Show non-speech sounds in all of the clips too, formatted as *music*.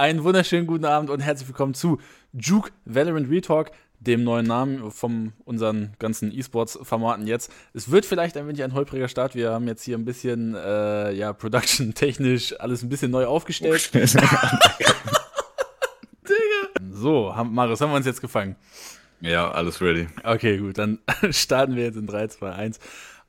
Einen wunderschönen guten Abend und herzlich willkommen zu Juke Valorant Retalk, dem neuen Namen von unseren ganzen E-Sports-Formaten jetzt. Es wird vielleicht ein wenig ein holpriger Start. Wir haben jetzt hier ein bisschen, äh, ja, production-technisch alles ein bisschen neu aufgestellt. *laughs* Digga. So, haben, Marius, haben wir uns jetzt gefangen? Ja, alles ready. Okay, gut, dann *laughs* starten wir jetzt in 3, 2, 1.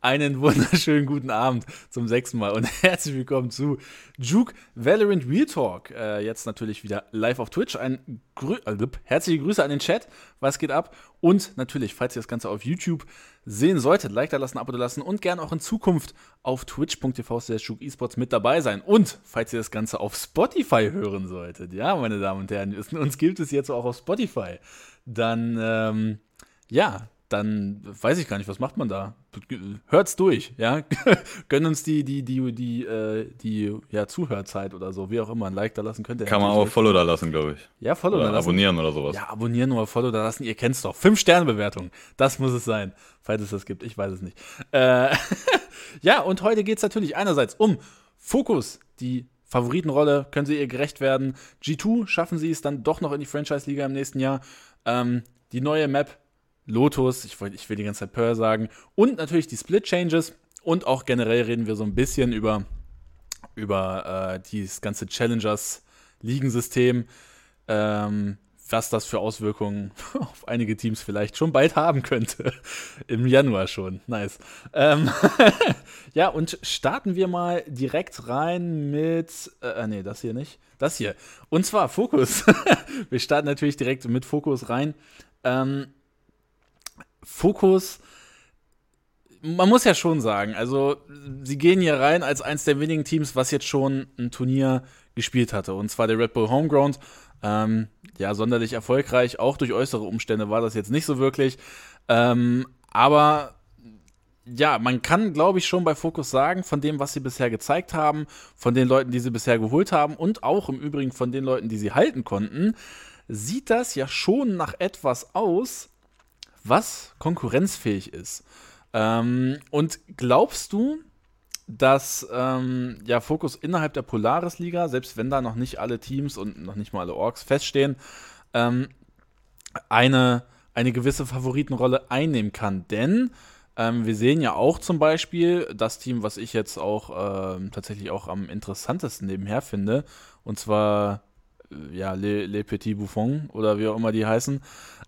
Einen wunderschönen guten Abend zum sechsten Mal und *laughs* herzlich willkommen zu Juke Valorant Real Talk. Äh, jetzt natürlich wieder live auf Twitch. Ein Grü äh, herzliche Grüße an den Chat. Was geht ab? Und natürlich, falls ihr das Ganze auf YouTube sehen solltet, Like da lassen, Abo da lassen und gerne auch in Zukunft auf twitch.tv Esports mit dabei sein. Und falls ihr das Ganze auf Spotify hören solltet, ja, meine Damen und Herren, *laughs* uns gibt es jetzt auch auf Spotify, dann, ähm, ja, dann weiß ich gar nicht, was macht man da? Hört's durch, ja. *laughs* Gönnt uns die, die, die, die, äh, die ja, Zuhörzeit oder so, wie auch immer, ein Like da lassen könnt ihr. Kann man auch Follow da lassen, glaube ich. Ja, Follow oder da lassen. Abonnieren oder sowas. Ja, abonnieren oder Follow da lassen, ihr kennt's doch. Fünf-Sterne-Bewertung, das muss es sein, falls es das gibt, ich weiß es nicht. Äh, *laughs* ja, und heute geht's natürlich einerseits um Fokus, die Favoritenrolle, können sie ihr gerecht werden. G2 schaffen sie es dann doch noch in die Franchise-Liga im nächsten Jahr. Ähm, die neue Map Lotus, ich, wollt, ich will die ganze Zeit Pearl sagen, und natürlich die Split Changes und auch generell reden wir so ein bisschen über, über äh, dieses ganze Challengers-Ligensystem, ähm, was das für Auswirkungen *laughs* auf einige Teams vielleicht schon bald haben könnte. *laughs* Im Januar schon. Nice. Ähm *laughs* ja, und starten wir mal direkt rein mit. Äh, nee, das hier nicht. Das hier. Und zwar Fokus. wir starten natürlich direkt mit Fokus rein. Ähm, Fokus, man muss ja schon sagen, also sie gehen hier rein als eins der wenigen Teams, was jetzt schon ein Turnier gespielt hatte. Und zwar der Red Bull Homeground. Ähm, ja, sonderlich erfolgreich. Auch durch äußere Umstände war das jetzt nicht so wirklich. Ähm, aber ja, man kann, glaube ich, schon bei Focus sagen, von dem, was sie bisher gezeigt haben, von den Leuten, die sie bisher geholt haben und auch im Übrigen von den Leuten, die sie halten konnten, sieht das ja schon nach etwas aus, was konkurrenzfähig ist. Ähm, und glaubst du, dass ähm, ja Fokus innerhalb der Polaris-Liga, selbst wenn da noch nicht alle Teams und noch nicht mal alle Orks feststehen, ähm, eine, eine gewisse Favoritenrolle einnehmen kann? Denn ähm, wir sehen ja auch zum Beispiel das Team, was ich jetzt auch ähm, tatsächlich auch am interessantesten nebenher finde, und zwar äh, ja, Le, Le Petit Bouffon oder wie auch immer die heißen,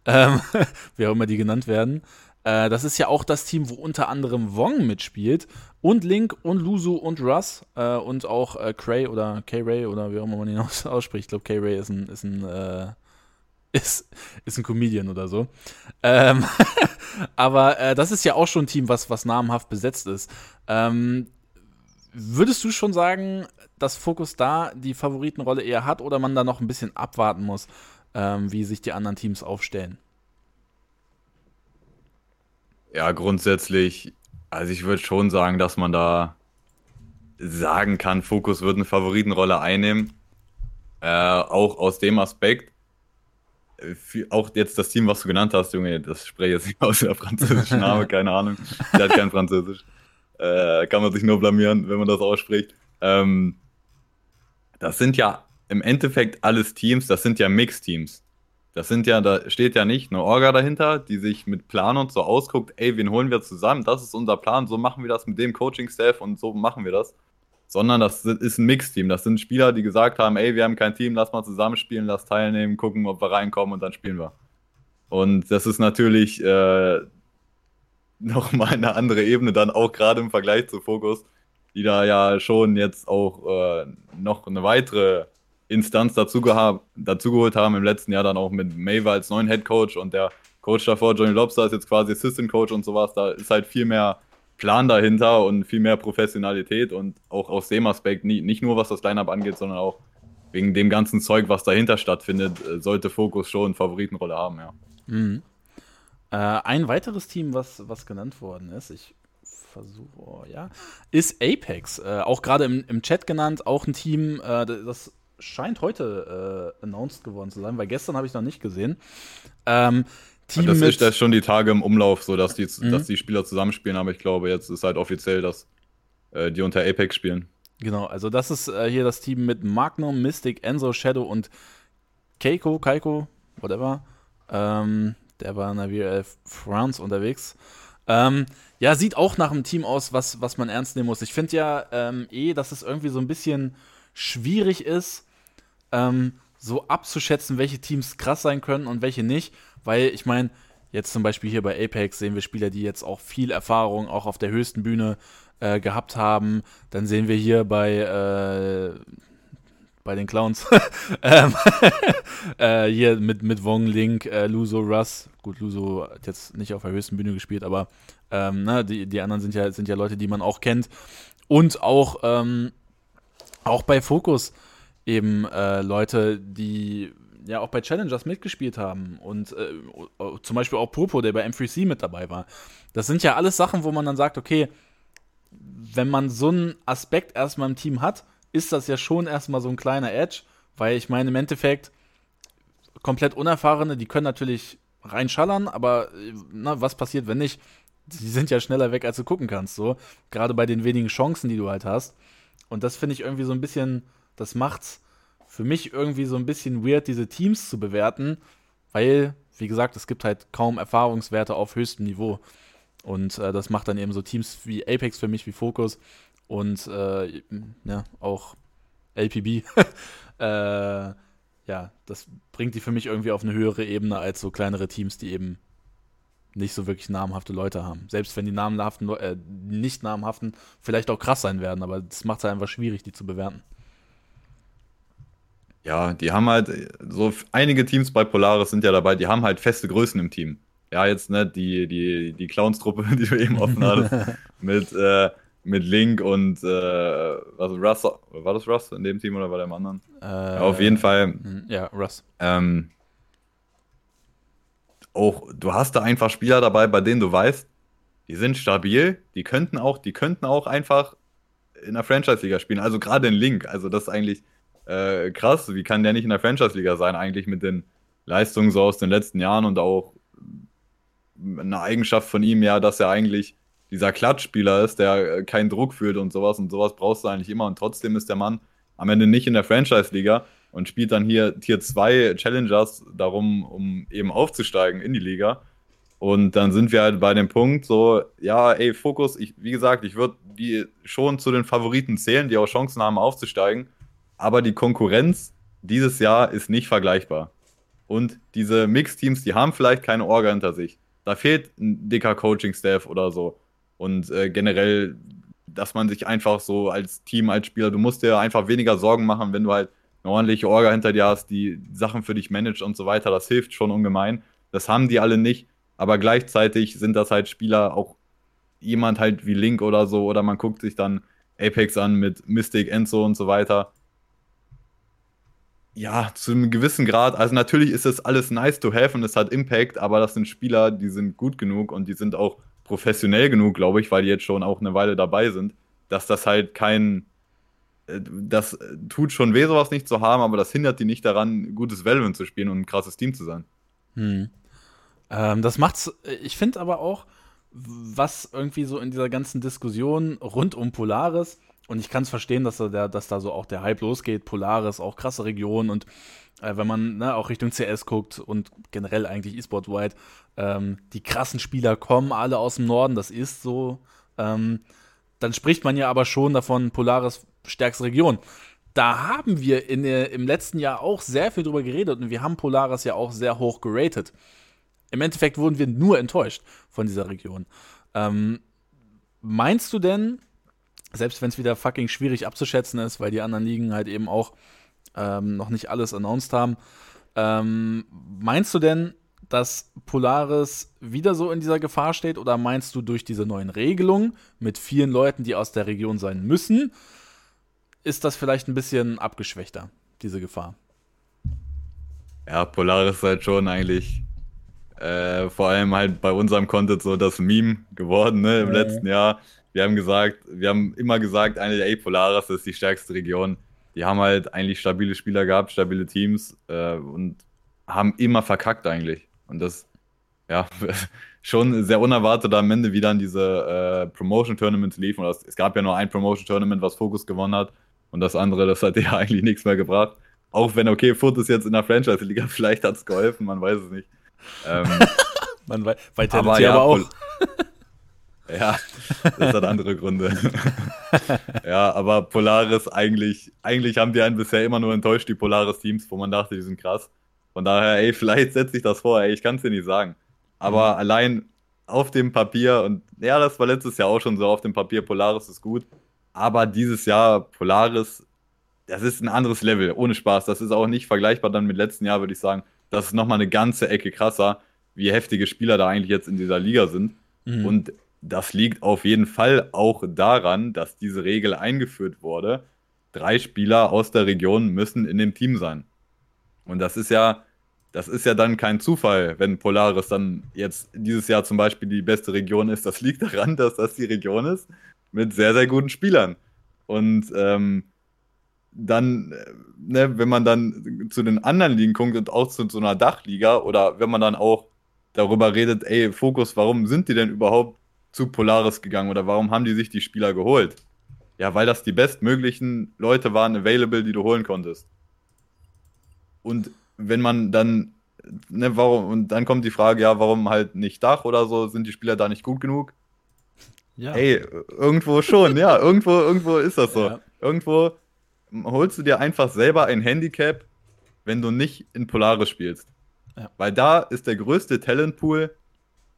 ähm, *laughs* wie auch immer die genannt werden. Äh, das ist ja auch das Team, wo unter anderem Wong mitspielt und Link und Luzu und Russ äh, und auch äh, Cray oder K-Ray oder wie auch immer man ihn *laughs* aus ausspricht. Ich glaube, K-Ray ist ein, ist ein äh, *laughs* ist, ist ein Comedian oder so. Ähm, aber äh, das ist ja auch schon ein Team, was, was namhaft besetzt ist. Ähm, würdest du schon sagen, dass Fokus da die Favoritenrolle eher hat oder man da noch ein bisschen abwarten muss, ähm, wie sich die anderen Teams aufstellen? Ja, grundsätzlich, also ich würde schon sagen, dass man da sagen kann, Fokus wird eine Favoritenrolle einnehmen. Äh, auch aus dem Aspekt, auch jetzt das Team, was du genannt hast, Junge, das spreche ich jetzt nicht aus der französischen Name, keine Ahnung. Der hat kein Französisch. Äh, kann man sich nur blamieren, wenn man das ausspricht. Ähm, das sind ja im Endeffekt alles Teams, das sind ja Mix-Teams. Das sind ja, da steht ja nicht eine Orga dahinter, die sich mit Plan und so ausguckt, ey, wen holen wir zusammen? Das ist unser Plan, so machen wir das mit dem Coaching-Staff und so machen wir das. Sondern das ist ein Mix-Team. Das sind Spieler, die gesagt haben, ey, wir haben kein Team, lass mal zusammenspielen, lass teilnehmen, gucken, ob wir reinkommen und dann spielen wir. Und das ist natürlich äh, *laughs* nochmal eine andere Ebene, dann auch gerade im Vergleich zu Fokus, die da ja schon jetzt auch äh, noch eine weitere Instanz dazu, dazu haben im letzten Jahr dann auch mit Maver als neuen Head Coach und der Coach davor, Johnny Lobster, ist jetzt quasi Assistant Coach und sowas. Da ist halt viel mehr Plan dahinter und viel mehr Professionalität und auch aus dem Aspekt, nicht nur was das Lineup angeht, sondern auch wegen dem ganzen Zeug, was dahinter stattfindet, äh, sollte Fokus schon Favoritenrolle haben, ja. Mhm. Äh, ein weiteres Team, was, was genannt worden ist, ich versuche, oh, ja, ist Apex. Äh, auch gerade im, im Chat genannt, auch ein Team, äh, das scheint heute äh, announced geworden zu sein, weil gestern habe ich noch nicht gesehen. Ähm, Team das ist das schon die Tage im Umlauf, so dass die, mhm. dass die Spieler zusammenspielen, aber ich glaube, jetzt ist halt offiziell, dass äh, die unter Apex spielen. Genau, also das ist äh, hier das Team mit Magnum, Mystic, Enzo, Shadow und Keiko, Keiko, whatever. Ähm, der war in der WLF France unterwegs. Ähm, ja, sieht auch nach einem Team aus, was, was man ernst nehmen muss. Ich finde ja ähm, eh, dass es irgendwie so ein bisschen schwierig ist, ähm, so abzuschätzen, welche Teams krass sein können und welche nicht. Weil ich meine, jetzt zum Beispiel hier bei Apex sehen wir Spieler, die jetzt auch viel Erfahrung auch auf der höchsten Bühne äh, gehabt haben. Dann sehen wir hier bei äh, bei den Clowns. *laughs* ähm, *laughs* äh, hier mit, mit Wong, Link, äh, Luso, Russ. Gut, Luso hat jetzt nicht auf der höchsten Bühne gespielt, aber ähm, na, ne, die, die anderen sind ja, sind ja Leute, die man auch kennt. Und auch, ähm, auch bei Focus eben äh, Leute, die ja auch bei Challengers mitgespielt haben. Und äh, zum Beispiel auch Popo, der bei M3C mit dabei war. Das sind ja alles Sachen, wo man dann sagt, okay, wenn man so einen Aspekt erstmal im Team hat, ist das ja schon erstmal so ein kleiner Edge, weil ich meine, im Endeffekt, komplett Unerfahrene, die können natürlich reinschallern, aber na, was passiert, wenn nicht? Die sind ja schneller weg, als du gucken kannst, so. Gerade bei den wenigen Chancen, die du halt hast. Und das finde ich irgendwie so ein bisschen, das macht's für mich irgendwie so ein bisschen weird, diese Teams zu bewerten, weil, wie gesagt, es gibt halt kaum Erfahrungswerte auf höchstem Niveau. Und äh, das macht dann eben so Teams wie Apex für mich, wie Focus, und äh, ja, auch LPB. *laughs* äh, ja, das bringt die für mich irgendwie auf eine höhere Ebene als so kleinere Teams, die eben nicht so wirklich namhafte Leute haben. Selbst wenn die namenhaften, äh, nicht namhaften vielleicht auch krass sein werden, aber das macht es halt einfach schwierig, die zu bewerten. Ja, die haben halt, so einige Teams bei Polaris sind ja dabei, die haben halt feste Größen im Team. Ja, jetzt ne, die, die, die Clowns-Truppe, *laughs* die du eben offen hattest, *laughs* mit äh, mit Link und äh, was Russ, war das Russ in dem Team oder war der im anderen? Äh, ja, auf jeden Fall. Hm, ja, Russ. Ähm, auch, du hast da einfach Spieler dabei, bei denen du weißt, die sind stabil, die könnten auch, die könnten auch einfach in der Franchise-Liga spielen. Also gerade in Link, also das ist eigentlich äh, krass. Wie kann der nicht in der Franchise-Liga sein, eigentlich mit den Leistungen so aus den letzten Jahren und auch eine Eigenschaft von ihm ja, dass er eigentlich dieser Klatschspieler ist, der äh, keinen Druck fühlt und sowas und sowas brauchst du eigentlich immer und trotzdem ist der Mann am Ende nicht in der Franchise-Liga und spielt dann hier Tier 2 Challengers darum, um eben aufzusteigen in die Liga. Und dann sind wir halt bei dem Punkt so, ja, ey, Fokus, ich, wie gesagt, ich würde die schon zu den Favoriten zählen, die auch Chancen haben aufzusteigen, aber die Konkurrenz dieses Jahr ist nicht vergleichbar. Und diese Mix-Teams, die haben vielleicht keine Orga hinter sich. Da fehlt ein dicker Coaching-Staff oder so. Und äh, generell, dass man sich einfach so als Team, als Spieler, du musst dir einfach weniger Sorgen machen, wenn du halt eine ordentliche Orga hinter dir hast, die Sachen für dich managt und so weiter. Das hilft schon ungemein. Das haben die alle nicht. Aber gleichzeitig sind das halt Spieler, auch jemand halt wie Link oder so, oder man guckt sich dann Apex an mit Mystic, Enzo und so weiter. Ja, zu einem gewissen Grad. Also natürlich ist das alles nice to have und es hat Impact, aber das sind Spieler, die sind gut genug und die sind auch professionell genug, glaube ich, weil die jetzt schon auch eine Weile dabei sind, dass das halt kein. Äh, das tut schon weh, sowas nicht zu haben, aber das hindert die nicht daran, gutes Valorant zu spielen und ein krasses Team zu sein. Hm. Ähm, das macht's. Ich finde aber auch, was irgendwie so in dieser ganzen Diskussion rund um Polaris, und ich kann es verstehen, dass da, dass da so auch der Hype losgeht, Polaris, auch krasse Region und äh, wenn man ne, auch Richtung CS guckt und generell eigentlich E-Sport-wide, ähm, die krassen Spieler kommen alle aus dem Norden, das ist so. Ähm, dann spricht man ja aber schon davon, Polaris stärkste Region. Da haben wir in, im letzten Jahr auch sehr viel drüber geredet und wir haben Polaris ja auch sehr hoch geratet. Im Endeffekt wurden wir nur enttäuscht von dieser Region. Ähm, meinst du denn, selbst wenn es wieder fucking schwierig abzuschätzen ist, weil die anderen Ligen halt eben auch ähm, noch nicht alles announced haben. Ähm, meinst du denn, dass Polaris wieder so in dieser Gefahr steht oder meinst du durch diese neuen Regelungen mit vielen Leuten, die aus der Region sein müssen, ist das vielleicht ein bisschen abgeschwächter, diese Gefahr? Ja, Polaris ist halt schon eigentlich äh, vor allem halt bei unserem Content so das Meme geworden ne, im ja. letzten Jahr. Wir haben gesagt, wir haben immer gesagt, eine der Polaris ist die stärkste Region die haben halt eigentlich stabile Spieler gehabt, stabile Teams äh, und haben immer verkackt eigentlich. Und das, ja, *laughs* schon sehr unerwartet am Ende, wie dann diese äh, Promotion-Tournaments liefen. Es gab ja nur ein Promotion-Tournament, was Focus gewonnen hat. Und das andere, das hat ja *laughs* eigentlich nichts mehr gebracht. Auch wenn, okay, Foot ist jetzt in der Franchise-Liga, *laughs* vielleicht hat es geholfen, man weiß es nicht. Ähm, man weiß, aber, ja, aber auch. Ja, das hat andere Gründe. *laughs* ja, aber Polaris eigentlich, eigentlich haben die einen bisher immer nur enttäuscht, die Polaris-Teams, wo man dachte, die sind krass. Von daher, ey, *laughs* vielleicht setze ich das vor, ey, ich kann es dir nicht sagen. Aber mhm. allein auf dem Papier, und ja, das war letztes Jahr auch schon so, auf dem Papier, Polaris ist gut. Aber dieses Jahr Polaris, das ist ein anderes Level, ohne Spaß. Das ist auch nicht vergleichbar dann mit letzten Jahr, würde ich sagen. Das ist nochmal eine ganze Ecke krasser, wie heftige Spieler da eigentlich jetzt in dieser Liga sind. Mhm. Und das liegt auf jeden Fall auch daran, dass diese Regel eingeführt wurde. Drei Spieler aus der Region müssen in dem Team sein. Und das ist ja, das ist ja dann kein Zufall, wenn Polaris dann jetzt dieses Jahr zum Beispiel die beste Region ist. Das liegt daran, dass das die Region ist mit sehr, sehr guten Spielern. Und ähm, dann, ne, wenn man dann zu den anderen Ligen guckt und auch zu so einer Dachliga oder wenn man dann auch darüber redet, ey, Fokus, warum sind die denn überhaupt zu Polaris gegangen oder warum haben die sich die Spieler geholt? Ja, weil das die bestmöglichen Leute waren available, die du holen konntest. Und wenn man dann, ne, warum, und dann kommt die Frage, ja, warum halt nicht Dach oder so, sind die Spieler da nicht gut genug? Ja. Ey, irgendwo schon, ja, irgendwo, irgendwo ist das so. Ja. Irgendwo holst du dir einfach selber ein Handicap, wenn du nicht in Polaris spielst. Ja. Weil da ist der größte Talentpool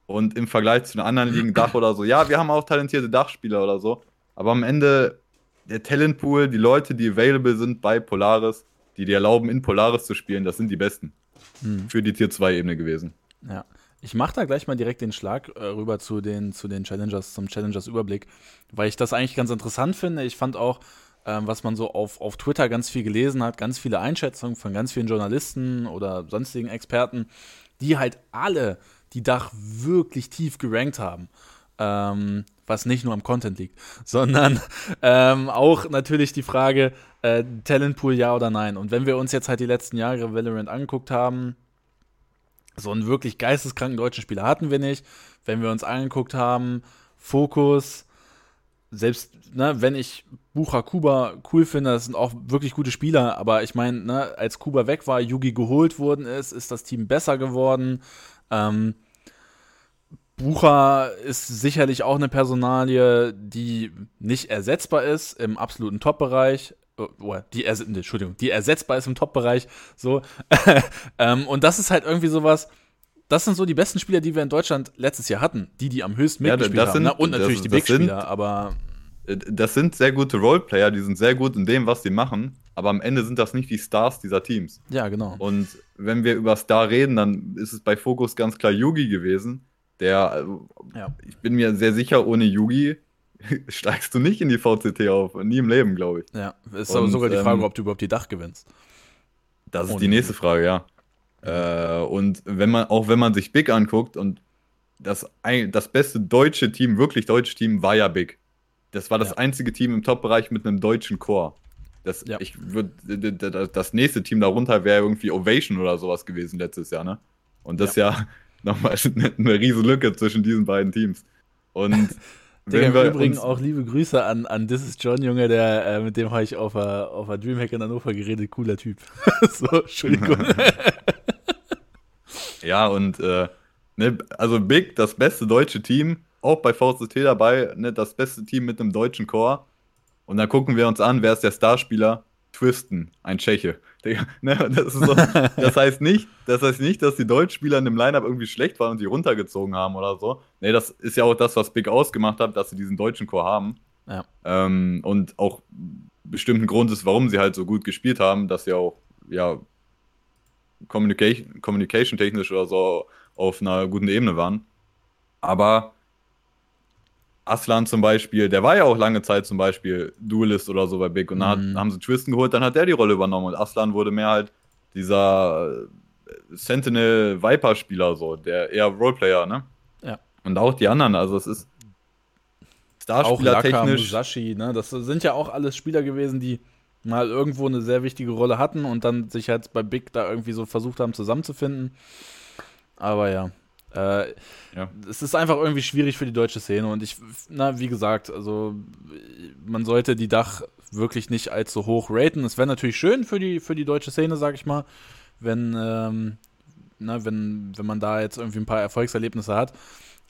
und im Vergleich zu den anderen Ligen Dach oder so, ja, wir haben auch talentierte Dachspieler oder so, aber am Ende der Talentpool, die Leute, die available sind bei Polaris, die dir erlauben, in Polaris zu spielen, das sind die besten. Hm. Für die Tier 2 Ebene gewesen. Ja. Ich mache da gleich mal direkt den Schlag äh, rüber zu den, zu den Challengers, zum Challengers-Überblick, weil ich das eigentlich ganz interessant finde. Ich fand auch, ähm, was man so auf, auf Twitter ganz viel gelesen hat, ganz viele Einschätzungen von ganz vielen Journalisten oder sonstigen Experten, die halt alle die Dach wirklich tief gerankt haben. Ähm, was nicht nur am Content liegt, *laughs* sondern ähm, auch natürlich die Frage, äh, Talentpool ja oder nein. Und wenn wir uns jetzt halt die letzten Jahre Valorant angeguckt haben, so einen wirklich geisteskranken deutschen Spieler hatten wir nicht. Wenn wir uns angeguckt haben, Fokus, selbst ne, wenn ich Bucher Kuba cool finde, das sind auch wirklich gute Spieler, aber ich meine, ne, als Kuba weg war, Yugi geholt worden ist, ist das Team besser geworden. Ähm, Bucher ist sicherlich auch eine Personalie, die nicht ersetzbar ist im absoluten Top-Bereich. Oh, die, ers Entschuldigung, die ersetzbar ist im Top-Bereich. So. *laughs* ähm, und das ist halt irgendwie sowas. Das sind so die besten Spieler, die wir in Deutschland letztes Jahr hatten. Die, die am höchsten mitgespielt ja, haben. Sind, ne? Und natürlich das, die Big-Spieler, aber. Das sind sehr gute Roleplayer, die sind sehr gut in dem, was sie machen. Aber am Ende sind das nicht die Stars dieser Teams. Ja, genau. Und wenn wir über Star reden, dann ist es bei Focus ganz klar Yugi gewesen der, ja. ich bin mir sehr sicher, ohne Yugi *laughs* steigst du nicht in die VCT auf. Nie im Leben, glaube ich. Ja, ist Und, aber sogar die Frage, ähm, ob du überhaupt die Dach gewinnst. Das ist die nächste Frage, ja. Äh, und wenn man, auch wenn man sich Big anguckt und das, das beste deutsche Team, wirklich deutsche Team, war ja Big. Das war das ja. einzige Team im Top-Bereich mit einem deutschen Core. Das, ja. ich würd, das nächste Team darunter wäre irgendwie Ovation oder sowas gewesen letztes Jahr, ne? Und das ja, ja nochmal eine riesen Lücke zwischen diesen beiden Teams. Und *laughs* Digga, im Übrigen auch liebe Grüße an, an This is John, Junge, der, äh, mit dem habe ich auf der auf Dreamhack in Hannover geredet. Cooler Typ. *laughs* so, Entschuldigung. *laughs* ja, und äh, ne, also Big, das beste deutsche Team, auch bei VCT dabei, ne, das beste Team mit einem deutschen Chor. Und dann gucken wir uns an, wer ist der Starspieler? Twisten, ein Tscheche. *laughs* Ne, das, so, das, heißt nicht, das heißt nicht, dass die Deutschspieler in dem Lineup irgendwie schlecht waren und die runtergezogen haben oder so. Nee, das ist ja auch das, was Big ausgemacht hat, dass sie diesen deutschen Chor haben. Ja. Ähm, und auch bestimmten Grund ist, warum sie halt so gut gespielt haben, dass sie auch, ja, Communication, Communication technisch oder so auf einer guten Ebene waren. Aber Aslan zum Beispiel, der war ja auch lange Zeit zum Beispiel Duelist oder so bei Big und dann mhm. haben sie Twisten geholt, dann hat der die Rolle übernommen und Aslan wurde mehr halt dieser äh, Sentinel Viper Spieler so, der eher Roleplayer, ne? Ja. Und auch die anderen, also es ist Starspieler technisch. Musashi, ne? Das sind ja auch alles Spieler gewesen, die mal irgendwo eine sehr wichtige Rolle hatten und dann sich halt bei Big da irgendwie so versucht haben zusammenzufinden. Aber ja, Äh, ja. Es ist einfach irgendwie schwierig für die deutsche Szene und ich, na, wie gesagt, also man sollte die Dach wirklich nicht allzu hoch raten. Es wäre natürlich schön für die, für die deutsche Szene, sag ich mal, wenn, ähm, na, wenn, wenn man da jetzt irgendwie ein paar Erfolgserlebnisse hat.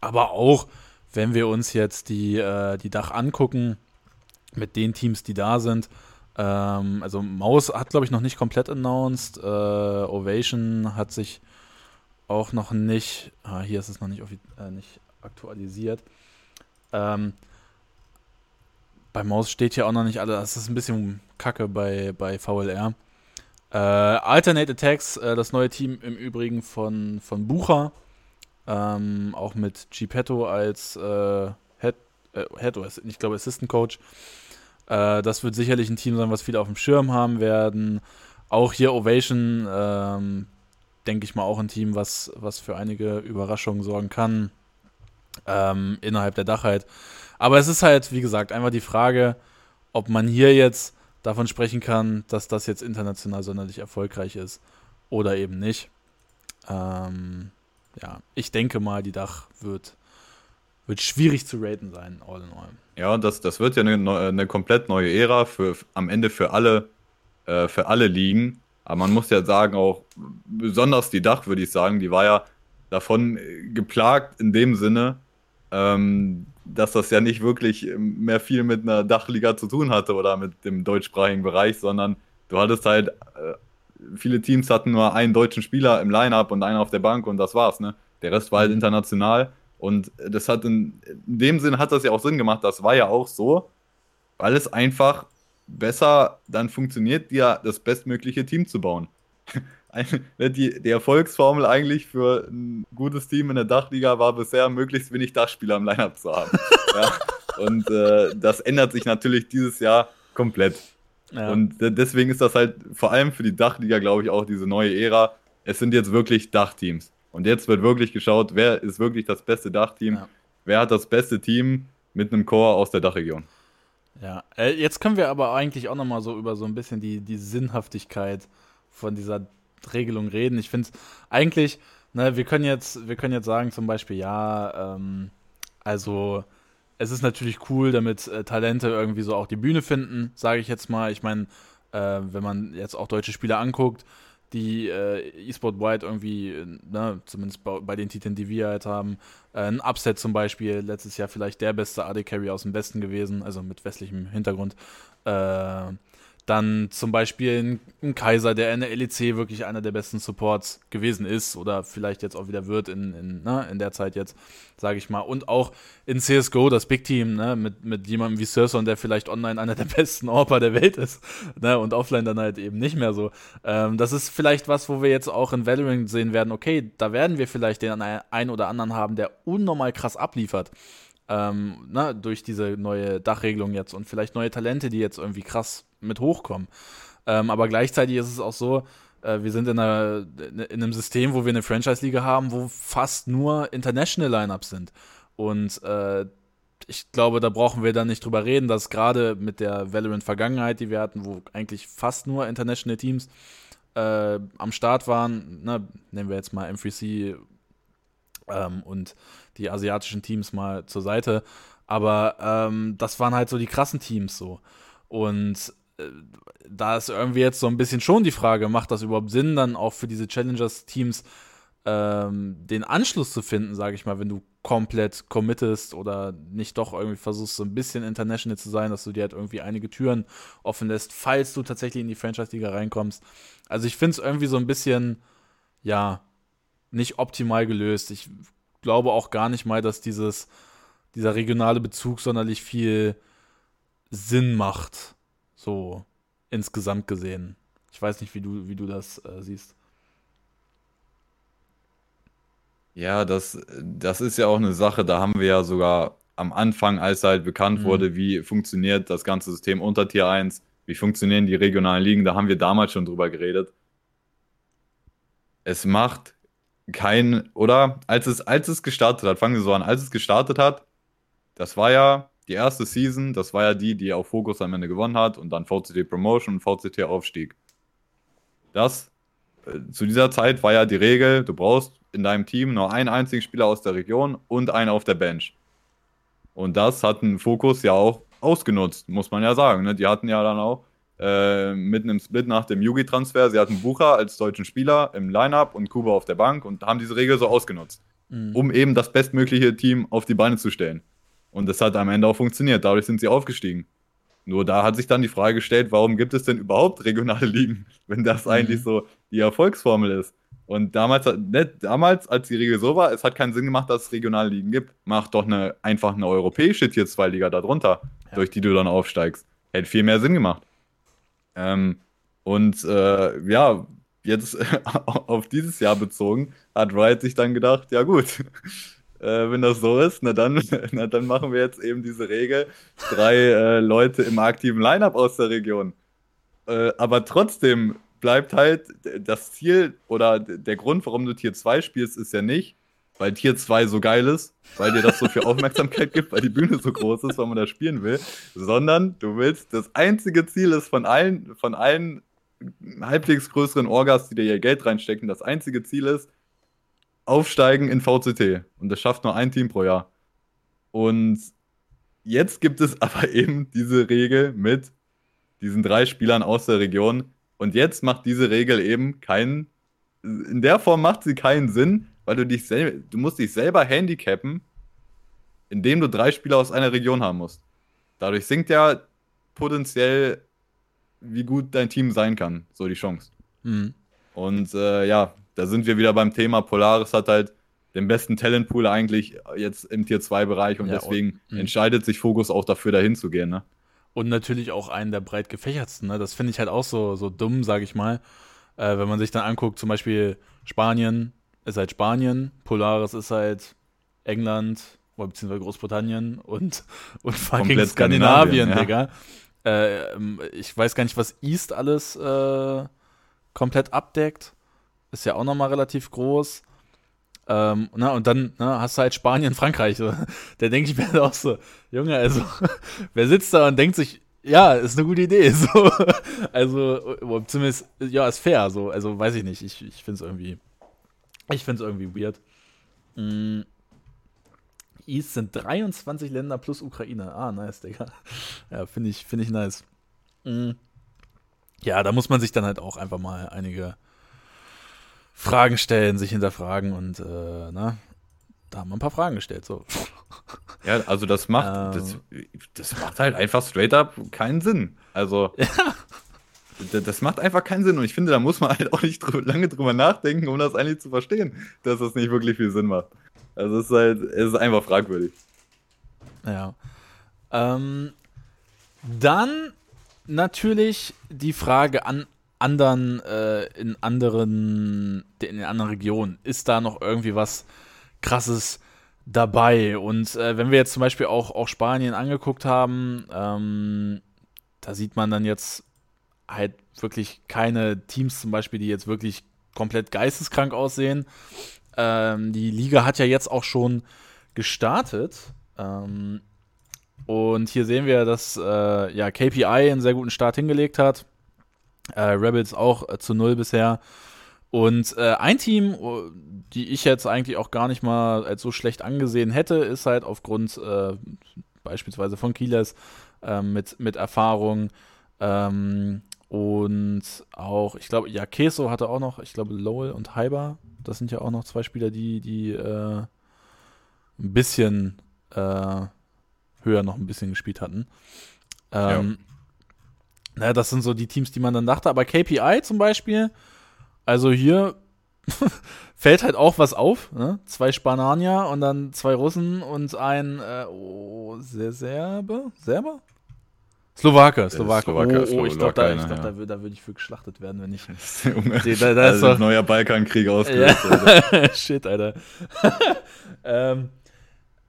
Aber auch, wenn wir uns jetzt die, äh, die Dach angucken, mit den Teams, die da sind, ähm, also Maus hat, glaube ich, noch nicht komplett announced. Äh, Ovation hat sich auch noch nicht, ah, hier ist es noch nicht, äh, nicht aktualisiert. Ähm, bei Maus steht hier auch noch nicht alles. Das ist ein bisschen kacke bei, bei VLR. Äh, Alternate Attacks, äh, das neue Team im Übrigen von, von Bucher. Ähm, auch mit Gepetto als äh, Head, äh, Head oder ich glaube Assistant Coach. Äh, das wird sicherlich ein Team sein, was viele auf dem Schirm haben werden. Auch hier Ovation, ähm, denke ich mal, auch ein Team, was, was für einige Überraschungen sorgen kann ähm, innerhalb der Dachheit. Aber es ist halt, wie gesagt, einfach die Frage, ob man hier jetzt davon sprechen kann, dass das jetzt international sonderlich erfolgreich ist oder eben nicht. Ähm, ja, ich denke mal, die Dach wird, wird schwierig zu raten sein, all in all. Ja, das, das wird ja eine, eine komplett neue Ära für am Ende für alle, äh, für alle Ligen. Aber man muss ja sagen, auch besonders die Dach, würde ich sagen, die war ja davon geplagt in dem Sinne, ähm, dass das ja nicht wirklich mehr viel mit einer Dachliga zu tun hatte oder mit dem deutschsprachigen Bereich, sondern du hattest halt, äh, viele Teams hatten nur einen deutschen Spieler im Line-Up und einen auf der Bank und das war's, ne? Der Rest war halt mhm. international und das hat in, in dem Sinn hat das ja auch Sinn gemacht, das war ja auch so, weil es einfach besser dann funktioniert, dir das bestmögliche Team zu bauen. *laughs* die, die Erfolgsformel eigentlich für ein gutes Team in der Dachliga war bisher, möglichst wenig Dachspieler im Lineup zu haben. *laughs* ja. Und äh, das ändert sich natürlich dieses Jahr komplett. Ja. Und deswegen ist das halt vor allem für die Dachliga, glaube ich, auch diese neue Ära. Es sind jetzt wirklich Dachteams. Und jetzt wird wirklich geschaut, wer ist wirklich das beste Dachteam, ja. wer hat das beste Team mit einem Chor aus der Dachregion. Ja, äh, jetzt können wir aber eigentlich auch nochmal so über so ein bisschen die, die Sinnhaftigkeit von dieser Regelung reden. Ich finde es eigentlich, ne, wir können jetzt, wir können jetzt sagen, zum Beispiel, ja, ähm, also es ist natürlich cool, damit äh, Talente irgendwie so auch die Bühne finden, sage ich jetzt mal. Ich meine, äh, wenn man jetzt auch deutsche Spieler anguckt, die äh, eSport White irgendwie, ne, zumindest bei, bei, den Titeln, die wir halt haben, äh, ein Upset zum Beispiel, letztes Jahr vielleicht der beste AD Carry aus dem Westen gewesen, also mit westlichem Hintergrund. Äh, dann zum Beispiel ein, Kaiser, der in der LEC wirklich einer der besten Supports gewesen ist oder vielleicht jetzt auch wieder wird in, in, ne, in der Zeit jetzt, sage ich mal. Und auch in CSGO, das Big Team, ne, mit, mit jemandem wie Surson, der vielleicht online einer der *laughs* besten Orper der Welt ist ne, und offline dann halt eben nicht mehr so. Ähm, das ist vielleicht was, wo wir jetzt auch in Valorant sehen werden, okay, da werden wir vielleicht den einen oder anderen haben, der unnormal krass abliefert ähm, na, durch diese neue Dachregelung jetzt und vielleicht neue Talente, die jetzt irgendwie krass mit hochkommen. Ähm, aber gleichzeitig ist es auch so, äh, wir sind in, einer, in einem System, wo wir eine Franchise-Liga haben, wo fast nur International Lineups sind. Und äh, ich glaube, da brauchen wir dann nicht drüber reden, dass gerade mit der Valorant-Vergangenheit, die wir hatten, wo eigentlich fast nur International Teams äh, am Start waren, ne, nehmen wir jetzt mal M3C ähm, und die asiatischen Teams mal zur Seite. Aber ähm, das waren halt so die krassen Teams so. Und äh, da ist irgendwie jetzt so ein bisschen schon die Frage, macht das überhaupt Sinn, dann auch für diese Challengers-Teams ähm, den Anschluss zu finden, sage ich mal, wenn du komplett committest oder nicht doch irgendwie versuchst, so ein bisschen international zu sein, dass du dir halt irgendwie einige Türen offen lässt, falls du tatsächlich in die Franchise-Liga reinkommst. Also ich finde es irgendwie so ein bisschen, ja, nicht optimal gelöst. Ich glaube auch gar nicht mal, dass dieses, dieser regionale Bezug sonderlich viel Sinn macht. So insgesamt gesehen. Ich weiß nicht, wie du, wie du das äh, siehst. Ja, das, das ist ja auch eine Sache, da haben wir ja sogar am Anfang, als halt bekannt mhm. wurde, wie funktioniert das ganze System unter Tier 1, wie funktionieren die regionalen Ligen, da haben wir damals schon drüber geredet. Es macht kein, oder? Als es, als es gestartet hat, fangen wir so an, als es gestartet hat, das war ja die erste Season, das war ja die, die auf Fokus am Ende gewonnen hat und dann VCT Promotion und VCT Aufstieg. Das, äh, zu dieser Zeit war ja die Regel, du brauchst in deinem Team nur einen einzigen Spieler aus der Region und einen auf der Bench. Und das hat ein Fokus ja auch ausgenutzt, muss man ja sagen. Ne? Die hatten ja dann auch äh, mitten im Split nach dem Yugi-Transfer, sie hatten Bucher als deutschen Spieler im Lineup und Kuba auf der Bank und haben diese Regel so ausgenutzt, mhm. um eben das bestmögliche Team auf die Beine zu stellen. Und das hat am Ende auch funktioniert. Dadurch sind sie aufgestiegen. Nur da hat sich dann die Frage gestellt, warum gibt es denn überhaupt regionale Ligen, *laughs* wenn das mhm. eigentlich so die Erfolgsformel ist? Und damals, ne, damals, als die Regel so war, es hat keinen Sinn gemacht, dass es regionale Ligen gibt. Mach doch eine, einfach eine europäische Tier 2 Liga darunter, ja. durch die du dann aufsteigst. Hätte viel mehr Sinn gemacht. Ähm, und äh, ja, jetzt *laughs* auf dieses Jahr bezogen, hat Riot sich dann gedacht, ja gut, *laughs* äh, wenn das so ist, na dann, *laughs* na dann machen wir jetzt eben diese Regel. Drei äh, Leute im aktiven Lineup aus der Region. Äh, aber trotzdem bleibt halt das Ziel oder der Grund, warum du Tier 2 spielst, ist ja nicht, weil Tier 2 so geil ist, weil dir das so viel *laughs* Aufmerksamkeit gibt, weil die Bühne so groß ist, weil man da spielen will, sondern du willst, das einzige Ziel ist von allen, von allen halbwegs größeren Orgas, die dir ihr Geld reinstecken, das einzige Ziel ist, aufsteigen in VCT. Und das schafft nur ein Team pro Jahr. Und jetzt gibt es *laughs* aber eben diese Regel mit diesen drei Spielern aus der Region. Und jetzt macht diese Regel eben keinen, in der Form macht sie keinen Sinn, weil du dich selber, du musst dich selber handicappen, indem du drei Spieler aus einer Region haben musst. Dadurch sinkt ja potenziell, wie gut dein Team sein kann, so die Chance. Mhm. Und äh, ja, da sind wir wieder beim Thema. Polaris hat halt den besten Talentpool eigentlich jetzt im Tier 2 Bereich und ja, deswegen und, entscheidet sich Fokus auch dafür, dahin zu gehen. Ne? Und natürlich auch einen der breit gefächertsten. Ne? Das finde ich halt auch so, so dumm, sage ich mal. Äh, wenn man sich dann anguckt, zum Beispiel Spanien ist halt Spanien, Polaris ist halt England, beziehungsweise Großbritannien und, *laughs* und fucking Skandinavien, Skandinavien ja. Digga. Äh, ich weiß gar nicht, was East alles äh, komplett abdeckt ist ja auch nochmal relativ groß. Ähm, na, und dann na, hast du halt Spanien, *laughs* Frankreich. So. *laughs* Da denke ich mir auch so, Junge, also, wer sitzt da und denkt sich, ja, ist eine gute Idee. So. Also, zumindest, ja, ist fair. So. Also, weiß ich nicht. Ich, ich finde es irgendwie, ich finde es irgendwie weird. Mm. East sind 23 Länder plus Ukraine. Ah, nice, Digga. Ja, finde ich, find ich nice. Mm. Ja, da muss man sich dann halt auch einfach mal einige Fragen stellen, sich hinterfragen und äh, na, da haben wir ein paar Fragen gestellt. So. Ja, also das macht, ähm, das, das macht halt einfach straight up keinen Sinn. Also ja. *laughs* das macht einfach keinen Sinn und ich finde, da muss man halt auch nicht drü lange drüber nachdenken, um das eigentlich zu verstehen, dass das nicht wirklich viel Sinn macht. Also es ist halt, es ist einfach fragwürdig. Ja. Ähm, dann natürlich die Frage an anderen, äh, in anderen, in anderen Regionen? Ist da noch irgendwie was krasses dabei? Und äh, wenn wir jetzt zum Beispiel auch, auch Spanien angeguckt haben, ähm, da sieht man dann jetzt halt wirklich keine Teams zum Beispiel, die jetzt wirklich komplett geisteskrank aussehen. Ähm, die Liga hat ja jetzt auch schon gestartet. Ähm, und hier sehen wir, dass äh, ja, KPI einen sehr guten Start hingelegt hat. Äh, Rebels auch äh, zu null bisher. Und äh, ein Team, die ich jetzt eigentlich auch gar nicht mal als so schlecht angesehen hätte, ist halt aufgrund äh, beispielsweise von Kielers ähm, mit, mit Erfahrung ähm, und auch, ich glaube, ja, Keso hatte auch noch, ich glaube, Lowell und Hyber, das sind ja auch noch zwei Spieler, die, die äh, ein bisschen äh, höher noch ein bisschen gespielt hatten. Ähm, ja. Naja, das sind so die Teams, die man dann dachte. Aber KPI zum Beispiel, also hier *laughs* fällt halt auch was auf. Ne? Zwei Spanier und dann zwei Russen und ein äh, oh, Serbe? Serbe? Slowake, Slowake. Slowake oh, oh, ich glaube, da, ja. da, da würde ich für geschlachtet werden, wenn ich. *laughs* da, da also ist doch, neuer Balkankrieg *laughs* ausgelöst. Ja. *laughs* Shit, Alter. ähm,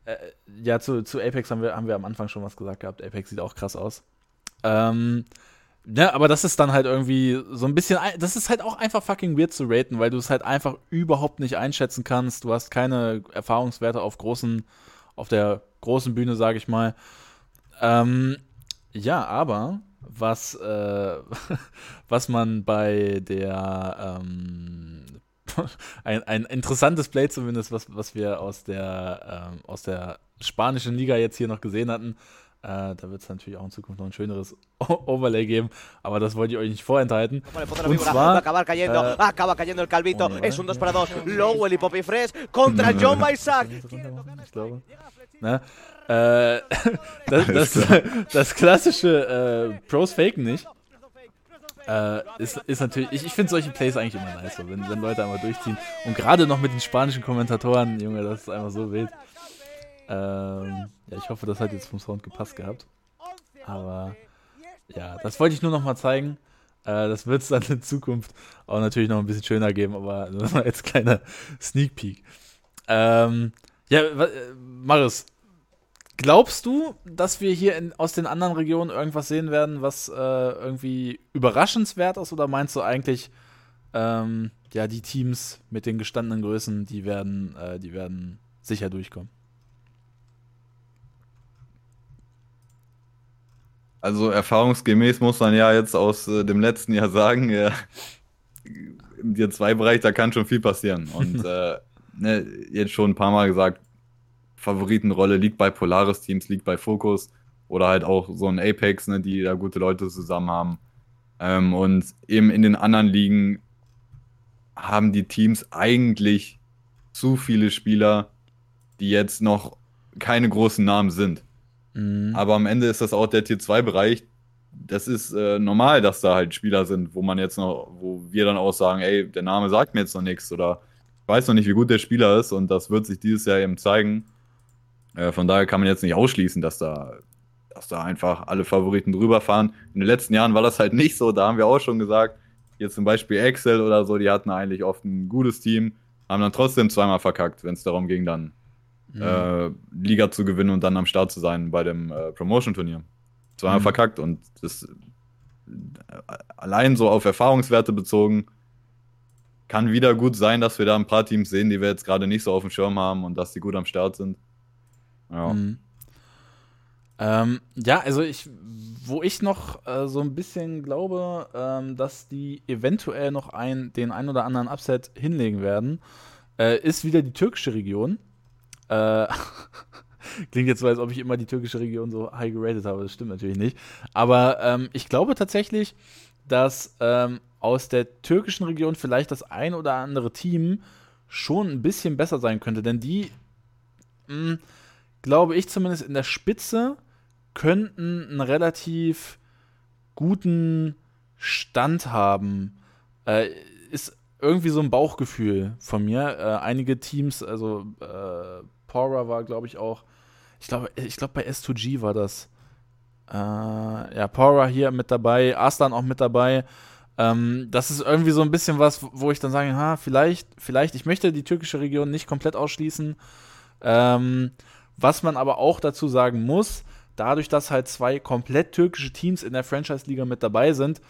äh, ja, zu, zu Apex haben wir, haben wir am Anfang schon was gesagt gehabt. Apex sieht auch krass aus. Ähm, ja, aber das ist dann halt irgendwie so ein bisschen, das ist halt auch einfach fucking weird zu raten, weil du es halt einfach überhaupt nicht einschätzen kannst. Du hast keine Erfahrungswerte auf großen, auf der großen Bühne, sage ich mal. Ähm, ja, aber was, äh, *laughs* was man bei der, ähm, *laughs* ein, ein interessantes Play zumindest, was, was wir aus der, ähm, aus der spanischen Liga jetzt hier noch gesehen hatten. Äh, da wird es natürlich auch in Zukunft noch ein schöneres *laughs* Overlay geben, aber das wollte ich euch nicht vorenthalten. Und zwar, acaba cayendo, äh, acaba cayendo el Calvito, es un 2 para 2, Lowell y Poppy Fresh contra John Isaac. Ich glaube. Ne? Äh, *laughs* das, das, *laughs* das, klassische äh, Pros faken nicht. Äh, ist, ist natürlich, ich, ich finde solche Plays eigentlich immer nice, wenn, wenn Leute einmal durchziehen. Und gerade noch mit den spanischen Kommentatoren, Junge, das ist einfach so wild. Ähm, ja, ich hoffe, das hat jetzt vom Sound gepasst gehabt. Aber ja, das wollte ich nur noch mal zeigen. Äh, das wird es dann in Zukunft auch natürlich noch ein bisschen schöner geben, aber das war jetzt kleiner Sneak Peek. Ähm, ja, äh, Marius, glaubst du, dass wir hier in, aus den anderen Regionen irgendwas sehen werden, was äh, irgendwie überraschenswert ist? Oder meinst du eigentlich, ähm, ja, die Teams mit den gestandenen Größen, die werden, äh, die werden sicher durchkommen? Also erfahrungsgemäß muss man ja jetzt aus äh, dem letzten Jahr sagen, äh, *laughs* im Tier 2 Bereich, da kann schon viel passieren. Und *laughs* äh, ne, jetzt schon ein paar Mal gesagt, Favoritenrolle liegt bei Polaris Teams, liegt bei Focus oder halt auch so ein Apex, ne, die da gute Leute zusammen haben. Ähm, und eben in den anderen Ligen haben die Teams eigentlich zu viele Spieler, die jetzt noch keine großen Namen sind. Mhm. Aber am Ende ist das auch der Tier 2-Bereich. Das ist äh, normal, dass da halt Spieler sind, wo man jetzt noch, wo wir dann auch sagen, ey, der Name sagt mir jetzt noch nichts oder weiß noch nicht, wie gut der Spieler ist und das wird sich dieses Jahr eben zeigen. Äh, von daher kann man jetzt nicht ausschließen, dass da, dass da einfach alle Favoriten drüber fahren. In den letzten Jahren war das halt nicht so, da haben wir auch schon gesagt, hier zum Beispiel Excel oder so, die hatten eigentlich oft ein gutes Team, haben dann trotzdem zweimal verkackt, wenn es darum ging, dann mhm. äh, Liga zu gewinnen und dann am Start zu sein bei dem äh, Promotion-Turnier. Zweimal mhm. verkackt und das äh, allein so auf Erfahrungswerte bezogen kann wieder gut sein, dass wir da ein paar Teams sehen, die wir jetzt gerade nicht so auf dem Schirm haben und dass die gut am Start sind. Ja. Mhm. Ähm, ja, also ich, wo ich noch äh, so ein bisschen glaube, ähm, dass die eventuell noch ein, den ein oder anderen Upset hinlegen werden, äh, ist wieder die türkische Region. Äh, *laughs* klingt jetzt so, als ob ich immer die türkische Region so high geratet habe. Das stimmt natürlich nicht. Aber ähm, ich glaube tatsächlich, dass ähm, aus der türkischen Region vielleicht das ein oder andere Team schon ein bisschen besser sein könnte. Denn die, mh, hm, glaube ich zumindest in der Spitze, könnten einen relativ guten Stand haben. Äh, ist irgendwie so ein Bauchgefühl von mir. Äh, einige Teams, also äh, Pora war, glaube ich, auch. Ich glaube, ich glaube, bei S2G war das. Äh, ja, Pora hier mit dabei, Aslan auch mit dabei. Ähm, das ist irgendwie so ein bisschen was, wo ich dann sage, ha, vielleicht, vielleicht, ich möchte die türkische Region nicht komplett ausschließen. Ähm, was man aber auch dazu sagen muss, dadurch, dass halt zwei komplett türkische Teams in der Franchise-Liga mit dabei sind,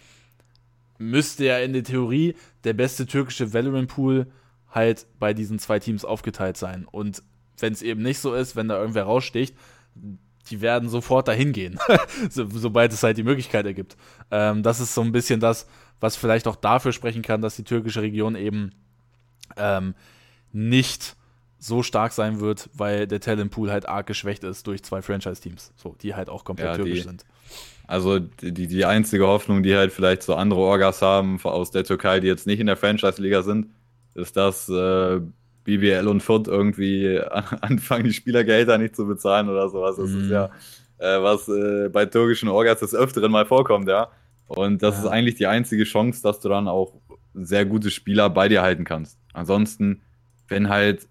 müsste ja in der Theorie der beste türkische Valorant-Pool halt bei diesen zwei Teams aufgeteilt sein. Und wenn es eben nicht so ist, wenn da irgendwer raussticht, die werden sofort dahin gehen, *laughs* so, sobald es halt die Möglichkeit ergibt. Ähm, das ist so ein bisschen das, was vielleicht auch dafür sprechen kann, dass die türkische Region eben ähm, nicht so stark sein wird, weil der Talentpool halt arg geschwächt ist durch zwei Franchise-Teams, so, die halt auch komplett ja, türkisch die, sind. Also die, die einzige Hoffnung, die halt vielleicht so andere Orgas haben aus der Türkei, die jetzt nicht in der Franchise-Liga sind, ist, dass äh, BBL und Fürth irgendwie *laughs* anfangen, die Spielergehälter nicht zu bezahlen oder sowas. Das mm. ist mhm. ja äh, was äh, bei türkischen Orgas des Öfteren mal vorkommt, ja. Und das ja. ist eigentlich die einzige Chance, dass du dann auch sehr gute Spieler bei dir halten kannst. Ansonsten, wenn halt,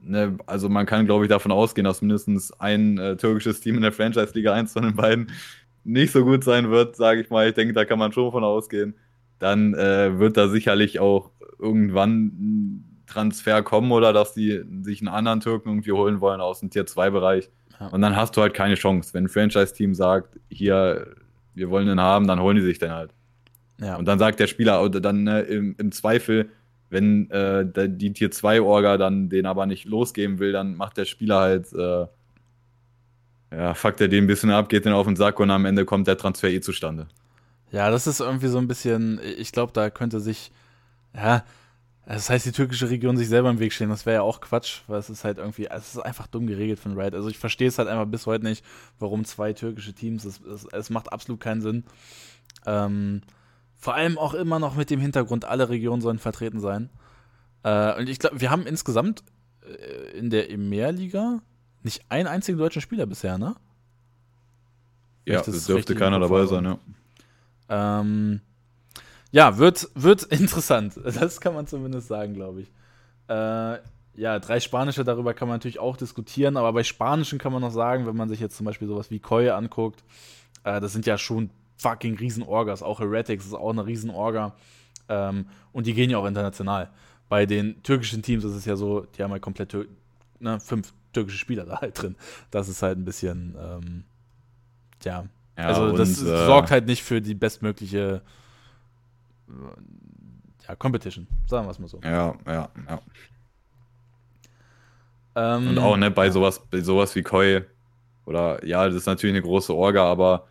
ne, also man kann, glaube ich, davon ausgehen, dass mindestens ein äh, türkisches Team in der Franchise-Liga, eins von den beiden, nicht so gut sein wird, sage ich mal. Ich denke, da kann man schon von ausgehen. Dann äh, wird da sicherlich auch irgendwann ein Transfer kommen oder dass die sich einen anderen Türken irgendwie holen wollen aus dem Tier 2-Bereich. Ja. Und dann hast du halt keine Chance. Wenn ein Franchise-Team sagt, hier, wir wollen den haben, dann holen die sich den halt. Ja. Und dann sagt der Spieler, oder dann äh, im, im, Zweifel, wenn äh, die Tier 2-Orga dann den aber nicht losgeben will, dann macht der Spieler halt äh, ja, fuckt er den ein bisschen ab, geht den auf den Sack und am Ende kommt der Transfer eh zustande. Ja, das ist irgendwie so ein bisschen, ich glaube, da könnte sich, ja, Das heißt, die türkische Region sich selber im Weg stehen, das wäre ja auch Quatsch, weil es ist halt irgendwie, es ist einfach dumm geregelt von Riot. Also ich verstehe es halt einfach bis heute nicht, warum zwei türkische Teams, es, es, es macht absolut keinen Sinn. Ähm, vor allem auch immer noch mit dem Hintergrund, alle Regionen sollen vertreten sein. Äh, und ich glaube, wir haben insgesamt äh, in der EMEA-Liga nicht einen einzigen deutschen Spieler bisher, ne? Ja, das dürfte keiner dabei sein, ja. Ähm, ja, wird, wird *laughs* interessant. Das kann man zumindest sagen, glaube ich. Äh, ja, drei Spanische, darüber kann man natürlich auch diskutieren, aber bei Spanischen kann man noch sagen, wenn man sich jetzt zum Beispiel sowas wie Koi anguckt, äh, das sind ja schon fucking Riesenorgas. Auch Heretics ist auch eine Riesenorga. Ähm, und die gehen ja auch international. Bei den türkischen Teams ist es ja so, die haben halt komplett ne, fünf türkische Spieler da halt drin. Das ist halt ein bisschen, ähm, ja. ja. Also, und, das äh, sorgt halt nicht für die bestmögliche ja, Competition, sagen wir es mal so. Ja, ja, ja. Ähm, und auch, ne, bei sowas, bei sowas wie Koi, oder ja, das ist natürlich eine große Orga, aber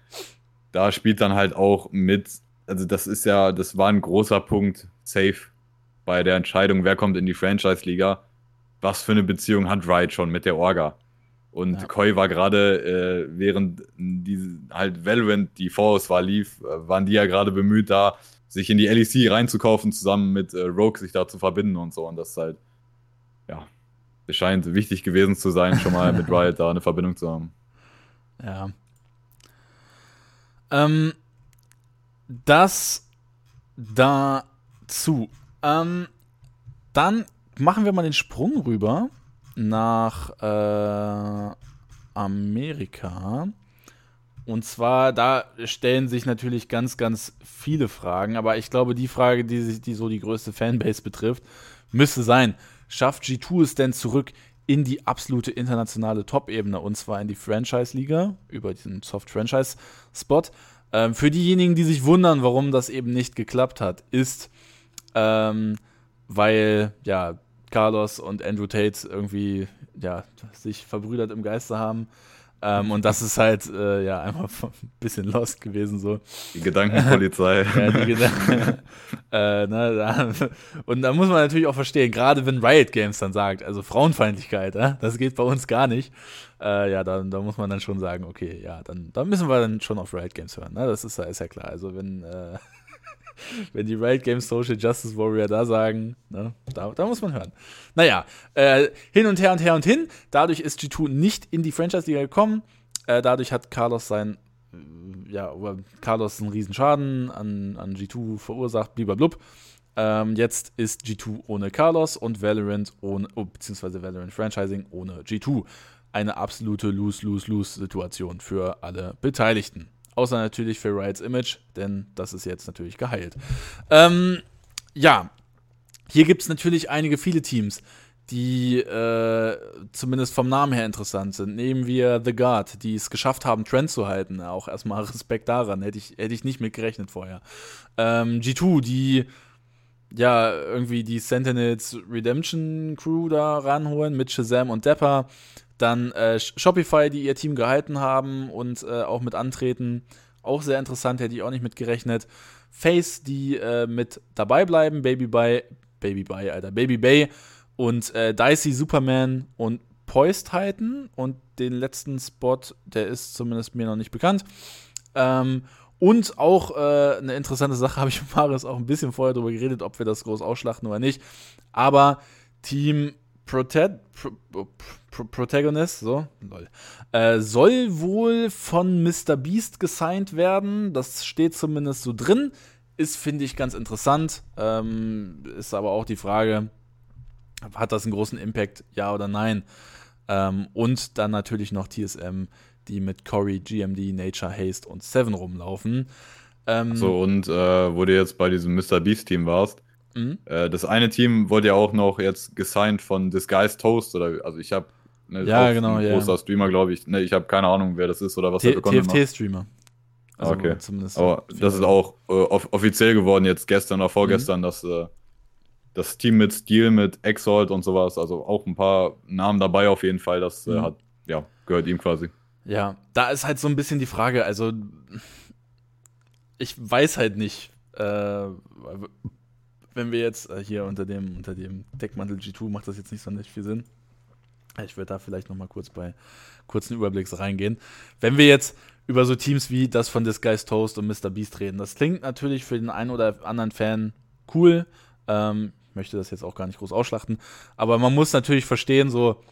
da spielt dann halt auch mit, also das ist ja, das war ein großer Punkt, safe, bei der Entscheidung, wer kommt in die Franchise-Liga, was für eine Beziehung hat Wright schon mit der Orga. Und ja. Koi war gerade, äh, während die, halt Valorant die Vorauswahl lief, äh, waren die ja gerade bemüht, da sich in die LEC reinzukaufen, zusammen mit äh, Rogue sich da zu verbinden und so. Und das ist halt, ja, es scheint wichtig gewesen zu sein, schon mal mit *laughs* Riot da eine Verbindung zu haben. Ja. Ähm, das dazu. Ähm, dann machen wir mal den Sprung rüber nach äh, Amerika. Und zwar, da stellen sich natürlich ganz, ganz viele Fragen, aber ich glaube, die Frage, die, sich, die so die größte Fanbase betrifft, müsste sein, schafft G2 es denn zurück in die absolute internationale Top-Ebene und zwar in die Franchise-Liga über diesen Soft-Franchise-Spot? Ähm, für diejenigen, die sich wundern, warum das eben nicht geklappt hat, ist, ähm, weil, ja, Carlos und Andrew Tate irgendwie, ja, sich verbrüdert im Geiste haben ähm, und das ist halt, äh, ja, einfach *laughs* ein bisschen lost gewesen so. Die Gedankenpolizei. *laughs* ja, die Gedanken, *laughs* äh, ne, da, und da muss man natürlich auch verstehen, gerade wenn Riot Games dann sagt, also Frauenfeindlichkeit, äh, das geht bei uns gar nicht. Äh, ja, da, da muss man dann schon sagen, okay, ja, dann, dann müssen wir dann schon auf Riot Games hören. Ne? Das ist, ist ja klar. Also wenn äh, *laughs* wenn die Riot Games Social Justice Warrior da sagen, ne, da, da, muss man hören. Naja, äh, hin und her und her und hin. Dadurch ist G2 nicht in die Franchise-Liga gekommen. Äh, dadurch hat Carlos sein, äh, ja, Carlos einen riesen Schaden an, an G2 verursacht, blub. Ähm, jetzt ist G2 ohne Carlos und Valorant ohne, oh, beziehungsweise Valorant Franchising ohne G2. Eine absolute Lose-Lose-Lose-Situation für alle Beteiligten. Außer natürlich für Riots Image, denn das ist jetzt natürlich geheilt. Ähm, ja, hier gibt es natürlich einige, viele Teams, die äh, zumindest vom Namen her interessant sind. Nehmen wir The Guard, die es geschafft haben, Trend zu halten. Auch erstmal *laughs* Respekt daran, hätte ich, hätte ich nicht mit gerechnet vorher. Ähm, G2, die ja irgendwie die Sentinels Redemption Crew da ranholen mit Shazam und Depper. Dann äh, Shopify, die ihr Team gehalten haben und äh, auch mit antreten. Auch sehr interessant, hätte ich auch nicht mit gerechnet. Face, die äh, mit dabei bleiben. Baby Bay, Baby Bay, Alter, Baby Bay und äh, Dicey Superman und Poised halten. Und den letzten Spot, der ist zumindest mir noch nicht bekannt. Ähm, und auch äh, eine interessante Sache, *laughs* habe ich mit Marius auch ein bisschen vorher darüber geredet, ob wir das groß ausschlachten oder nicht. Aber Team Protet Pro Pro Protagonist, so, äh, soll wohl von Mr. Beast gesigned werden. Das steht zumindest so drin. Ist, finde ich, ganz interessant. Ähm, ist aber auch die Frage, hat das einen großen Impact, ja oder nein? Ähm, und dann natürlich noch TSM, die mit Corey, GMD, Nature, Haste und Seven rumlaufen. Ähm, so, und äh, wo du jetzt bei diesem Mr. Beast-Team warst, Mhm. Äh, das eine Team wurde ja auch noch jetzt gesigned von Disguised Toast oder also ich habe ne, ja genau ein großer ja. Streamer glaube ich. Ne, ich habe keine Ahnung, wer das ist oder was T er bekommen TFT Streamer. Also okay. Zumindest Aber das ist auch äh, off offiziell geworden jetzt gestern oder vorgestern, mhm. dass äh, das Team mit Steel, mit Exalt und sowas, also auch ein paar Namen dabei auf jeden Fall. Das äh, mhm. hat ja gehört ihm quasi. Ja, da ist halt so ein bisschen die Frage. Also ich weiß halt nicht. Äh, wenn wir jetzt äh, hier unter dem, unter dem Deckmantel G2 macht das jetzt nicht sonderlich viel Sinn. Ich würde da vielleicht noch mal kurz bei kurzen Überblicks reingehen. Wenn wir jetzt über so Teams wie das von Disguised Toast und Mr. Beast reden, das klingt natürlich für den einen oder anderen Fan cool. Ähm, möchte das jetzt auch gar nicht groß ausschlachten. Aber man muss natürlich verstehen, so,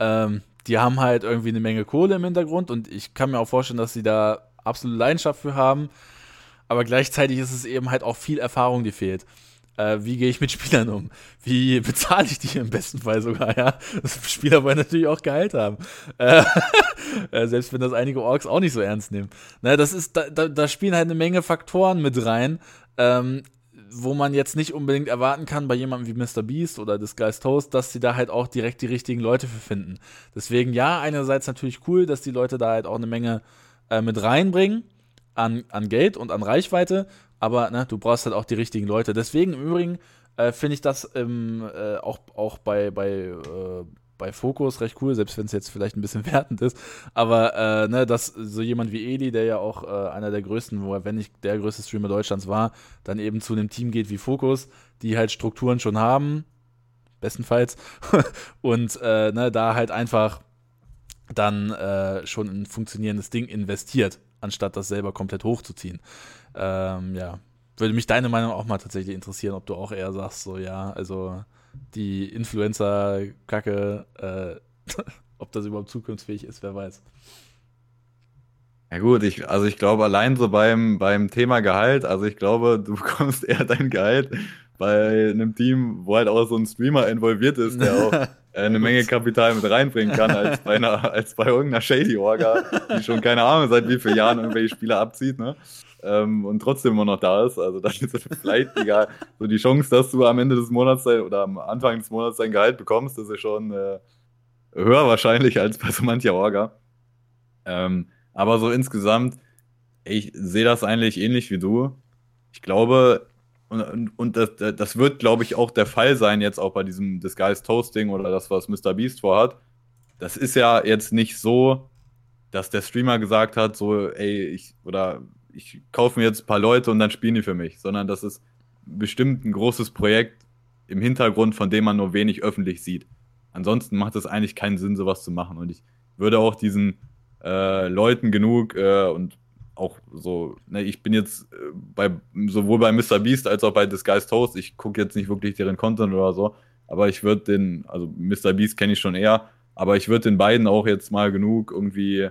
ähm, die haben halt irgendwie eine Menge Kohle im Hintergrund und ich kann mir auch vorstellen, dass sie da absolute Leidenschaft für haben. Aber gleichzeitig ist es eben halt auch viel Erfahrung, die fehlt. Äh, wie gehe ich mit Spielern um? Wie *laughs* bezahle ich die im besten Fall sogar, ja? Spieler wollen natürlich auch Gehalt haben. Äh, *laughs* äh, selbst wenn das einige Orks auch nicht so ernst nehmen. Na, das ist, da, da, da spielen halt eine Menge Faktoren mit rein. Ähm, wo man jetzt nicht unbedingt erwarten kann bei jemandem wie Mr. Beast oder Disguised Toast, dass sie da halt auch direkt die richtigen Leute für finden. Deswegen ja, einerseits natürlich cool, dass die Leute da halt auch eine Menge äh, mit reinbringen an, an Geld und an Reichweite, aber ne, du brauchst halt auch die richtigen Leute. Deswegen im Übrigen äh, finde ich das ähm, äh, auch, auch bei, bei äh, bei Focus recht cool, selbst wenn es jetzt vielleicht ein bisschen *laughs* wertend ist. Aber äh, ne, dass so jemand wie Edi, der ja auch äh, einer der größten, wo er, wenn nicht der größte Streamer Deutschlands war, dann eben zu einem Team geht wie Focus, die halt Strukturen schon haben, bestenfalls, *laughs* und äh, ne, da halt einfach dann schon ein funktionierendes Ding investiert, anstatt das selber komplett hochzuziehen. Ähm, ja, würde mich deine Meinung auch mal tatsächlich interessieren, ob du auch eher sagst, so ja, also die Influencer-Kacke, äh, *laughs* ob das überhaupt zukunftsfähig ist, wer weiß. Ja gut, ich, also ich glaube allein so beim, beim Thema Gehalt, also ich glaube, *laughs* du bekommst eher dein Gehalt bei einem Team, wo halt auch so ein Streamer involviert ist, der auch *laughs* äh, eine Menge Kapital mit reinbringen kann, als bei, einer, als bei irgendeiner Shady-Orga, die schon keine Ahnung seit wie vielen Jahren irgendwelche Spieler abzieht, ne? Ähm, und trotzdem immer noch da ist. Also dann ist vielleicht *laughs* egal. So die Chance, dass du am Ende des Monats oder am Anfang des Monats dein Gehalt bekommst, ist schon äh, höher wahrscheinlich als bei so mancher Orga. Ähm, aber so insgesamt, ich sehe das eigentlich ähnlich wie du. Ich glaube, und, und das, das wird, glaube ich, auch der Fall sein, jetzt auch bei diesem Disguised Toasting oder das, was Mr. Beast vorhat. Das ist ja jetzt nicht so, dass der Streamer gesagt hat, so, ey, ich, oder ich kaufe mir jetzt ein paar Leute und dann spielen die für mich, sondern das ist bestimmt ein großes Projekt im Hintergrund, von dem man nur wenig öffentlich sieht. Ansonsten macht es eigentlich keinen Sinn, sowas zu machen. Und ich würde auch diesen äh, Leuten genug äh, und auch so, ne, ich bin jetzt äh, bei sowohl bei Mr. Beast als auch bei Disguised Toast, ich gucke jetzt nicht wirklich deren Content oder so, aber ich würde den, also Mr. Beast kenne ich schon eher, aber ich würde den beiden auch jetzt mal genug irgendwie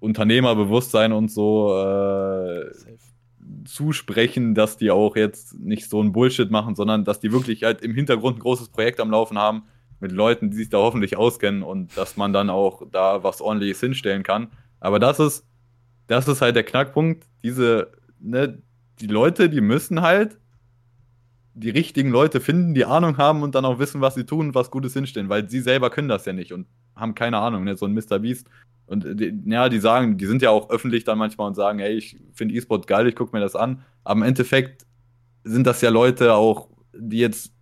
Unternehmerbewusstsein und so äh, zusprechen, dass die auch jetzt nicht so ein Bullshit machen, sondern dass die wirklich halt im Hintergrund ein großes Projekt am Laufen haben mit Leuten, die sich da hoffentlich auskennen und dass man dann auch da was ordentliches hinstellen kann. Aber das ist, das ist halt der Knackpunkt. Diese, ne, die Leute, die müssen halt die richtigen Leute finden, die Ahnung haben und dann auch wissen, was sie tun und was Gutes hinstellen, weil sie selber können das ja nicht und haben keine Ahnung. Ne? So ein Mr. Beast und die, ja, die sagen, die sind ja auch öffentlich dann manchmal und sagen, ey, ich finde E-Sport geil, ich gucke mir das an. Aber im Endeffekt sind das ja Leute auch, die jetzt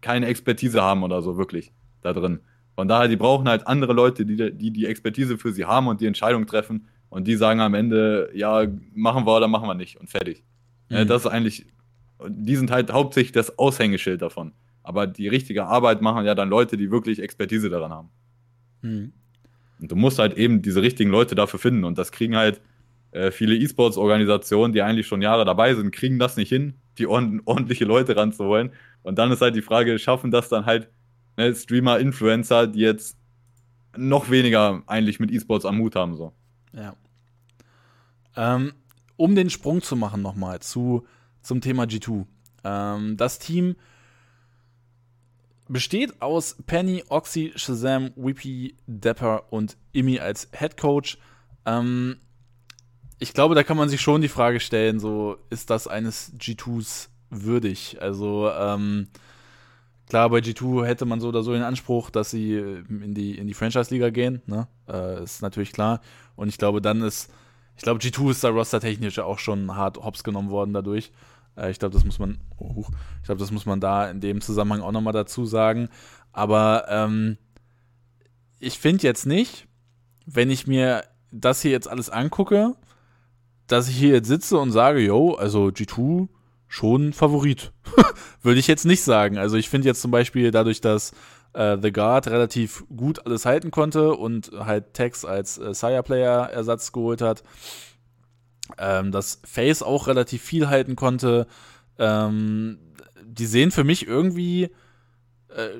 keine Expertise haben oder so, wirklich da drin. Von daher, die brauchen halt andere Leute, die, die die Expertise für sie haben und die Entscheidung treffen. Und die sagen am Ende, ja, machen wir oder machen wir nicht und fertig. Mhm. Ja, das ist eigentlich, die sind halt hauptsächlich das Aushängeschild davon. Aber die richtige Arbeit machen ja dann Leute, die wirklich Expertise daran haben. Mhm. Und du musst halt eben diese richtigen Leute dafür finden. Und das kriegen halt äh, viele E-Sports-Organisationen, die eigentlich schon Jahre dabei sind, kriegen das nicht hin, die ord ordentliche Leute ranzuholen. Und dann ist halt die Frage, schaffen das dann halt ne, Streamer, Influencer, die jetzt noch weniger eigentlich mit E-Sports am Hut haben. So. Ja. Ähm, um den Sprung zu machen nochmal zu, zum Thema G2. Ähm, das Team besteht aus Penny, Oxy, Shazam, Whippy, Dapper und Imi als Head Coach. Ähm, ich glaube, da kann man sich schon die Frage stellen, so ist das eines G2s würdig? Also ähm, klar, bei G2 hätte man so oder so den Anspruch, dass sie in die, in die Franchise-Liga gehen, ne? Äh, ist natürlich klar. Und ich glaube, dann ist, ich glaube, G2 ist da rostertechnisch auch schon hart hops genommen worden dadurch. Äh, ich glaube, das muss man, oh, ich glaube, das muss man da in dem Zusammenhang auch nochmal dazu sagen. Aber ähm, ich finde jetzt nicht, wenn ich mir das hier jetzt alles angucke, dass ich hier jetzt sitze und sage, yo, also G2 schon Favorit. *laughs* Würde ich jetzt nicht sagen. Also ich finde jetzt zum Beispiel dadurch, dass äh, The Guard relativ gut alles halten konnte und halt Tex als äh, Sire-Player-Ersatz geholt hat, ähm, dass Face auch relativ viel halten konnte. Ähm, die sehen für mich irgendwie äh,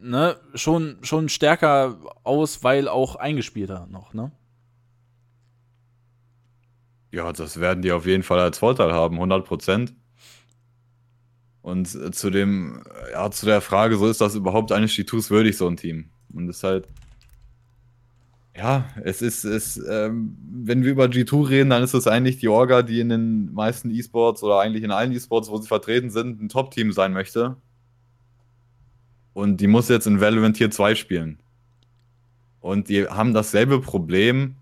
ne, schon, schon stärker aus, weil auch eingespielter noch, ne? Ja, das werden die auf jeden Fall als Vorteil haben, 100 Prozent. Und äh, zu dem, ja, zu der Frage, so ist das überhaupt eigentlich G2s würdig, so ein Team? Und es ist halt, ja, es ist, es, ähm, wenn wir über G2 reden, dann ist es eigentlich die Orga, die in den meisten E-Sports oder eigentlich in allen E-Sports, wo sie vertreten sind, ein Top-Team sein möchte. Und die muss jetzt in Valorant Tier 2 spielen. Und die haben dasselbe Problem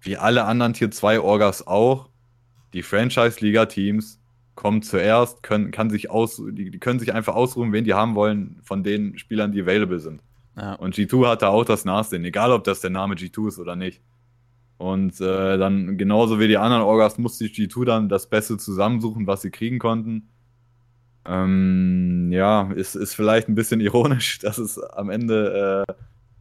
wie alle anderen Tier 2 Orgas auch. Die Franchise-Liga-Teams kommen zuerst, können, kann sich aus, die, können sich einfach ausruhen, wen die haben wollen, von den Spielern, die available sind. Ja. Und G2 hat da auch das Nachsehen, egal ob das der Name G2 ist oder nicht. Und äh, dann genauso wie die anderen Orgas musste G2 dann das Beste zusammensuchen, was sie kriegen konnten. Ähm, ja, ist, ist vielleicht ein bisschen ironisch, *laughs* dass es am Ende äh,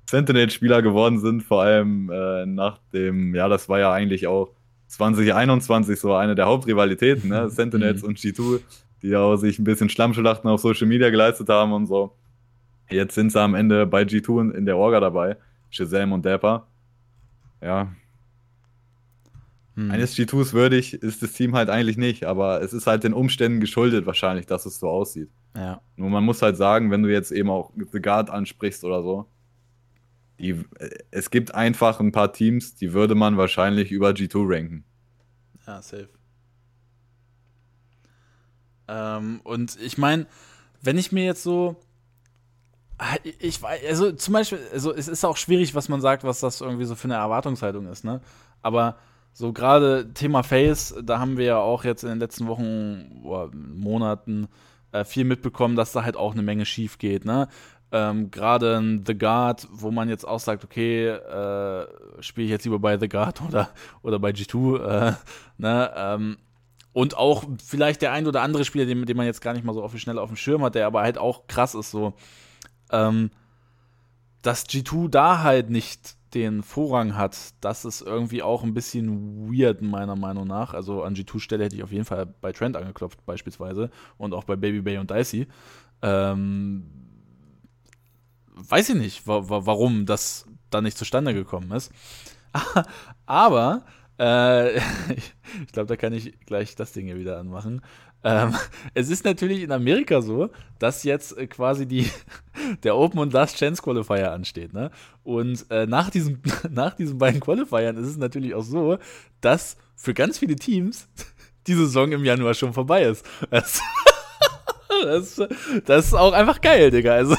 Sentinel-Spieler geworden sind, vor allem äh, nach dem, ja, das war ja eigentlich auch 2021 so eine der Hauptrivalitäten, ne? *laughs* Sentinels mhm. und G2, die auch sich ein bisschen Schlammschlachten auf Social Media geleistet haben und so. Jetzt sind sie am Ende bei G2 in der Orga dabei, Shazam und Dapper. Ja. Hm. Eines G2s würdig ist das Team halt eigentlich nicht, aber es ist halt den Umständen geschuldet wahrscheinlich, dass es so aussieht. Ja. Nur man muss halt sagen, wenn du jetzt eben auch The Guard ansprichst oder so, die, es gibt einfach ein paar Teams, die würde man wahrscheinlich über G2 ranken. Ja, safe. Ähm, und ich meine, wenn ich mir jetzt so. Ich weiß, also zum Beispiel, also es ist auch schwierig, was man sagt, was das irgendwie so für eine Erwartungshaltung ist, ne? Aber so gerade Thema Face, da haben wir ja auch jetzt in den letzten Wochen oder Monaten äh, viel mitbekommen, dass da halt auch eine Menge schief geht, ne? Ähm, Gerade The Guard, wo man jetzt auch sagt, okay, äh, spiele ich jetzt lieber bei The Guard *laughs* oder, oder bei G2, äh, ne? Ähm, und auch vielleicht der ein oder andere Spieler, den, den man jetzt gar nicht mal so Schnelle auf dem Schirm hat, der aber halt auch krass ist, so, ähm, dass G2 da halt nicht den Vorrang hat, das ist irgendwie auch ein bisschen weird, meiner Meinung nach. Also an G2-Stelle hätte ich auf jeden Fall bei Trent angeklopft, beispielsweise, und auch bei Baby Bay und Dicey. Ähm, weiß ich nicht, wa warum das da nicht zustande gekommen ist. *laughs* Aber äh, *laughs* ich glaube, da kann ich gleich das Ding hier wieder anmachen. Ähm, *laughs* es ist natürlich in Amerika so, dass jetzt äh, quasi die, *laughs* der Open und Last Chance Qualifier ansteht. Ne? Und äh, nach, diesem, *laughs* nach diesen beiden Qualifiern ist es natürlich auch so, dass für ganz viele Teams die Saison im Januar schon vorbei ist. Das das, das, ist auch einfach geil, Digga. Also,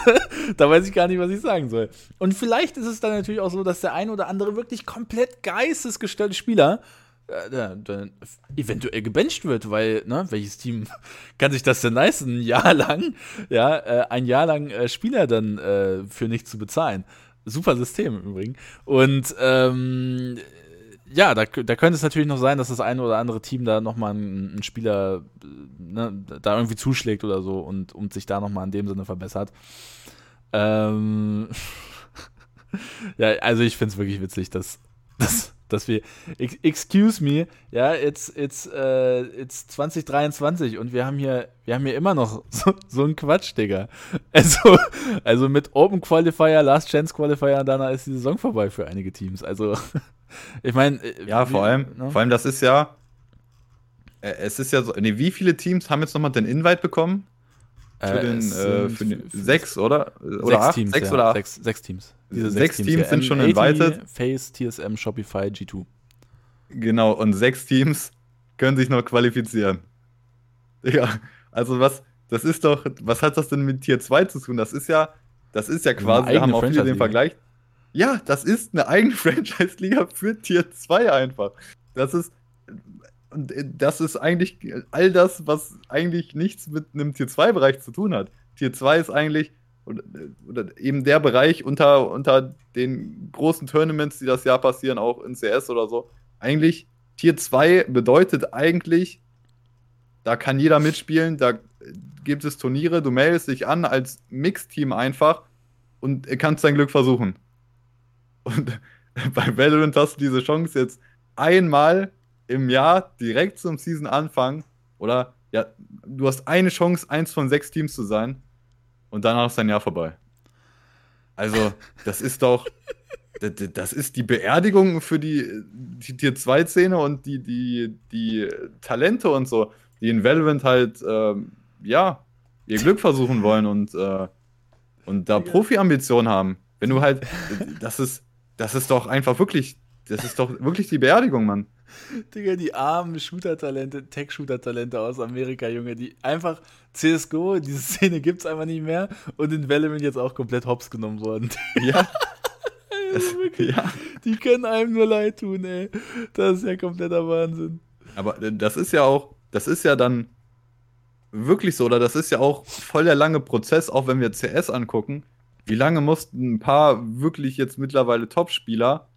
da weiß ich gar nicht, was ich sagen soll. Und vielleicht ist es dann natürlich auch so, dass der ein oder andere wirklich komplett geistesgestörte Spieler dann eventuell gebencht wird, weil, ne, welches Team *laughs* kann sich das denn leisten, ein Jahr *laughs* lang, ja, äh, ein Jahr lang äh, Spieler dann äh, für nichts zu bezahlen. Super System im Übrigen. Und ähm, ja, da, da könnte es natürlich noch sein, dass das eine oder andere Team da nochmal einen, einen Spieler ne, da irgendwie zuschlägt oder so und, und sich da nochmal in dem Sinne verbessert. Ähm *laughs* ja, also ich finde es wirklich witzig, dass, dass, dass wir, excuse me, ja, it's, it's, uh, it's 2023 und wir haben hier, wir haben hier immer noch *laughs* so, so einen Quatsch, Digga. Also, also mit Open Qualifier, Last Chance Qualifier, danach ist die Saison vorbei für einige Teams. Also *laughs* ich meine. Äh, ja, vor allem, ne? vor allem, das ist ja. Äh, es ist ja so. Nee, wie viele Teams haben jetzt nochmal den Invite bekommen? Für, äh, den, äh, für den, sechs, oder? Oder sechs acht? Teams. Sechs ja, oder acht? Sechs, sechs Teams. Diese sechs, sechs Teams, Teams sind schon invited. Face, TSM, Shopify, G2. Genau, und sechs Teams können sich noch qualifizieren. Ja, also was, das ist doch, was hat das denn mit Tier 2 zu tun? Das ist ja, das ist ja quasi, wir haben auch viele den Vergleich, ja, das ist eine eigene *laughs* Franchise-Liga für Tier 2 einfach. Das ist, das ist eigentlich all das, was eigentlich nichts mit einem Tier 2-Bereich zu tun hat. Tier 2 ist eigentlich oder, oder, eben der Bereich unter, unter den großen Tournaments, die das Jahr passieren, auch in CS oder so. Eigentlich, Tier 2 bedeutet eigentlich da kann jeder mitspielen, da gibt es Turniere, du meldest dich an als Mixteam einfach und kannst dein Glück versuchen. Und *laughs* bei Valorant hast du diese Chance jetzt einmal im Jahr direkt zum Season-Anfang oder ja, du hast eine Chance, eins von sechs Teams zu sein und danach ist dein Jahr vorbei. Also, das ist doch, *laughs* das ist die Beerdigung für die, die Tier 2 Szene und die, die, die Talente und so, die in Valorant halt, ähm, ja, ihr Glück versuchen wollen und, äh, und da Profi-Ambitionen haben. Wenn du halt, das ist, das ist doch einfach wirklich, das ist doch wirklich die Beerdigung, Mann. Digga, die armen Shooter-Talente, Tech-Shooter-Talente aus Amerika, Junge, die einfach CSGO, diese Szene gibt's einfach nicht mehr und in Valorant jetzt auch komplett hops genommen worden. Ja. *laughs* also wirklich, ja. Die können einem nur leid tun, ey. Das ist ja kompletter Wahnsinn. Aber äh, das ist ja auch, das ist ja dann wirklich so, oder das ist ja auch voll der lange Prozess, auch wenn wir CS angucken. Wie lange mussten ein paar wirklich jetzt mittlerweile Top-Spieler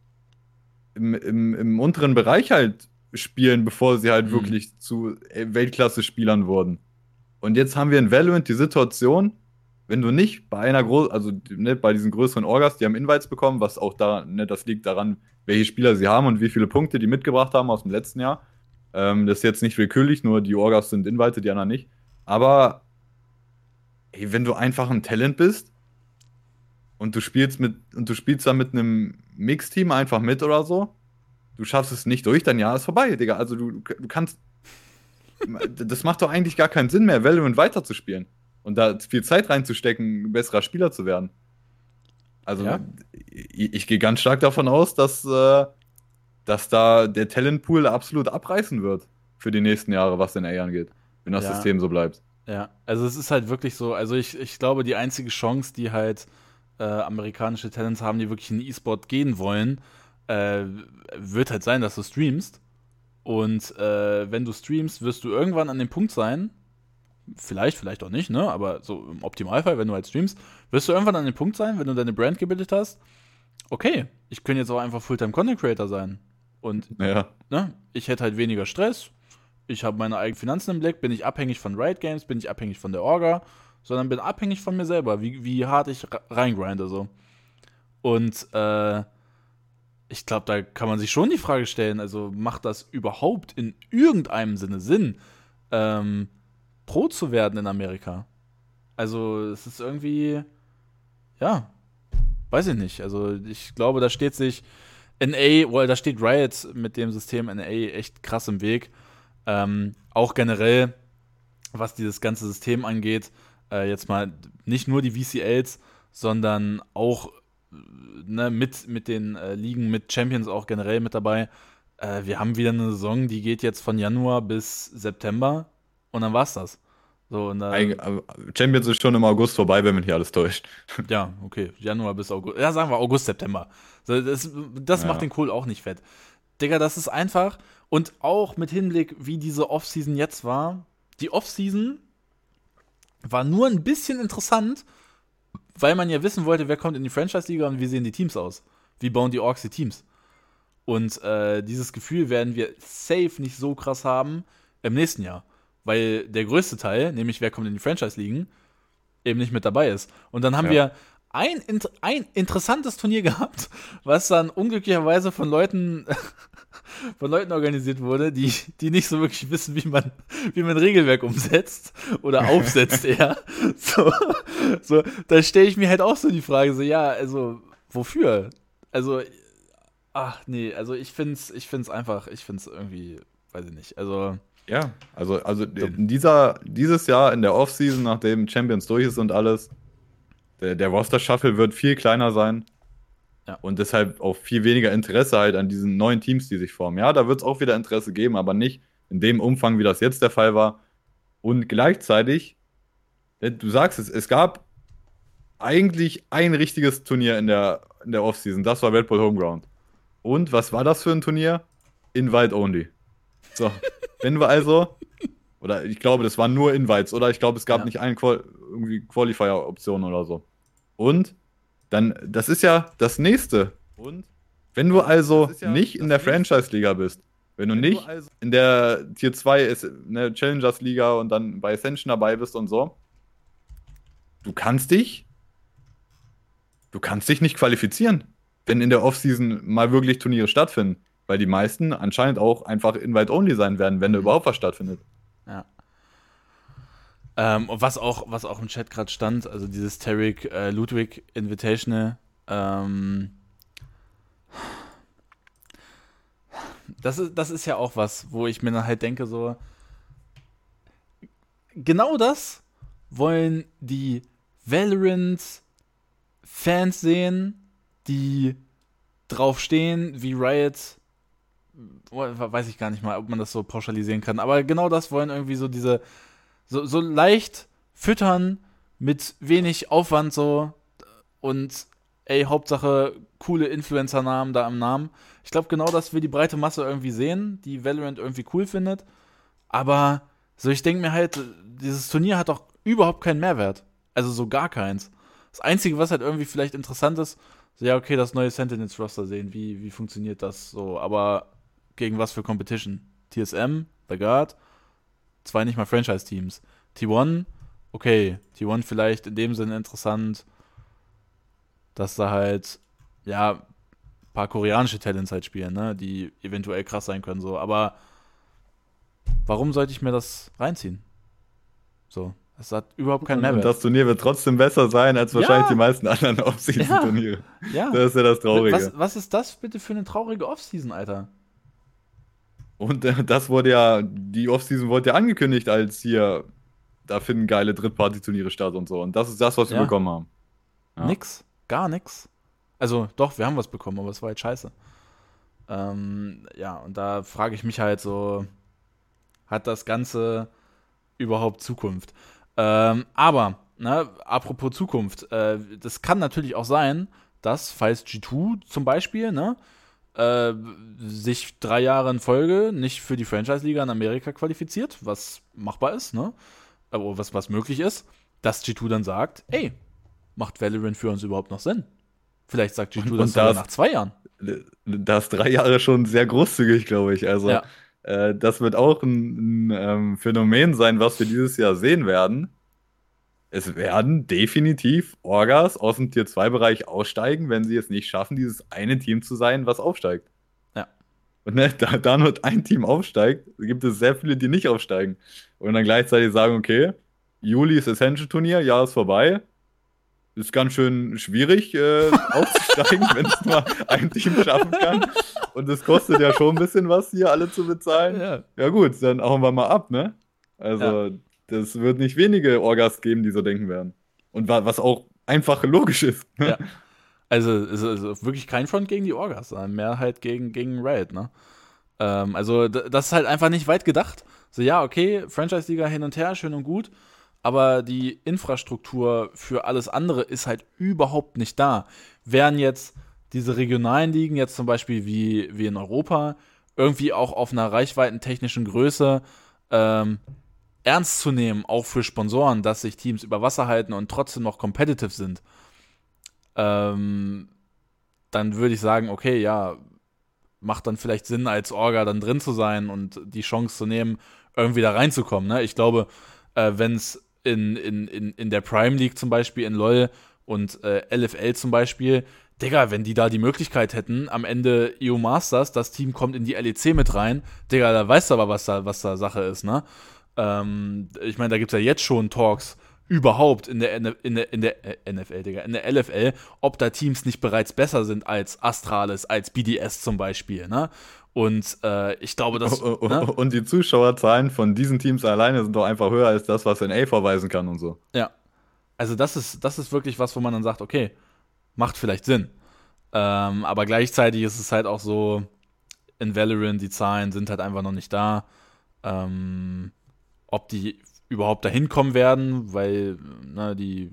im, im, im unteren Bereich halt spielen, bevor sie halt mhm. wirklich zu äh, Weltklasse-Spielern wurden? Und jetzt haben wir in Valorant die Situation, wenn du nicht bei einer großen, also ne, bei diesen größeren Orgas, die haben Invites bekommen, was auch da, ne, das liegt daran, welche Spieler sie haben und wie viele Punkte die mitgebracht haben aus dem letzten Jahr. Ähm, das ist jetzt nicht willkürlich, nur die Orgas sind Invited, die anderen nicht. Aber ey, wenn du einfach ein Talent bist und du spielst mit und du spielst da mit einem Mixteam einfach mit oder so, du schaffst es nicht durch, dann ja, ist vorbei, Digga. Also du, du kannst. das macht doch eigentlich gar keinen Sinn mehr, Valorant weiterzuspielen und da viel Zeit reinzustecken, ein besserer Spieler zu werden. Also ja. ich, ich gehe ganz stark davon aus, dass, äh, dass da der Talentpool absolut abreißen wird für die nächsten Jahre, was den A angeht wenn das ja. System so bleibt. Ja, also es ist halt wirklich so, also ich, ich glaube, die einzige Chance, die halt äh, amerikanische Talents haben, die wirklich in E-Sport gehen wollen, äh, wird halt sein, dass du streamst. Und äh, wenn du streamst, wirst du irgendwann an dem Punkt sein, vielleicht, vielleicht auch nicht, ne? Aber so im Optimalfall, wenn du halt streamst, wirst du irgendwann an dem Punkt sein, wenn du deine Brand gebildet hast, okay, ich könnte jetzt auch einfach Fulltime Content Creator sein. Und ja. ne, ich hätte halt weniger Stress, ich habe meine eigenen Finanzen im Blick, bin ich abhängig von Riot Games, bin ich abhängig von der Orga, sondern bin abhängig von mir selber, wie, wie hart ich reingrinde so. Und äh, ich glaube, da kann man sich schon die Frage stellen, also macht das überhaupt in irgendeinem Sinne Sinn, ähm, Pro zu werden in Amerika? Also es ist irgendwie, ja, weiß ich nicht. Also ich glaube, da steht sich NA, well, da steht Riot mit dem System NA echt krass im Weg. Ähm, auch generell, was dieses ganze System angeht, äh, jetzt mal nicht nur die VCLs, sondern auch ne, mit, mit den äh, Ligen, mit Champions auch generell mit dabei. Äh, wir haben wieder eine Saison, die geht jetzt von Januar bis September und dann war's das. So, und dann, äh, Champions ist schon im August vorbei, wenn man hier alles täuscht. *laughs* Ja, okay. Januar bis August. Ja, sagen wir August, September. Das, das ja. macht den Kohl auch nicht fett. Digga, das ist einfach. Und auch mit Hinblick, wie diese Offseason jetzt war. Die Offseason war nur ein bisschen interessant, weil man ja wissen wollte, wer kommt in die Franchise-Liga und wie sehen die Teams aus. Wie bauen die Orks die Teams. Und äh, dieses Gefühl werden wir safe nicht so krass haben im nächsten Jahr. Weil der größte Teil, nämlich wer kommt in die Franchise-Ligen, eben nicht mit dabei ist. Und dann haben ja. wir ein, ein interessantes Turnier *laughs* gehabt, was dann unglücklicherweise von Leuten *laughs* von Leuten organisiert wurde, die, die nicht so wirklich wissen, wie man, wie man Regelwerk umsetzt oder aufsetzt *laughs* eher. So, so da stelle ich mir halt auch so die Frage, so, ja, also, wofür? Also, ach nee, also ich finde es ich find's einfach, ich finde es irgendwie, weiß ich nicht, also. Ja, also, also dieser, dieses Jahr in der Offseason, nachdem Champions durch ist und alles, der, der Roster-Shuffle wird viel kleiner sein. Ja. Und deshalb auch viel weniger Interesse halt an diesen neuen Teams, die sich formen. Ja, da wird es auch wieder Interesse geben, aber nicht in dem Umfang, wie das jetzt der Fall war. Und gleichzeitig, äh, du sagst es, es gab eigentlich ein richtiges Turnier in der, in der Offseason. Das war Red Bull Homeground. Und was war das für ein Turnier? Invite only. So, *laughs* wenn wir also, oder ich glaube, das waren nur Invites, oder? Ich glaube, es gab ja. nicht eine Qual Qualifier-Option oder so. Und dann, das ist ja das nächste. Und? Wenn du also ja nicht in der Franchise-Liga bist, Wenn du nicht also in der Tier 2 ist, eine Challengers Liga und dann bei Ascension dabei bist und so, du kannst dich, du kannst dich nicht qualifizieren, wenn in der Offseason mal wirklich Turniere stattfinden. Weil die meisten anscheinend auch einfach Invite-Only sein werden, wenn da mhm. überhaupt was stattfindet. Ja. Ähm, was, auch, was auch im Chat gerade stand, also dieses Tarek äh, Ludwig Invitational, ähm, das ist, das ist ja auch was, wo ich mir dann halt denke, so, genau das wollen die Valorant-Fans sehen, die drauf stehen, wie Riot, weiß ich gar nicht mal, ob man das so pauschalisieren kann, aber genau das wollen irgendwie so diese, so, so leicht füttern mit wenig Aufwand so und ey, Hauptsache coole Influencer-Namen da am Namen. Ich glaube, genau das will die breite Masse irgendwie sehen, die Valorant irgendwie cool findet. Aber so, ich denke mir halt, dieses Turnier hat doch überhaupt keinen Mehrwert. Also so gar keins. Das Einzige, was halt irgendwie vielleicht interessant ist, so, ja, okay, das neue Sentinels-Roster sehen, wie, wie funktioniert das so, aber gegen was für Competition? TSM, The Guard, zwei nicht mal Franchise-Teams. T1, okay, T1 vielleicht in dem Sinne interessant, dass da halt, ja, ein paar koreanische Talents halt spielen, ne, die eventuell krass sein können, so, aber warum sollte ich mir das reinziehen? So, es hat überhaupt keinen Mehrwert. Und das Turnier wird trotzdem besser sein als wahrscheinlich ja. die meisten anderen Offseason-Turniere. Ja. ja. Das ist ja das Traurige. Was, was, ist das bitte für eine traurige Offseason, Alter? Und äh, das wurde ja, die Offseason wurde ja angekündigt als hier, da finden geile Drittparty-Turniere statt und so. Und das ist das, was wir bekommen haben. Ja. Nix gar nichts. Also doch, wir haben was bekommen, aber es war halt scheiße. Ähm, ja, und da frage ich mich halt so, hat das Ganze überhaupt Zukunft? Ähm, aber, ne, apropos Zukunft, äh, das kann natürlich auch sein, dass, falls G2 zum Beispiel, ne, äh, sich drei Jahre in Folge nicht für die Franchise-Liga in Amerika qualifiziert, was machbar ist, ne, aber was, was möglich ist, dass G2 dann sagt, ey, macht Valorant für uns überhaupt noch Sinn? Vielleicht sagt G2 und, das, und das nach zwei Jahren. Das ist drei Jahre schon sehr großzügig, glaube ich. Also, ja. äh, das wird auch ein, ein ähm, Phänomen sein, was wir dieses Jahr sehen werden. Es werden definitiv Orgas aus dem Tier 2-Bereich aussteigen, wenn sie es nicht schaffen, dieses eine Team zu sein, was aufsteigt. Ja. Und ne, da, da nur ein Team aufsteigt, gibt es sehr viele, die nicht aufsteigen. Und dann gleichzeitig sagen, okay, Juli ist Essential-Turnier, Jahr ist vorbei ist ganz schön schwierig äh, *laughs* aufzusteigen, wenn es nur ein Team schaffen kann. Und es kostet ja schon ein bisschen was, hier alle zu bezahlen. Ja, ja gut, dann hauen wir mal ab, ne? Also, ja. Das wird nicht wenige Orgas geben, die so denken werden. Und was auch einfach logisch ist. Ne? Ja. Also, es ist wirklich kein Front gegen die Orgas, sondern mehr halt gegen, gegen Riot, ne? Ähm, also, das ist halt einfach nicht weit gedacht. So, ja, okay, Franchise-Liga hin und her, schön und gut aber die Infrastruktur für alles andere ist halt überhaupt nicht da. Wären jetzt diese regionalen Ligen jetzt zum Beispiel wie, wie in Europa irgendwie auch auf einer reichweitentechnischen Größe ähm, ernst zu nehmen, auch für Sponsoren, dass sich Teams über Wasser halten und trotzdem noch competitive sind, ähm, dann würde ich sagen, okay, ja, macht dann vielleicht Sinn, als Orga dann drin zu sein und die Chance zu nehmen, irgendwie da reinzukommen. Ne? Ich glaube, äh, wenn es in, in, in, in der Prime League zum Beispiel, in LOL und äh, LFL zum Beispiel, Digga, wenn die da die Möglichkeit hätten, am Ende EU Masters, das Team kommt in die LEC mit rein, Digga, da weißt du aber, was da, was da Sache ist, ne? Ähm, ich meine, da gibt es ja jetzt schon Talks überhaupt in der, in der, in der äh, NFL, Digga, in der LFL, ob da Teams nicht bereits besser sind als Astralis, als BDS zum Beispiel, ne? Und äh, ich glaube, dass. Oh, oh, ne? Und die Zuschauerzahlen von diesen Teams alleine sind doch einfach höher als das, was NA vorweisen kann und so. Ja. Also, das ist, das ist wirklich was, wo man dann sagt, okay, macht vielleicht Sinn. Ähm, aber gleichzeitig ist es halt auch so, in Valorant, die Zahlen sind halt einfach noch nicht da. Ähm, ob die überhaupt dahin kommen werden, weil ne, die,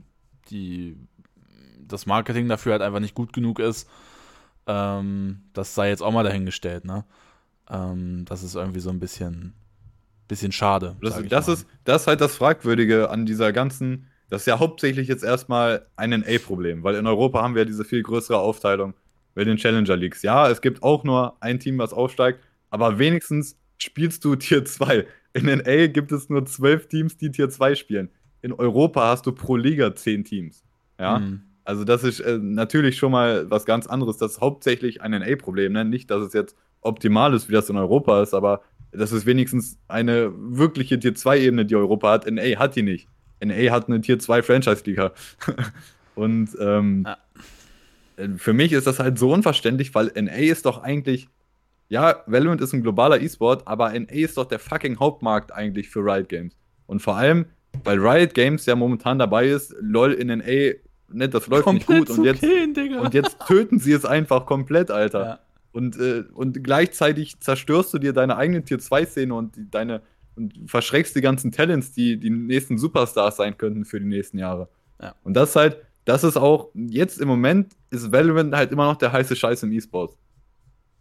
die, das Marketing dafür halt einfach nicht gut genug ist. Ähm, das sei jetzt auch mal dahingestellt, ne? Ähm, das ist irgendwie so ein bisschen, bisschen schade. Das, das ist, das ist halt das Fragwürdige an dieser ganzen. Das ist ja hauptsächlich jetzt erstmal ein NA-Problem, weil in Europa haben wir ja diese viel größere Aufteilung bei den Challenger Leagues. Ja, es gibt auch nur ein Team, was aufsteigt, aber wenigstens spielst du Tier 2. In NA gibt es nur zwölf Teams, die Tier 2 spielen. In Europa hast du pro Liga zehn Teams. Ja. Mhm. Also, das ist äh, natürlich schon mal was ganz anderes. Das ist hauptsächlich ein NA-Problem. Ne? Nicht, dass es jetzt optimal ist, wie das in Europa ist, aber das ist wenigstens eine wirkliche Tier 2-Ebene, die Europa hat. NA hat die nicht. NA hat eine Tier 2 Franchise-Liga. *laughs* Und ähm, ja. für mich ist das halt so unverständlich, weil NA ist doch eigentlich, ja, Valorant ist ein globaler E-Sport, aber NA ist doch der fucking Hauptmarkt eigentlich für Riot Games. Und vor allem, weil Riot Games ja momentan dabei ist, LOL in NA, ne, das läuft komplett nicht gut. Und jetzt, und jetzt töten sie es einfach komplett, Alter. Ja. Und, äh, und gleichzeitig zerstörst du dir deine eigene Tier 2-Szene und die, deine und verschreckst die ganzen Talents, die die nächsten Superstars sein könnten für die nächsten Jahre. Ja. Und das halt, das ist auch, jetzt im Moment ist Valorant halt immer noch der heiße Scheiß im E-Sport.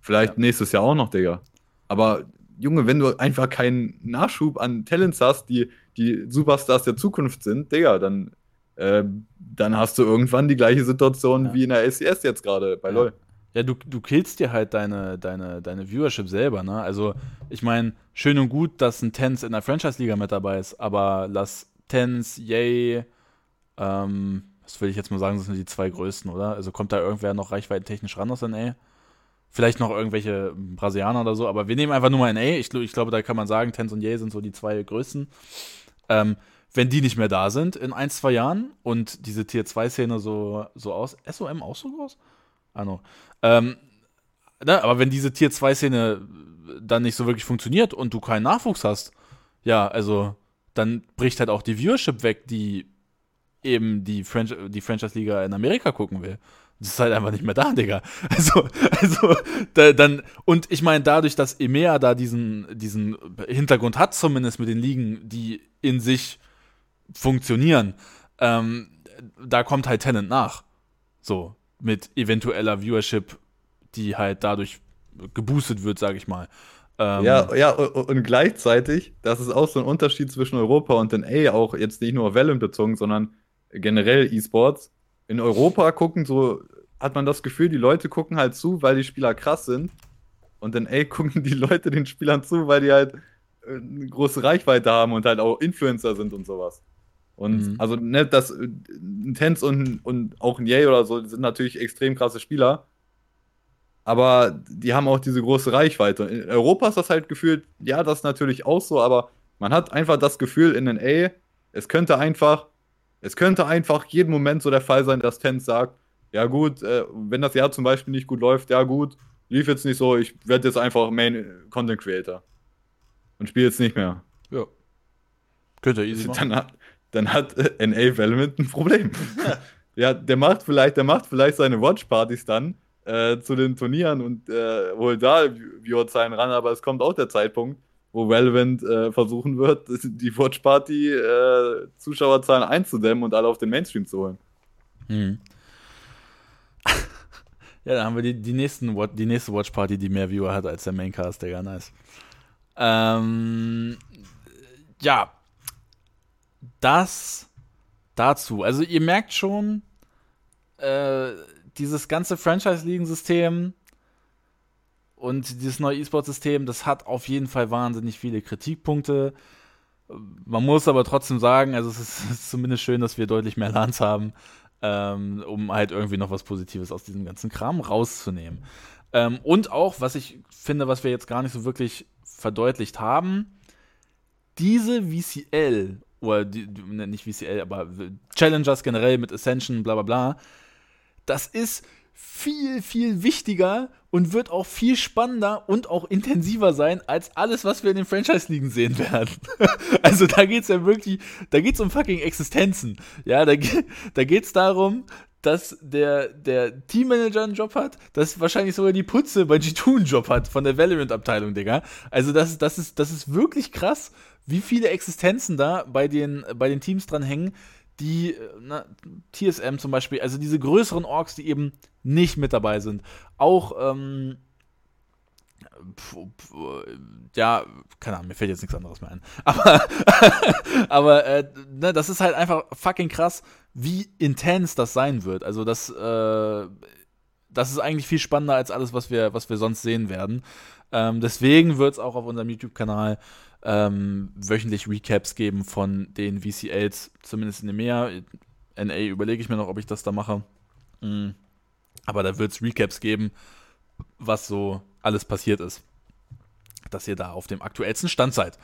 Vielleicht ja. nächstes Jahr auch noch, Digga. Aber Junge, wenn du einfach keinen Nachschub an Talents hast, die die Superstars der Zukunft sind, Digga, dann, äh, dann hast du irgendwann die gleiche Situation ja. wie in der LCS jetzt gerade bei LoL. Ja, du, du killst dir halt deine, deine, deine Viewership selber, ne? Also, ich meine, schön und gut, dass ein Tens in der Franchise-Liga mit dabei ist, aber lass Tens, Yay, ähm, was will ich jetzt mal sagen, das sind die zwei größten, oder? Also kommt da irgendwer noch reichweitentechnisch ran aus NA? Vielleicht noch irgendwelche Brasilianer oder so, aber wir nehmen einfach nur mal NA. Ich, ich glaube, da kann man sagen, Tens und Yay sind so die zwei größten. Ähm, wenn die nicht mehr da sind in ein, zwei Jahren und diese Tier-2-Szene so, so aus. SOM auch so groß? Ah, no. Ähm, ne, aber wenn diese Tier 2 Szene dann nicht so wirklich funktioniert und du keinen Nachwuchs hast, ja, also dann bricht halt auch die Viewership weg, die eben die, Franch die Franchise-Liga in Amerika gucken will. Das ist halt einfach nicht mehr da, Digga. *laughs* Also, also da, dann, und ich meine, dadurch, dass EMEA da diesen, diesen Hintergrund hat, zumindest mit den Ligen, die in sich funktionieren, ähm, da kommt halt Tenant nach. So, mit eventueller Viewership, die halt dadurch geboostet wird, sage ich mal. Ähm, ja, ja, und gleichzeitig, das ist auch so ein Unterschied zwischen Europa und den A, auch jetzt nicht nur auf Valorant bezogen, sondern generell E-Sports. In Europa gucken so, hat man das Gefühl, die Leute gucken halt zu, weil die Spieler krass sind. Und in A *laughs* gucken die Leute den Spielern zu, weil die halt äh, eine große Reichweite haben und halt auch Influencer sind und sowas. Und mhm. also, ne, das ein Tens und, und auch ein Yay oder so sind natürlich extrem krasse Spieler. Aber die haben auch diese große Reichweite. In Europa ist das halt gefühlt, ja, das ist natürlich auch so, aber man hat einfach das Gefühl in den A, es könnte einfach, es könnte einfach jeden Moment so der Fall sein, dass Tens sagt, ja gut, äh, wenn das Jahr zum Beispiel nicht gut läuft, ja gut, lief jetzt nicht so, ich werde jetzt einfach Main Content Creator. Und spiele jetzt nicht mehr. Ja. Könnte easy *laughs* machen. Dann, dann hat äh, NA Valorant ein Problem. *laughs* *laughs* ja, der macht vielleicht, der macht vielleicht seine Watchpartys dann äh, zu den Turnieren und äh, holt da Viewerzahlen ran, aber es kommt auch der Zeitpunkt, wo Valorant äh, versuchen wird, die Watchparty äh, Zuschauerzahlen einzudämmen und alle auf den Mainstream zu holen. Hm. Ja, dann haben wir die, die, nächsten, die nächste Watchparty, die mehr Viewer hat als der Maincast, Digga, nice. Ähm, ja, das dazu. Also ihr merkt schon, äh, dieses ganze Franchise-Ligen-System und dieses neue E-Sport-System, das hat auf jeden Fall wahnsinnig viele Kritikpunkte. Man muss aber trotzdem sagen, also es ist, es *laughs* ist zumindest schön, dass wir deutlich mehr LANs haben, ähm, um halt irgendwie noch was Positives aus diesem ganzen Kram rauszunehmen. Ähm, und auch, was ich finde, was wir jetzt gar nicht so wirklich verdeutlicht haben, diese VCL oder die, ne, nicht VCL, aber Challengers generell mit Ascension, bla bla bla, das ist viel, viel wichtiger und wird auch viel spannender und auch intensiver sein als alles, was wir in den Franchise-Ligen sehen werden. *laughs* also da geht es ja wirklich, da geht es um fucking Existenzen. Ja, da, da geht es darum, dass der, der Teammanager einen Job hat, dass wahrscheinlich sogar die Putze bei G2 einen Job hat von der Valorant-Abteilung, Digga. Also das, das, ist, das ist wirklich krass wie viele Existenzen da bei den, bei den Teams dran hängen, die na, TSM zum Beispiel, also diese größeren Orks, die eben nicht mit dabei sind. Auch, ähm, ja, keine Ahnung, mir fällt jetzt nichts anderes mehr ein. *laughs* Aber, aber äh, ne, das ist halt einfach fucking krass, wie intens das sein wird. Also das, äh, das ist eigentlich viel spannender als alles, was wir, was wir sonst sehen werden. Ähm, deswegen wird es auch auf unserem YouTube-Kanal ähm, wöchentlich Recaps geben von den VCLs, zumindest in dem Meer. NA überlege ich mir noch, ob ich das da mache. Mhm. Aber da wird es Recaps geben, was so alles passiert ist. Dass ihr da auf dem aktuellsten Stand seid.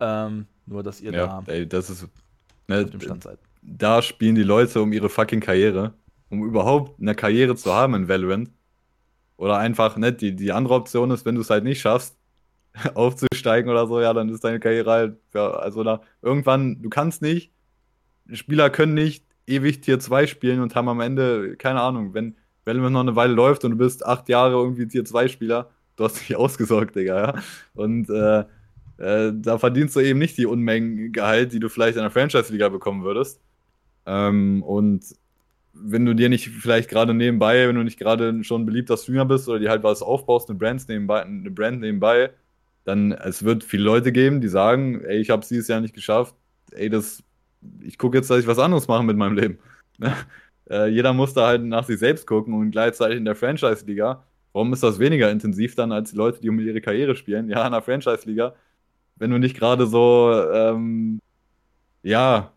Ähm, nur, dass ihr ja, da ey, das ist, ne, auf dem Stand seid. Da spielen die Leute um ihre fucking Karriere. Um überhaupt eine Karriere zu haben in Valorant. Oder einfach, ne, die, die andere Option ist, wenn du es halt nicht schaffst, *laughs* aufzusteigen oder so, ja, dann ist deine Karriere halt, ja, also da, irgendwann, du kannst nicht, Spieler können nicht ewig Tier 2 spielen und haben am Ende, keine Ahnung, wenn Valorant noch eine Weile läuft und du bist acht Jahre irgendwie Tier 2 Spieler, du hast dich *laughs* ausgesorgt, Digga, ja. Und äh, äh, da verdienst du eben nicht die Unmengen Gehalt, die du vielleicht in der Franchise-Liga bekommen würdest. Ähm, und wenn du dir nicht vielleicht gerade nebenbei, wenn du nicht gerade schon ein beliebter Streamer bist oder dir halt was aufbaust, eine Brand nebenbei, eine Brand nebenbei, dann es wird viele Leute geben, die sagen, ey, ich habe es dieses Jahr nicht geschafft, ey, das, ich gucke jetzt, dass ich was anderes mache mit meinem Leben. *laughs* äh, jeder muss da halt nach sich selbst gucken und gleichzeitig in der Franchise-Liga. Warum ist das weniger intensiv dann als die Leute, die um ihre Karriere spielen? Ja, in der Franchise-Liga, wenn du nicht gerade so, ähm, ja,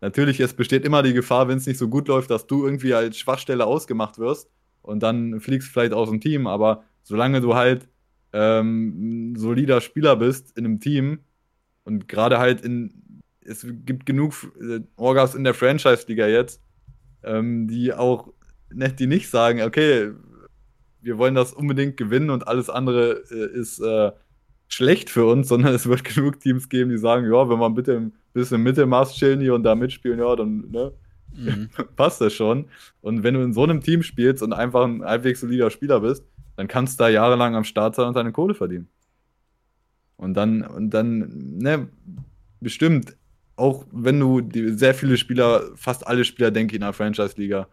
natürlich, es besteht immer die Gefahr, wenn es nicht so gut läuft, dass du irgendwie als Schwachstelle ausgemacht wirst und dann fliegst vielleicht aus dem Team, aber solange du halt ähm, solider Spieler bist in einem Team und gerade halt in, es gibt genug äh, Orgas in der Franchise-Liga jetzt, ähm, die auch, die nicht sagen, okay, wir wollen das unbedingt gewinnen und alles andere äh, ist äh, schlecht für uns, *laughs* sondern es wird genug Teams geben, die sagen, ja, wenn wir bitte ein bisschen Mittelmaß chillen hier und da mitspielen, ja, dann ne, mhm. *laughs* passt das schon. Und wenn du in so einem Team spielst und einfach ein halbwegs solider Spieler bist, dann kannst du da jahrelang am Start sein und deine Kohle verdienen. Und dann, und dann, ne, bestimmt, auch wenn du die, sehr viele Spieler, fast alle Spieler, denke ich, in der Franchise-Liga,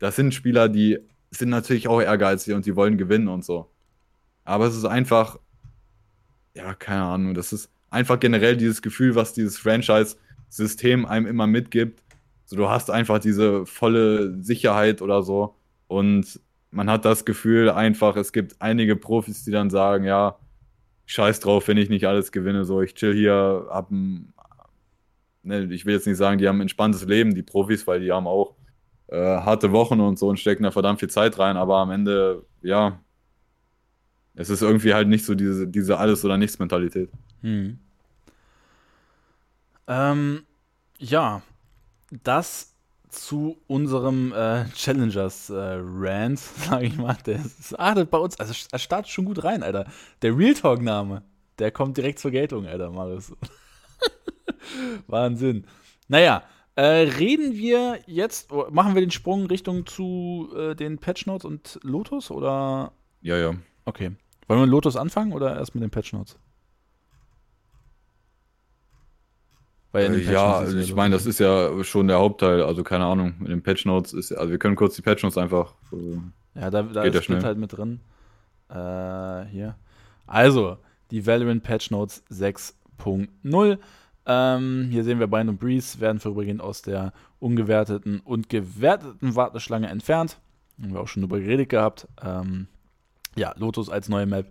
das sind Spieler, die sind natürlich auch ehrgeizig und die wollen gewinnen und so. Aber es ist einfach, ja, keine Ahnung, das ist einfach generell dieses Gefühl, was dieses Franchise-System einem immer mitgibt. So, du hast einfach diese volle Sicherheit oder so. Und man hat das Gefühl einfach, es gibt einige Profis, die dann sagen, ja, scheiß drauf, wenn ich nicht alles gewinne, so, ich chill hier, hab ein, ne, ich will jetzt nicht sagen, die haben ein entspanntes Leben, die Profis, weil die haben auch äh, harte Wochen und so und stecken da verdammt viel Zeit rein, aber am Ende, ja, es ist irgendwie halt nicht so diese, diese Alles- oder Nichts-Mentalität. Hm. Ähm, ja, das zu unserem äh, Challengers-Rant, äh, *laughs* sage ich mal. Der ist, ah, bei uns, also er startet schon gut rein, Alter. Der Real Talk-Name, der kommt direkt zur Geltung, Alter, Marius. *laughs* Wahnsinn. Naja, äh, reden wir jetzt, oh, machen wir den Sprung Richtung zu äh, den Patch Notes und Lotus oder? Ja, ja. Okay. Wollen wir mit Lotus anfangen oder erst mit den Patch Notes? Äh, ja, ich meine, das ist ja schon der Hauptteil. Also keine Ahnung, mit den Patch Notes ist, also wir können kurz die Patch Notes einfach. Äh, ja, da, da ist Split halt mit drin. Äh, hier. Also, die Valorant Patch Notes 6.0. Ähm, hier sehen wir Bind und Breeze werden vorübergehend aus der ungewerteten und gewerteten Warteschlange entfernt. Haben wir auch schon drüber geredet gehabt. Ähm, ja, Lotus als neue Map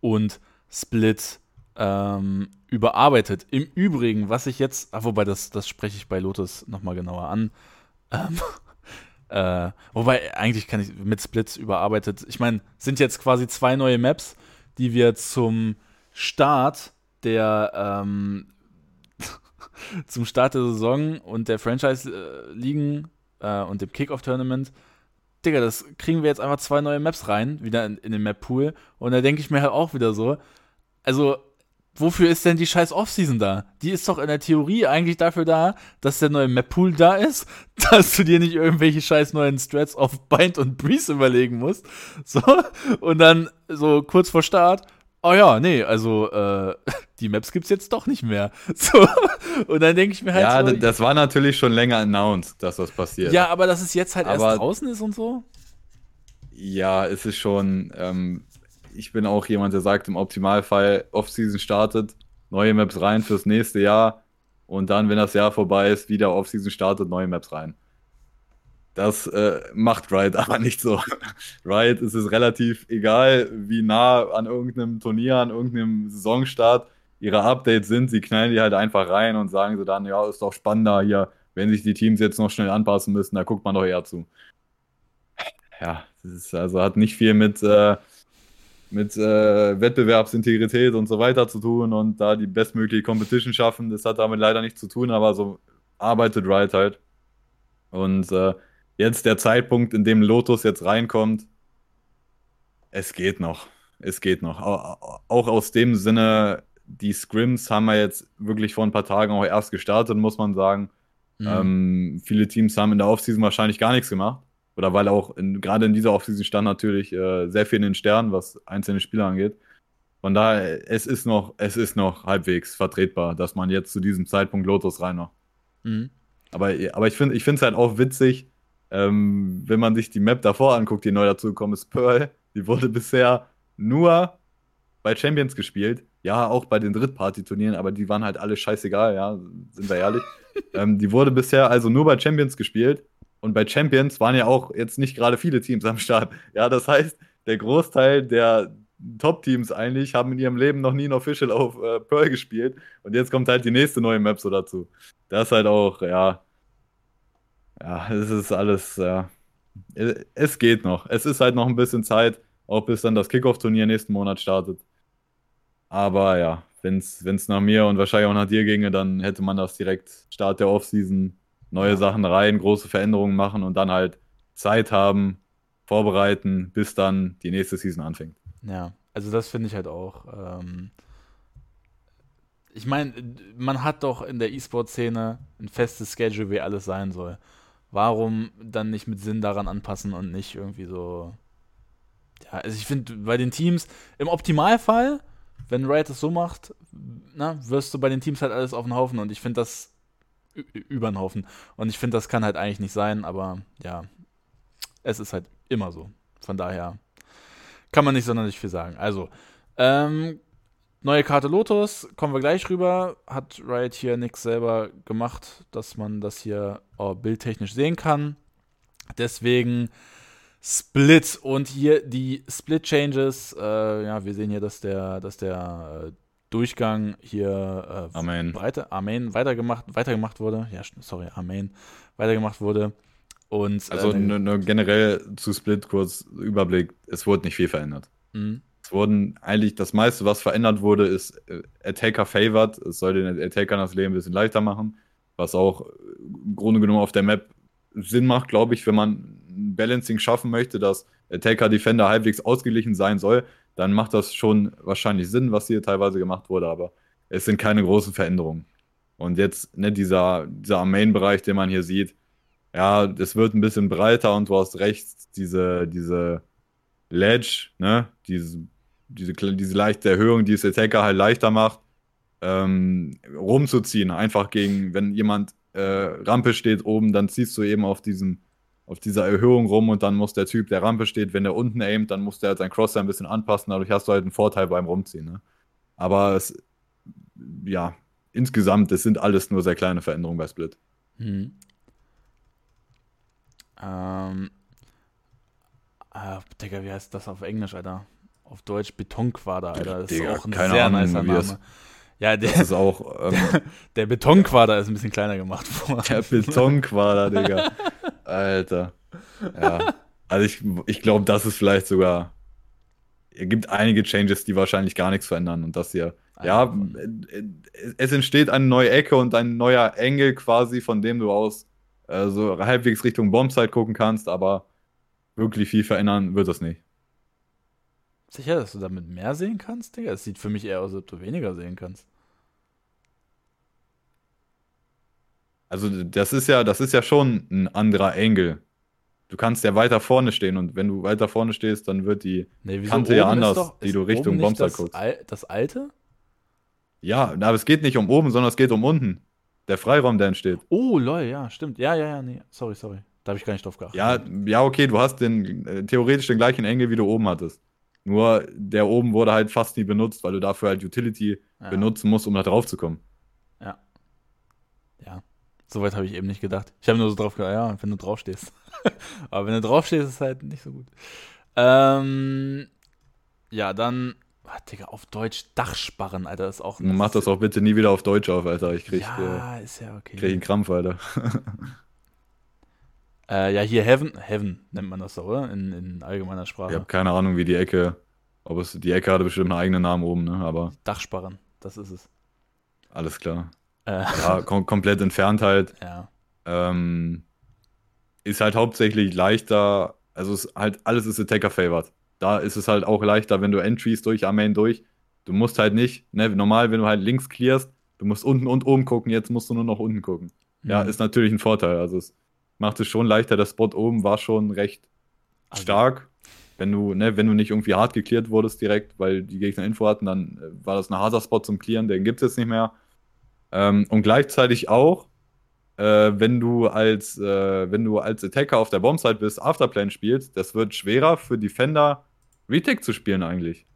und Split ähm, überarbeitet. Im Übrigen, was ich jetzt, ah, wobei das, das spreche ich bei Lotus nochmal genauer an. Ähm, *laughs* äh, wobei, eigentlich kann ich mit Splits überarbeitet. Ich meine, sind jetzt quasi zwei neue Maps, die wir zum Start der ähm, *laughs* zum Start der Saison und der Franchise-Ligen äh, und dem Kickoff-Tournament Digga, das kriegen wir jetzt einfach zwei neue Maps rein, wieder in, in den Map-Pool. Und da denke ich mir halt auch wieder so, also wofür ist denn die scheiß Offseason da? Die ist doch in der Theorie eigentlich dafür da, dass der neue Map-Pool da ist, *laughs* dass du dir nicht irgendwelche scheiß neuen Strats auf Bind und Breeze überlegen musst. *laughs* So, und dann so kurz vor Start, oh ja, nee, also äh, *laughs* die Maps gibt's jetzt doch nicht mehr. So, und dann denke ich mir halt Ja, so, das war natürlich schon länger announced, dass das passiert. Ja, aber dass es jetzt halt aber, erst draußen ist und so? Ja, es ist schon, ähm, ich bin auch jemand, der sagt, im Optimalfall Offseason startet, neue Maps rein fürs nächste Jahr und dann, wenn das Jahr vorbei ist, wieder Offseason startet, neue Maps rein. Das äh, macht Riot *laughs* aber nicht so. Riot ist es relativ egal, wie nah an irgendeinem Turnier, an irgendeinem Saisonstart ihre Updates sind. Sie knallen die halt einfach rein und sagen so dann, ja, ist doch spannender hier, wenn sich die Teams jetzt noch schnell anpassen müssen, da guckt man doch eher zu. Ja, das ist also hat nicht viel mit, äh, mit äh, Wettbewerbsintegrität und so weiter zu tun und da die bestmögliche Competition schaffen. Das hat damit leider nichts zu tun, aber so arbeitet Riot halt. Und äh, jetzt der Zeitpunkt, in dem Lotus jetzt reinkommt, es geht noch. Es geht noch. Auch aus dem Sinne, die Scrims haben wir jetzt wirklich vor ein paar Tagen auch erst gestartet, muss man sagen. Mhm. Ähm, viele Teams haben in der Offseason wahrscheinlich gar nichts gemacht. Oder weil auch gerade in dieser Offseason stand natürlich äh, sehr viel in den Sternen, was einzelne Spieler angeht. Von daher, es ist noch, es ist noch halbwegs vertretbar, dass man jetzt zu diesem Zeitpunkt Lotus rein noch. Mhm. Aber, aber ich finde es halt auch witzig, ähm, wenn man sich die Map davor anguckt, die neu dazugekommen ist, Pearl, die wurde bisher nur bei Champions gespielt. Ja, auch bei den Drittparty-Turnieren, aber die waren halt alle scheißegal, ja, sind wir ehrlich. *laughs* ähm, die wurde bisher also nur bei Champions gespielt. Und bei Champions waren ja auch jetzt nicht gerade viele Teams am Start. Ja, das heißt, der Großteil der Top-Teams eigentlich haben in ihrem Leben noch nie ein Official auf äh, Pearl gespielt. Und jetzt kommt halt die nächste neue Map so dazu. Das ist halt auch, ja, ja, es ist alles, ja. Es geht noch. Es ist halt noch ein bisschen Zeit, auch bis dann das Kickoff-Turnier nächsten Monat startet. Aber ja, wenn es nach mir und wahrscheinlich auch nach dir ginge, dann hätte man das direkt Start der Offseason, neue. Sachen rein, große Veränderungen machen und dann halt Zeit haben, vorbereiten, bis dann die nächste Season anfängt. Ja, also das finde ich halt auch. Ähm ich meine, man hat doch in der E-Sport-Szene ein festes Schedule, wie alles sein soll warum dann nicht mit Sinn daran anpassen und nicht irgendwie so. Ja, also ich finde, bei den Teams, im Optimalfall, wenn Riot es so macht, na, wirst du bei den Teams halt alles auf den Haufen und ich finde das über den Haufen. Und ich finde, das kann halt eigentlich nicht sein, aber ja, es ist halt immer so. Von daher kann man nicht sonderlich viel sagen. Also, ähm, Neue Karte Lotus, kommen wir gleich rüber. Hat Riot hier nichts selber gemacht, dass man das hier oh, bildtechnisch sehen kann. Deswegen Split und hier die Split Changes. Äh, ja, wir sehen hier, dass der, dass der äh, Durchgang hier äh, Amen. Weiter, Amen weitergemacht, weitergemacht wurde. Ja, sorry, Amen weitergemacht wurde. Und, also äh, nur generell zu Split kurz Überblick, es wurde nicht viel verändert. Mhm. Es wurden eigentlich das meiste, was verändert wurde, ist äh, Attacker favored. Es soll den Attackern das Leben ein bisschen leichter machen, was auch im Grunde genommen auf der Map Sinn macht, glaube ich, wenn man ein Balancing schaffen möchte, dass Attacker Defender halbwegs ausgeglichen sein soll, dann macht das schon wahrscheinlich Sinn, was hier teilweise gemacht wurde, aber es sind keine großen Veränderungen. Und jetzt, ne, dieser, dieser Main-Bereich, den man hier sieht, ja, es wird ein bisschen breiter und du hast recht, diese, diese Ledge, ne, diese diese, diese leichte Erhöhung, die es Attacker halt leichter macht, ähm, rumzuziehen. Einfach gegen, wenn jemand äh, Rampe steht oben, dann ziehst du eben auf diesem auf dieser Erhöhung rum und dann muss der Typ, der Rampe steht, wenn der unten aimt, dann muss der halt sein Crosser ein bisschen anpassen. Dadurch hast du halt einen Vorteil beim Rumziehen. Ne? Aber es, ja, insgesamt, es sind alles nur sehr kleine Veränderungen bei Split. Mhm. Ähm. Ah, Digga, wie heißt das auf Englisch, Alter? auf Deutsch Betonquader, Alter. Das Digga, ist auch ein sehr Ahnung, nicer Name. Ja, der, das ist auch. *laughs* Ähm, der, der Betonquader ist ein bisschen kleiner gemacht worden. Der Betonquader, Digga. *laughs* Alter. Ja. Also ich, ich glaube, das ist vielleicht sogar. Es gibt einige Changes, die wahrscheinlich gar nichts verändern. Und das hier. Ja, es entsteht eine neue Ecke und ein neuer Engel quasi, von dem du aus äh, so halbwegs Richtung Bombsite gucken kannst, aber wirklich viel verändern wird das nicht. Sicher, dass du damit mehr sehen kannst, Digga? Es sieht für mich eher aus, als ob du weniger sehen kannst. Also, das ist ja, das ist ja schon ein anderer Engel. Du kannst ja weiter vorne stehen und wenn du weiter vorne stehst, dann wird die nee, Kante ja anders, doch, die du Richtung Bombsite guckst. Al das alte? Ja, aber es geht nicht um oben, sondern es geht um unten. Der Freiraum, der entsteht. Oh, lol, ja, stimmt. Ja, ja, ja, nee, sorry, sorry. Da habe ich gar nicht drauf geachtet. Ja, ja, okay, du hast den äh, theoretisch den gleichen Engel, wie du oben hattest. Nur der oben wurde halt fast nie benutzt, weil du dafür halt Utility ja. benutzen musst, um da drauf zu kommen. Soweit habe ich eben nicht gedacht. Ich habe nur so drauf gedacht, ja, wenn du draufstehst. *laughs* Aber wenn du draufstehst, ist es halt nicht so gut. Ähm, ja, dann, ah, Digga, auf Deutsch Dachsparren, Alter, ist auch. Mach das auch bitte nie wieder auf Deutsch auf, Alter. Ich krieg, Ja, ist ja okay. äh, krieg einen Krampf, Alter. *laughs* Äh, ja, hier Heaven, Heaven nennt man das so, oder? In, in allgemeiner Sprache. Ich habe keine Ahnung, wie die Ecke, ob es, die Ecke hatte bestimmt einen eigenen Namen oben, ne? Aber Dachsparren, das ist es. alles klar. Äh, Ja, kom komplett entfernt halt. ja. Ähm, ist halt hauptsächlich leichter, also ist halt, alles ist Attacker-favored. Da ist es halt auch leichter, wenn du Entries durch, Armeen durch. Du musst halt nicht, ne, normal, wenn du halt links clearst, du musst unten und oben gucken, jetzt musst du nur noch unten gucken. Ja, Mhm. ist natürlich ein Vorteil. Also es macht es schon leichter. Der Spot oben war schon recht Also- stark. Wenn du, ne, wenn du nicht irgendwie hart geklärt wurdest direkt, weil die Gegner Info hatten, dann äh, war das ein harter Spot zum Clearen, den gibt es jetzt nicht mehr. Ähm, und gleichzeitig auch, äh, wenn du als, äh, wenn du als Attacker auf der Bombsite bist, Afterplane spielst, das wird schwerer für Defender Retake zu spielen eigentlich.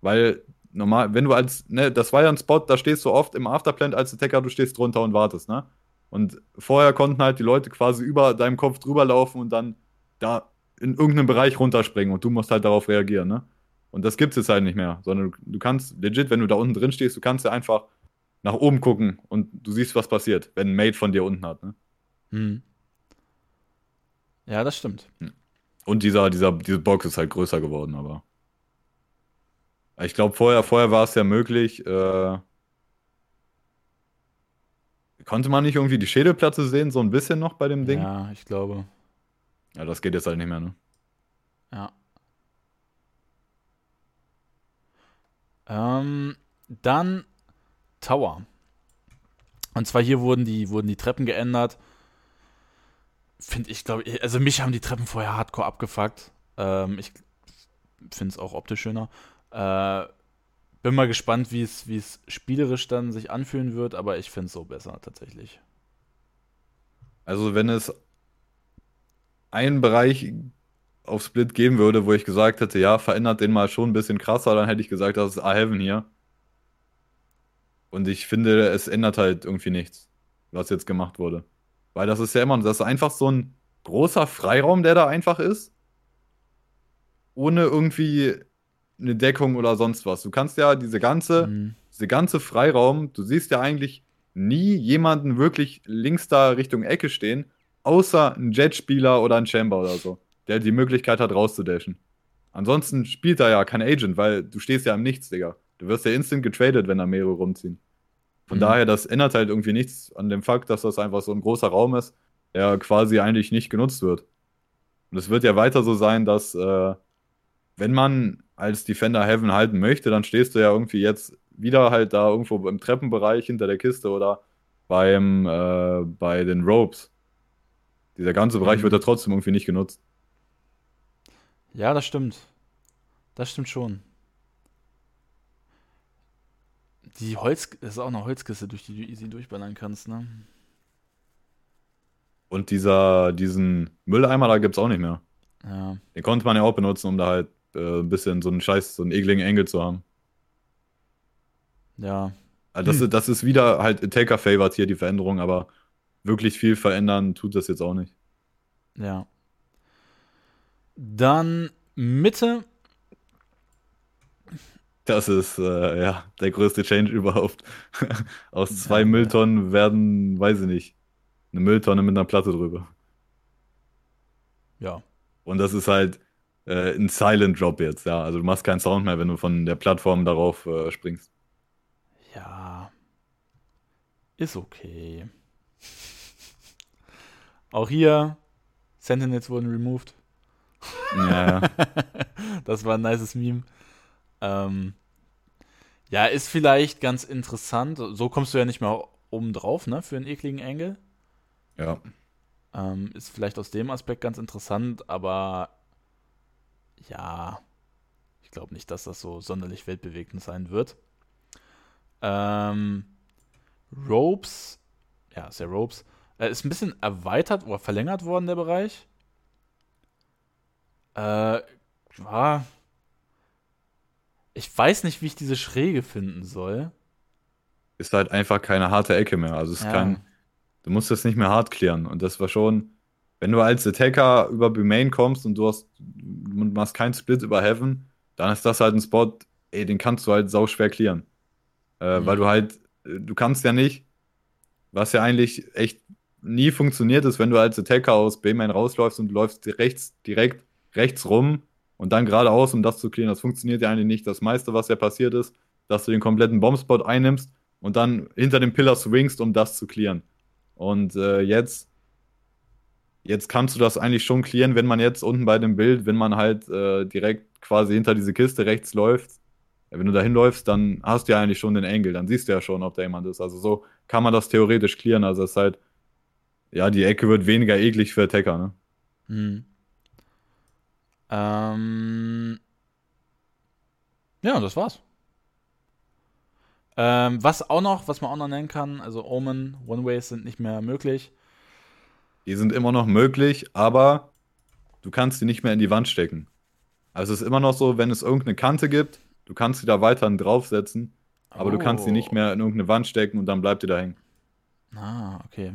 Weil normal, wenn du als, ne, das war ja ein Spot, da stehst du oft im Afterplant als Attacker, du stehst drunter und wartest, ne? Und vorher konnten halt die Leute quasi über deinem Kopf drüber laufen und dann da in irgendeinem Bereich runterspringen und du musst halt darauf reagieren, ne? Und das gibt's jetzt halt nicht mehr, sondern du, du kannst legit, wenn du da unten drin stehst, du kannst ja einfach nach oben gucken und du siehst, was passiert, wenn ein Mate von dir unten hat, ne? Hm. Ja, das stimmt. Und dieser, dieser, diese Box ist halt größer geworden, aber. Ich glaube, vorher, vorher war es ja möglich, äh, konnte man nicht irgendwie die Schädelplatte sehen, so ein bisschen noch bei dem Ding? Ja, ich glaube. Ja, das geht jetzt halt nicht mehr, ne? Ja. Ähm, dann Tower. Und zwar hier wurden die, wurden die Treppen geändert. Finde ich, glaube ich, also mich haben die Treppen vorher hardcore abgefuckt. Ähm, ich finde es auch optisch schöner. Äh, bin mal gespannt, wie es spielerisch dann sich anfühlen wird, aber ich finde es so besser tatsächlich. Also, wenn es einen Bereich auf Split geben würde, wo ich gesagt hätte, ja, verändert den mal schon ein bisschen krasser, dann hätte ich gesagt, das ist A-Heaven hier. Und ich finde, es ändert halt irgendwie nichts, was jetzt gemacht wurde. Weil das ist ja immer, das ist einfach so ein großer Freiraum, der da einfach ist. Ohne irgendwie eine Deckung oder sonst was. Du kannst ja diese ganze, Mhm. diese ganze Freiraum, du siehst ja eigentlich nie jemanden wirklich links da Richtung Ecke stehen, außer ein Jetspieler oder ein Chamber oder so, der die Möglichkeit hat, rauszudashen. Ansonsten spielt da ja kein Agent, weil du stehst ja im Nichts, Digga. Du wirst ja instant getradet, wenn da mehrere rumziehen. Von Mhm. daher, das ändert halt irgendwie nichts an dem Fakt, dass das einfach so ein großer Raum ist, der quasi eigentlich nicht genutzt wird. Und es wird ja weiter so sein, dass, äh, wenn man als Defender Heaven halten möchte, dann stehst du ja irgendwie jetzt wieder halt da irgendwo im Treppenbereich hinter der Kiste oder beim, äh, bei den Ropes. Dieser ganze Bereich Mhm. wird ja trotzdem irgendwie nicht genutzt. Ja, das stimmt. Das stimmt schon. Die Holz, das ist auch eine Holzkiste, durch die du easy durchballern kannst, ne? Und dieser, diesen Mülleimer, da gibt's auch nicht mehr. Ja. Den konnte man ja auch benutzen, um da halt äh, ein bisschen so einen Scheiß, so einen ekligen Engel zu haben. Ja. Also das, Hm. das ist wieder halt Attacker favored hier die Veränderung, aber wirklich viel verändern tut das jetzt auch nicht. Ja. Dann Mitte. Das ist äh, ja der größte Change überhaupt. *laughs* Aus zwei Ja, Mülltonnen werden, weiß ich nicht, eine Mülltonne mit einer Platte drüber. Ja. Und das ist halt äh, ein Silent Drop jetzt, ja. Also du machst keinen Sound mehr, wenn du von der Plattform darauf äh, springst. Ja. Ist okay. Auch hier, Sentinels wurden removed. Ja, ja. *laughs* Das war ein nices Meme. Ähm, ja, ist vielleicht ganz interessant. So kommst du ja nicht mehr oben drauf, ne, für einen ekligen Engel. ja. Ähm, ist vielleicht aus dem Aspekt ganz interessant, aber ja, ich glaube nicht, dass das so sonderlich weltbewegend sein wird. Ähm, Ropes, ja, ist ja Ropes, äh, ist ein bisschen erweitert oder verlängert worden, der Bereich. Äh, ja, ich weiß nicht, wie ich diese Schräge finden soll. Ist halt einfach keine harte Ecke mehr. Also es Ja. kein, Du musst das nicht mehr hart klären. Und das war schon, wenn du als Attacker über B-Main kommst und du hast, du machst keinen Split über Heaven, dann ist das halt ein Spot, ey, den kannst du halt sau schwer klären. Äh, mhm. Weil du halt, du kannst ja nicht, was ja eigentlich echt nie funktioniert ist, wenn du als Attacker aus B-Main rausläufst und läufst rechts, direkt rechts rum und dann geradeaus, um das zu klären. Das funktioniert ja eigentlich nicht. Das meiste, was ja passiert ist, dass du den kompletten Bombspot einnimmst und dann hinter dem Pillar swingst, um das zu klären. Und äh, jetzt, jetzt kannst du das eigentlich schon klären, wenn man jetzt unten bei dem Bild, wenn man halt äh, direkt quasi hinter diese Kiste rechts läuft, wenn du da hinläufst, dann hast du ja eigentlich schon den Engel, dann siehst du ja schon, ob da jemand ist. Also so kann man das theoretisch klären. Also es ist halt, ja, die Ecke wird weniger eklig für Attacker, ne? Hm. Ähm. Ja, das war's. Ähm, was auch noch, was man auch noch nennen kann, also Omen, One-Ways sind nicht mehr möglich. Die sind immer noch möglich, aber du kannst die nicht mehr in die Wand stecken. Also es ist immer noch so, wenn es irgendeine Kante gibt, du kannst sie da weiterhin draufsetzen, aber oh. du kannst sie nicht mehr in irgendeine Wand stecken und dann bleibt die da hängen. Ah, okay.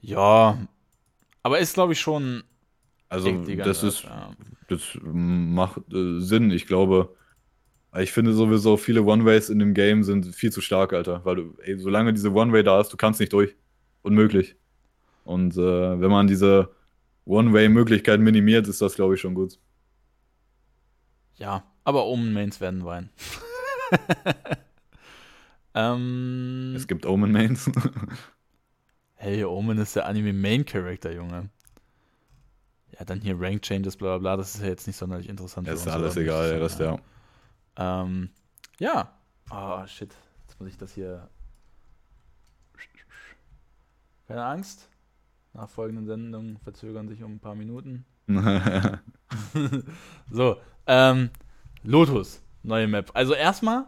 Ja, aber ist glaube ich schon. Also das ist, das macht äh, Sinn. Ich glaube, ich finde sowieso viele One-Ways in dem Game sind viel zu stark, Alter. Weil du, ey, solange diese One-Way da ist, du kannst nicht durch. Unmöglich. Und äh, wenn man diese One-Way-Möglichkeit minimiert, ist das, glaube ich, schon gut. Ja, aber Omen-Mains werden weinen. *laughs* ähm, es gibt Omen-Mains. *laughs* hey, Omen ist der Anime-Main-Character, Junge. Ja, dann hier Rank-Changes, bla bla bla, das ist ja jetzt nicht sonderlich interessant. Ist alles egal, der Rest, ja. Ähm, ja. Oh, shit. Jetzt muss ich das hier. Keine Angst. Nach folgenden Sendungen verzögern sich um ein paar Minuten. *laughs* *laughs* so, ähm, Lotus, neue Map. Also erstmal,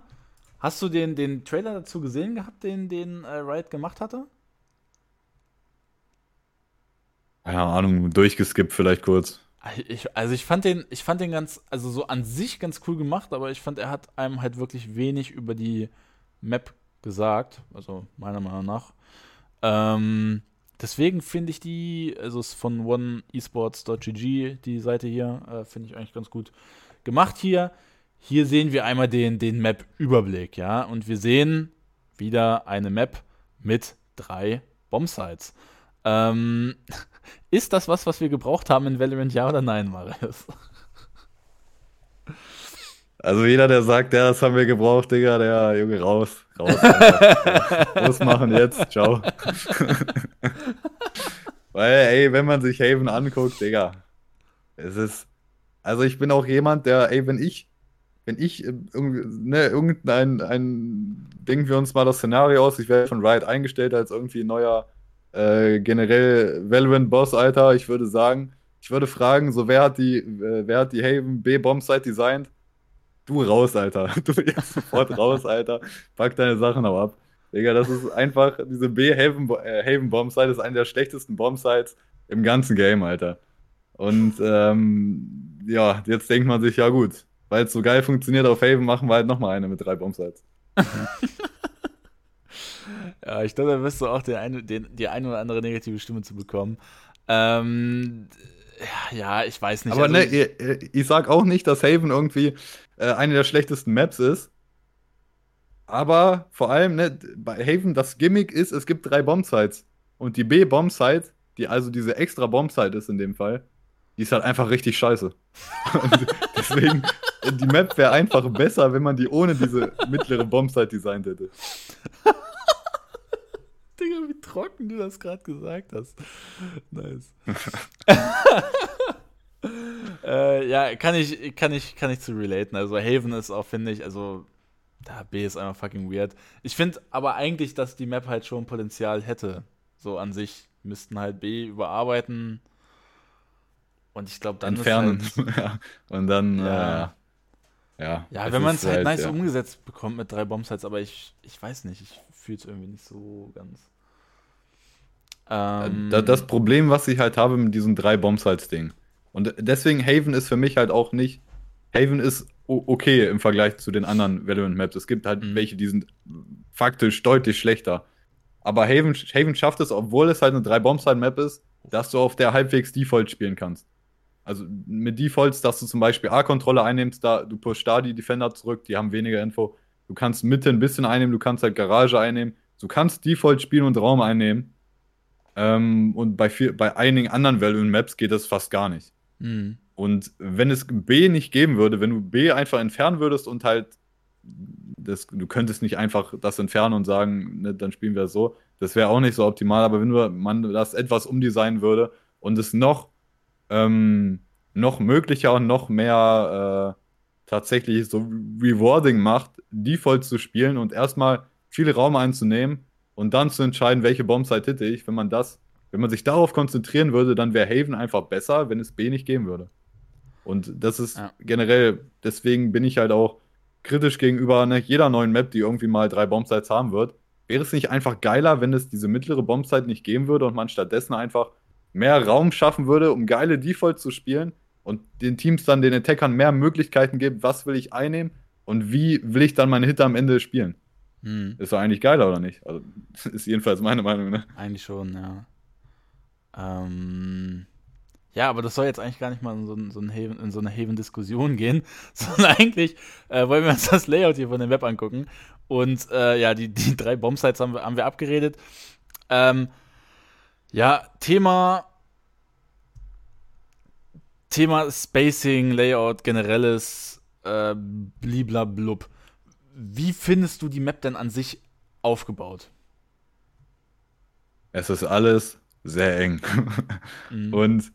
hast du den, den Trailer dazu gesehen gehabt, den, den äh, Riot gemacht hatte? Keine Ahnung, durchgeskippt vielleicht kurz. Ich, also ich fand den, ich fand den ganz, also so an sich ganz cool gemacht, aber ich fand, er hat einem halt wirklich wenig über die Map gesagt, also meiner Meinung nach. Ähm, deswegen finde ich die, also es ist von oneesports.gg, die Seite hier, äh, finde ich eigentlich ganz gut gemacht hier. Hier sehen wir einmal den, den Map-Überblick, ja, und wir sehen wieder eine Map mit drei Bombsites. Ähm, ist das was, was wir gebraucht haben in Valorant, ja oder nein, Marius? Also jeder, der sagt, ja, das haben wir gebraucht, Digga, der Junge, raus, raus. Los machen jetzt, ciao. *laughs* Weil, ey, wenn man sich Haven anguckt, Digga, es ist, also ich bin auch jemand, der, ey, wenn ich, wenn ich, äh, ne, irgendein, ein, denken wir uns mal das Szenario aus, ich werde von Riot eingestellt als irgendwie neuer äh, generell Valorant-Boss, Alter, ich würde sagen, ich würde fragen, so wer hat die, äh, wer hat die Haven B-Bombsite designt? Du raus, Alter. *laughs* Du jetzt sofort raus, Alter. Pack deine Sachen auch ab. Digga, das ist einfach, diese B-Haven-Bombsite äh, ist eine der schlechtesten Bombsites im ganzen Game, Alter. Und ähm, ja, jetzt denkt man sich, ja gut, weil es so geil funktioniert auf Haven, machen wir halt nochmal eine mit drei Bombsites. *laughs* Ja, ich glaube, da wirst du auch den eine, den, die eine oder andere negative Stimme zu bekommen. Ähm, ja, ich weiß nicht. Aber also, ne, ich, ich, sag auch nicht, dass Haven irgendwie äh, eine der schlechtesten Maps ist. Aber vor allem, ne, bei Haven, das Gimmick ist, es gibt drei Bombsites. Und die B-Bombsite, die also diese extra Bombsite ist in dem Fall, die ist halt einfach richtig scheiße. *laughs* deswegen, die Map wäre einfach besser, wenn man die ohne diese mittlere Bombsite designt hätte. Digga, wie trocken du das gerade gesagt hast. Nice. *laughs* äh, ja, kann ich, kann, ich, kann ich zu relaten. Also Haven ist auch, finde ich, also da B ist einfach fucking weird. Ich finde aber eigentlich, dass die Map halt schon Potenzial hätte. So an sich müssten halt B überarbeiten. Und ich glaube, dann Entfernen. Halt, *laughs* ja. Und dann, ja. Äh, ja, ja wenn man es halt, halt nice ja. umgesetzt bekommt mit drei Bombsites, aber ich, ich weiß nicht, ich fühle es irgendwie nicht so ganz. Ähm, das Problem, was ich halt habe mit diesen drei Bombsites-Ding. Und deswegen Haven ist für mich halt auch nicht. Haven ist okay im Vergleich zu den anderen Valorant Maps. Es gibt halt mhm. welche, die sind faktisch deutlich schlechter. aber Haven, Haven schafft es, obwohl es halt eine 3-Bombside-Map ist, dass du auf der halbwegs Default spielen kannst. Also mit Defaults, dass du zum Beispiel A-Kontrolle einnimmst, da du pushst da die Defender zurück, die haben weniger Info. Du kannst Mitte ein bisschen einnehmen, du kannst halt Garage einnehmen. Du kannst Default spielen und Raum einnehmen. Ähm, und bei, viel, bei einigen anderen Value-Maps geht das fast gar nicht. Mhm. Und wenn es B nicht geben würde, wenn du B einfach entfernen würdest und halt das, du könntest nicht einfach das entfernen und sagen, ne, dann spielen wir das so. Das wäre auch nicht so optimal, aber wenn du, man das etwas umdesignen würde und es noch, ähm, noch möglicher und noch mehr äh, tatsächlich so rewarding macht, Default zu spielen und erstmal viel Raum einzunehmen und dann zu entscheiden, welche Bombsite hitte ich, wenn man das, wenn man sich darauf konzentrieren würde, dann wäre Haven einfach besser, wenn es B nicht geben würde. Und das ist ja. generell, deswegen bin ich halt auch kritisch gegenüber ne, jeder neuen Map, die irgendwie mal drei Bombsites haben wird. Wäre es nicht einfach geiler, wenn es diese mittlere Bombsite nicht geben würde und man stattdessen einfach mehr Raum schaffen würde, um geile Defaults zu spielen und den Teams dann den Attackern mehr Möglichkeiten gibt, was will ich einnehmen und wie will ich dann meine Hitter am Ende spielen? Hm. Ist doch eigentlich geiler, oder nicht? Also, *laughs* ist jedenfalls meine Meinung, ne? Eigentlich schon, ja. Ähm, ja, aber das soll jetzt eigentlich gar nicht mal in so, in so, ein Haven, in so eine Haven-Diskussion gehen, *laughs* sondern eigentlich äh, wollen wir uns das Layout hier von dem Web angucken. Und äh, ja, die, die drei Bombsites haben wir, haben wir abgeredet. Ähm, ja, Thema Thema Spacing, Layout, generelles äh, bliblablub. Wie findest du die Map denn an sich aufgebaut? Es ist alles sehr eng. mhm. Und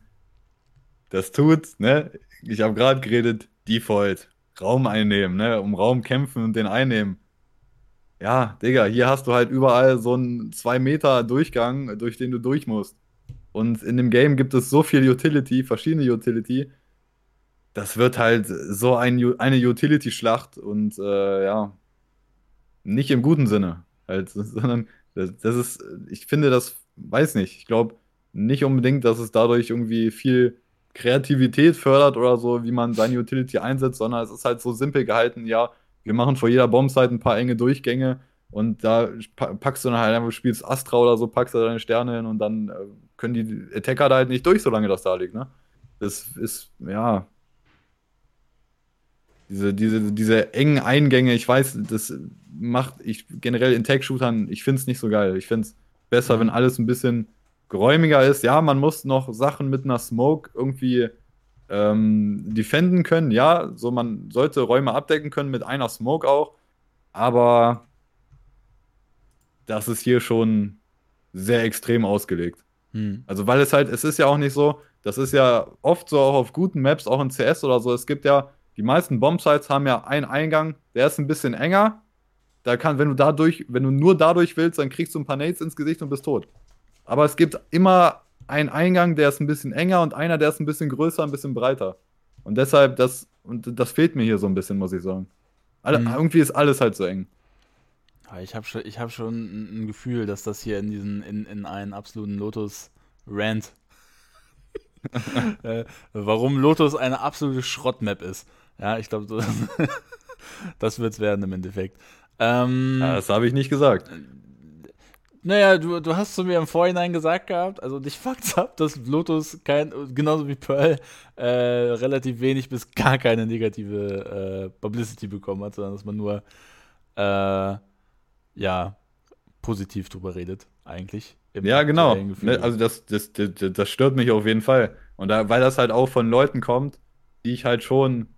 das tut, ne? Ich habe gerade geredet, Default, Raum einnehmen, ne? Um Raum kämpfen und den einnehmen. Ja, Digga, hier hast du halt überall so einen 2 Meter Durchgang, durch den du durch musst. Und in dem Game gibt es so viel Utility, verschiedene Utility. Das wird halt so ein, eine Utility-Schlacht und äh, ja, nicht im guten Sinne, halt, *laughs* sondern das, ist, ich finde das, weiß nicht, ich glaube nicht unbedingt, dass es dadurch irgendwie viel Kreativität fördert oder so, wie man seine Utility einsetzt, sondern es ist halt so simpel gehalten, ja, wir machen vor jeder Bombsite ein paar enge Durchgänge und da packst du dann halt einfach, spielst Astra oder so, packst du deine Sterne hin und dann äh, können die Attacker da halt nicht durch, solange das da liegt, ne? Das ist, ja. Diese, diese, diese engen Eingänge, ich weiß, das macht ich generell in Tech-Shootern, ich finde es nicht so geil. Ich finde es besser, wenn alles ein bisschen geräumiger ist. Ja, man muss noch Sachen mit einer Smoke irgendwie ähm, defenden können. Ja, so man sollte Räume abdecken können mit einer Smoke auch. Aber das ist hier schon sehr extrem ausgelegt. Hm. Also, weil es halt, es ist ja auch nicht so, das ist ja oft so auch auf guten Maps, auch in CS oder so. Es gibt ja, die meisten Bombsites haben ja einen Eingang, der ist ein bisschen enger. Da kann, wenn du dadurch, wenn du nur dadurch willst, dann kriegst du ein paar Nades ins Gesicht und bist tot. Aber es gibt immer einen Eingang, der ist ein bisschen enger und einer, der ist ein bisschen größer, ein bisschen breiter. Und deshalb, das, und das fehlt mir hier so ein bisschen, muss ich sagen. Alle, mhm. Irgendwie ist alles halt so eng. ich habe schon, hab schon ein Gefühl, dass das hier in diesen, in, in einen absoluten Lotus-Rant, *laughs* äh, warum Lotus eine absolute Schrottmap ist. Ja, ich glaube, *laughs* das wird es werden im Endeffekt. Ähm, ja, das habe ich nicht gesagt. Naja, du, du hast zu mir im Vorhinein gesagt gehabt, also dich fuckt's ab, dass Lotus kein, genauso wie Pearl, äh, relativ wenig bis gar keine negative äh, Publicity bekommen hat, sondern dass man nur, äh, ja, positiv drüber redet, eigentlich. Ja, genau. Ne, also das, das, das, das stört mich auf jeden Fall. Und da, weil das halt auch von Leuten kommt, die ich halt schon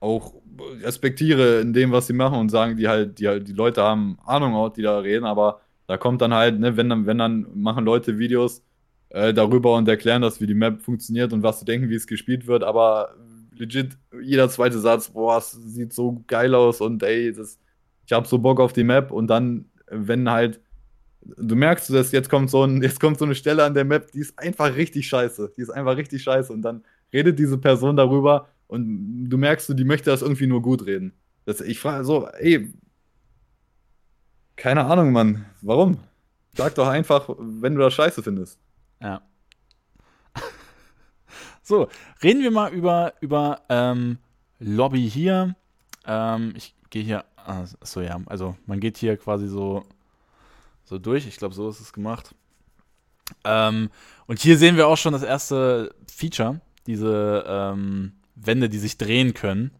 auch respektiere in dem, was sie machen und sagen, die halt, die, halt, die Leute haben Ahnung die da reden, aber da kommt dann halt, ne, wenn dann, wenn dann machen Leute Videos äh, darüber und erklären das, wie die Map funktioniert und was sie denken, wie es gespielt wird, aber legit jeder zweite Satz, boah, es sieht so geil aus und ey, das, ich hab so Bock auf die Map und dann, wenn halt, du merkst, dass jetzt kommt so ein, *laughs* jetzt kommt so eine Stelle an der Map, die ist einfach richtig scheiße, die ist einfach richtig scheiße und dann redet diese Person darüber und du merkst, die möchte das irgendwie nur gut reden. Das, ich frage so, ey, keine Ahnung, Mann. Warum? Sag doch einfach, wenn du das scheiße findest. Ja. *laughs* so, reden wir mal über, über ähm, Lobby hier. Ähm, ich gehe hier. Achso, ja. Also, man geht hier quasi so, so durch. Ich glaube, so ist es gemacht. Ähm, und hier sehen wir auch schon das erste Feature, diese ähm, Wände, die sich drehen können.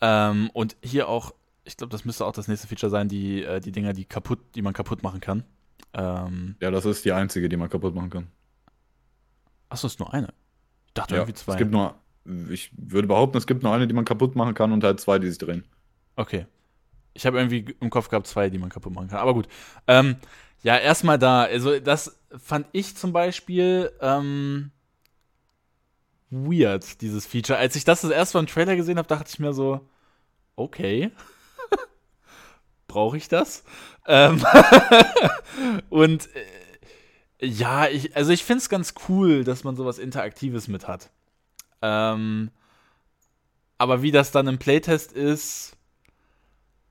Ähm, und hier auch, ich glaube, das müsste auch das nächste Feature sein, die, äh, die Dinger, die kaputt, die man kaputt machen kann. Ähm, ja, das ist die einzige, die man kaputt machen kann. Achso, ist nur eine. Ich dachte ja, irgendwie zwei. Es gibt nur, ich würde behaupten, es gibt nur eine, die man kaputt machen kann und halt zwei, die sich drehen. Okay. Ich habe irgendwie im Kopf gehabt, zwei, die man kaputt machen kann. Aber gut. Ähm, ja, erstmal da. Also, das fand ich zum Beispiel ähm, weird, dieses Feature. Als ich das das erste Mal im Trailer gesehen habe, dachte ich mir so, okay. *laughs* Brauche ich das? Ähm *laughs* und äh, ja, ich, also ich finde es ganz cool, dass man sowas Interaktives mit hat. Ähm, aber wie das dann im Playtest ist,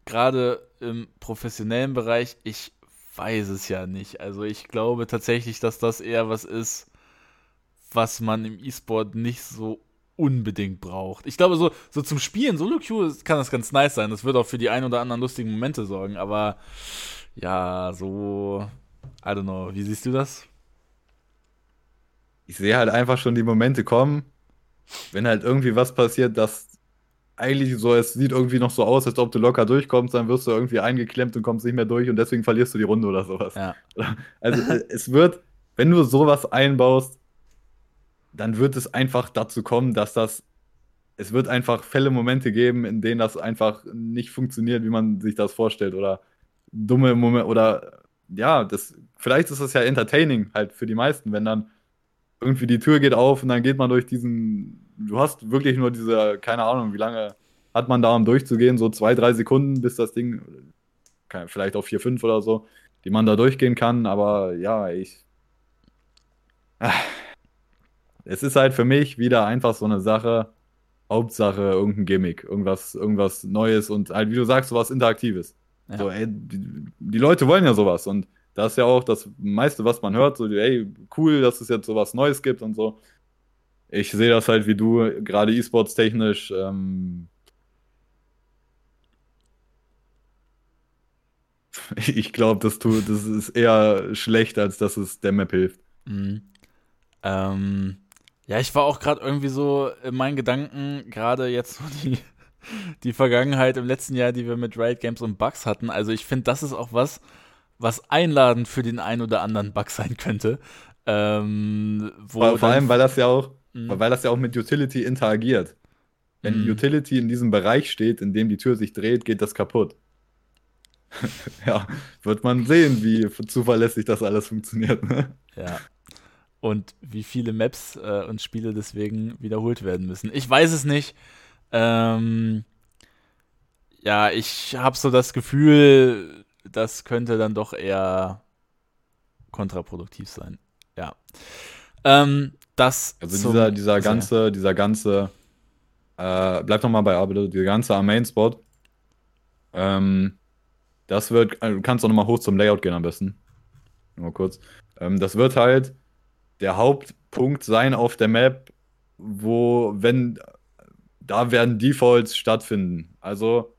gerade im professionellen Bereich, ich weiß es ja nicht. Also ich glaube tatsächlich, dass das eher was ist, was man im E-Sport nicht so unbedingt braucht. Ich glaube, so, so zum Spielen, Solo Queue kann das ganz nice sein. Das wird auch für die ein oder anderen lustigen Momente sorgen, aber ja, so, I don't know. Wie siehst du das? Ich sehe halt einfach schon die Momente kommen, wenn halt irgendwie was passiert, das eigentlich so, es sieht irgendwie noch so aus, als ob du locker durchkommst, dann wirst du irgendwie eingeklemmt und kommst nicht mehr durch und deswegen verlierst du die Runde oder sowas. Ja. *laughs* Also es wird, wenn du sowas einbaust, dann wird es einfach dazu kommen, dass das, es wird einfach Fälle, Momente geben, in denen das einfach nicht funktioniert, wie man sich das vorstellt oder dumme Momente oder ja, das, vielleicht ist das ja entertaining halt für die meisten, wenn dann irgendwie die Tür geht auf und dann geht man durch diesen, du hast wirklich nur diese, keine Ahnung, wie lange hat man da, um durchzugehen, so zwei, drei Sekunden, bis das Ding, vielleicht auch vier, fünf oder so, die man da durchgehen kann, aber ja, ich. Es ist halt für mich wieder einfach so eine Sache, Hauptsache irgendein Gimmick, irgendwas, irgendwas Neues und halt, wie du sagst, sowas Interaktives. Ja. So, ey, die, die Leute wollen ja sowas und das ist ja auch das meiste, was man hört, so, ey, cool, dass es jetzt sowas Neues gibt und so. Ich sehe das halt wie du, gerade E-Sports technisch. Ähm, *laughs* ich glaube, das, das ist eher schlecht, als dass es der Map hilft. Mhm. Ähm, ja, ich war auch gerade irgendwie so in meinen Gedanken, gerade jetzt so die, *laughs* die Vergangenheit im letzten Jahr, die wir mit Riot Games und Bugs hatten. Also ich finde, das ist auch was, was einladend für den einen oder anderen Bug sein könnte. Ähm, vor, vor allem, weil das ja auch, mhm. weil das ja auch mit Utility interagiert. Wenn mhm. Utility in diesem Bereich steht, in dem die Tür sich dreht, geht das kaputt. *laughs* ja, wird man sehen, wie zuverlässig das alles funktioniert. Ne? Ja. Und wie viele Maps äh, und Spiele deswegen wiederholt werden müssen. Ich weiß es nicht. Ähm, ja, ich habe so das Gefühl, das könnte dann doch eher kontraproduktiv sein. Ja. Ähm, das also dieser, dieser ganze, dieser ganze, äh, bleib noch mal bei Arbeit, dieser ganze Main-Spot, ähm, das wird, also du kannst auch noch mal hoch zum Layout gehen am besten. Nur kurz. Ähm, das wird halt der Hauptpunkt sein auf der Map, wo, wenn, da werden Defaults stattfinden. Also,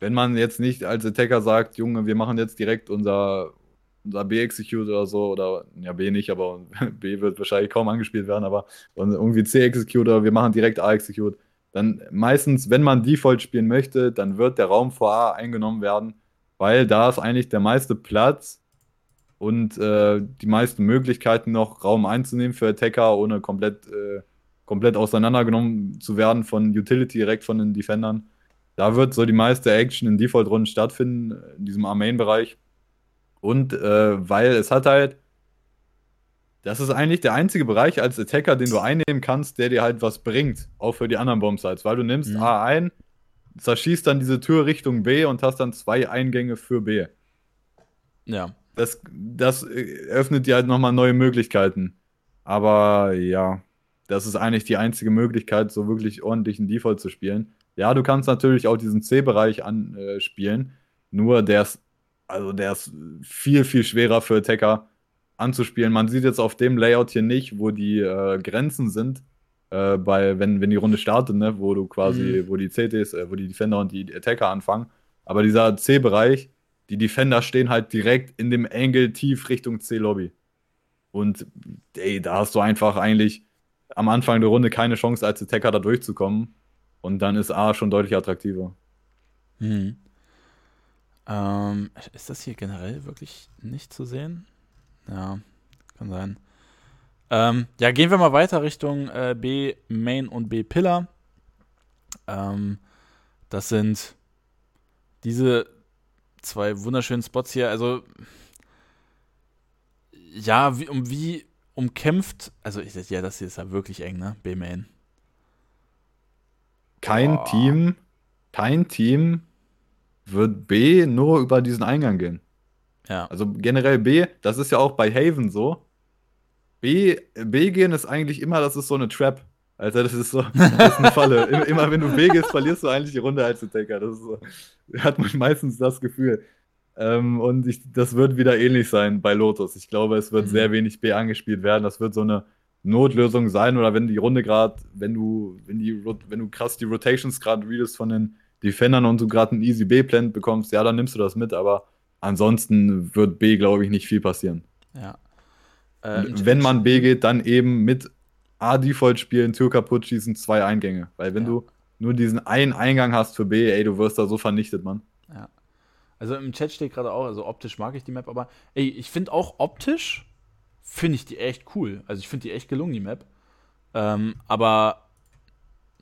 wenn man jetzt nicht als Attacker sagt, Junge, wir machen jetzt direkt unser, unser B-Execute oder so, oder ja, B nicht, aber *laughs* B wird wahrscheinlich kaum angespielt werden, aber irgendwie C-Execute oder wir machen direkt A-Execute, dann meistens, wenn man Default spielen möchte, dann wird der Raum vor A eingenommen werden, weil da ist eigentlich der meiste Platz und äh, die meisten Möglichkeiten noch Raum einzunehmen für Attacker, ohne komplett, äh, komplett auseinandergenommen zu werden von Utility direkt von den Defendern. Da wird so die meiste Action in Default-Runden stattfinden, in diesem Armeen-Bereich. Und äh, weil es hat halt, das ist eigentlich der einzige Bereich als Attacker, den du einnehmen kannst, der dir halt was bringt, auch für die anderen Bombsites. Weil du nimmst mhm. A ein, zerschießt dann diese Tür Richtung B und hast dann zwei Eingänge für B. Ja. Das, das öffnet dir halt nochmal neue Möglichkeiten. Aber ja, das ist eigentlich die einzige Möglichkeit, so wirklich ordentlichen Default zu spielen. Ja, du kannst natürlich auch diesen C-Bereich anspielen, äh, nur der ist, also der ist viel, viel schwerer für Attacker anzuspielen. Man sieht jetzt auf dem Layout hier nicht, wo die äh, Grenzen sind, äh, bei, wenn, wenn die Runde startet, ne, wo du quasi, mhm. wo die CTs, äh, wo die Defender und die Attacker anfangen. Aber dieser C-Bereich, die Defender stehen halt direkt in dem Angle tief Richtung C-Lobby. Und ey, da hast du einfach eigentlich am Anfang der Runde keine Chance, als Attacker da durchzukommen. Und dann ist A schon deutlich attraktiver. Hm. Ähm, ist das hier generell wirklich nicht zu sehen? Ja, kann sein. Ähm, ja, gehen wir mal weiter Richtung äh, B Main und B Pillar. Ähm, das sind diese zwei wunderschönen Spots hier. Also, ja, wie, um wie umkämpft, also ich, ja, das hier ist ja wirklich eng, ne? B-Main. Kein oh. Team, kein Team wird B nur über diesen Eingang gehen. Ja. Also generell B, das ist ja auch bei Haven so. B, B gehen ist eigentlich immer, das ist so eine Trap. Also das ist so, das ist eine Falle. *laughs* immer, wenn du B gehst, verlierst du eigentlich die Runde als Attacker. Das ist so, hat man meistens das Gefühl. Ähm, und ich, das wird wieder ähnlich sein bei Lotus. Ich glaube, es wird mhm. sehr wenig B angespielt werden. Das wird so eine Notlösung sein oder wenn die Runde gerade, wenn du, wenn die, wenn du krass die Rotations gerade readest von den Defendern und du gerade einen Easy B-Plant bekommst, ja, dann nimmst du das mit, aber ansonsten wird B, glaube ich, nicht viel passieren. Ja. Äh, wenn man B geht, dann eben mit A-Default spielen, Tür kaputt schießen, zwei Eingänge. Weil wenn ja. du nur diesen einen Eingang hast für B, ey, du wirst da so vernichtet, Mann. Ja. Also im Chat steht gerade auch, also optisch mag ich die Map, aber ey, ich finde auch optisch, finde ich die echt cool. Also ich finde die echt gelungen, die Map. Ähm, aber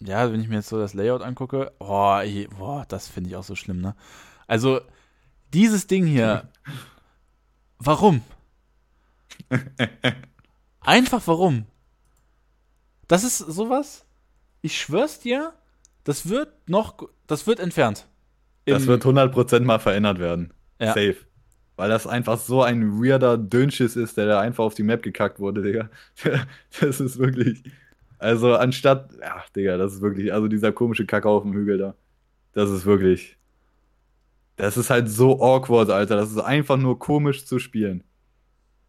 ja, wenn ich mir jetzt so das Layout angucke, boah, ey, boah das finde ich auch so schlimm, ne? Also dieses Ding hier, *laughs* warum? *laughs* Einfach warum? Das ist sowas, ich schwör's dir, das wird noch, das wird entfernt. Das wird 100% mal verändert werden. Ja. Safe. Weil das einfach so ein weirder Dünnschiss ist, der da einfach auf die Map gekackt wurde, Digga. *laughs* Das ist wirklich. Also anstatt. Ja, Digga, das ist wirklich. Also dieser komische Kacke auf dem Hügel da. Das ist wirklich. Das ist halt so awkward, Alter. Das ist einfach nur komisch zu spielen.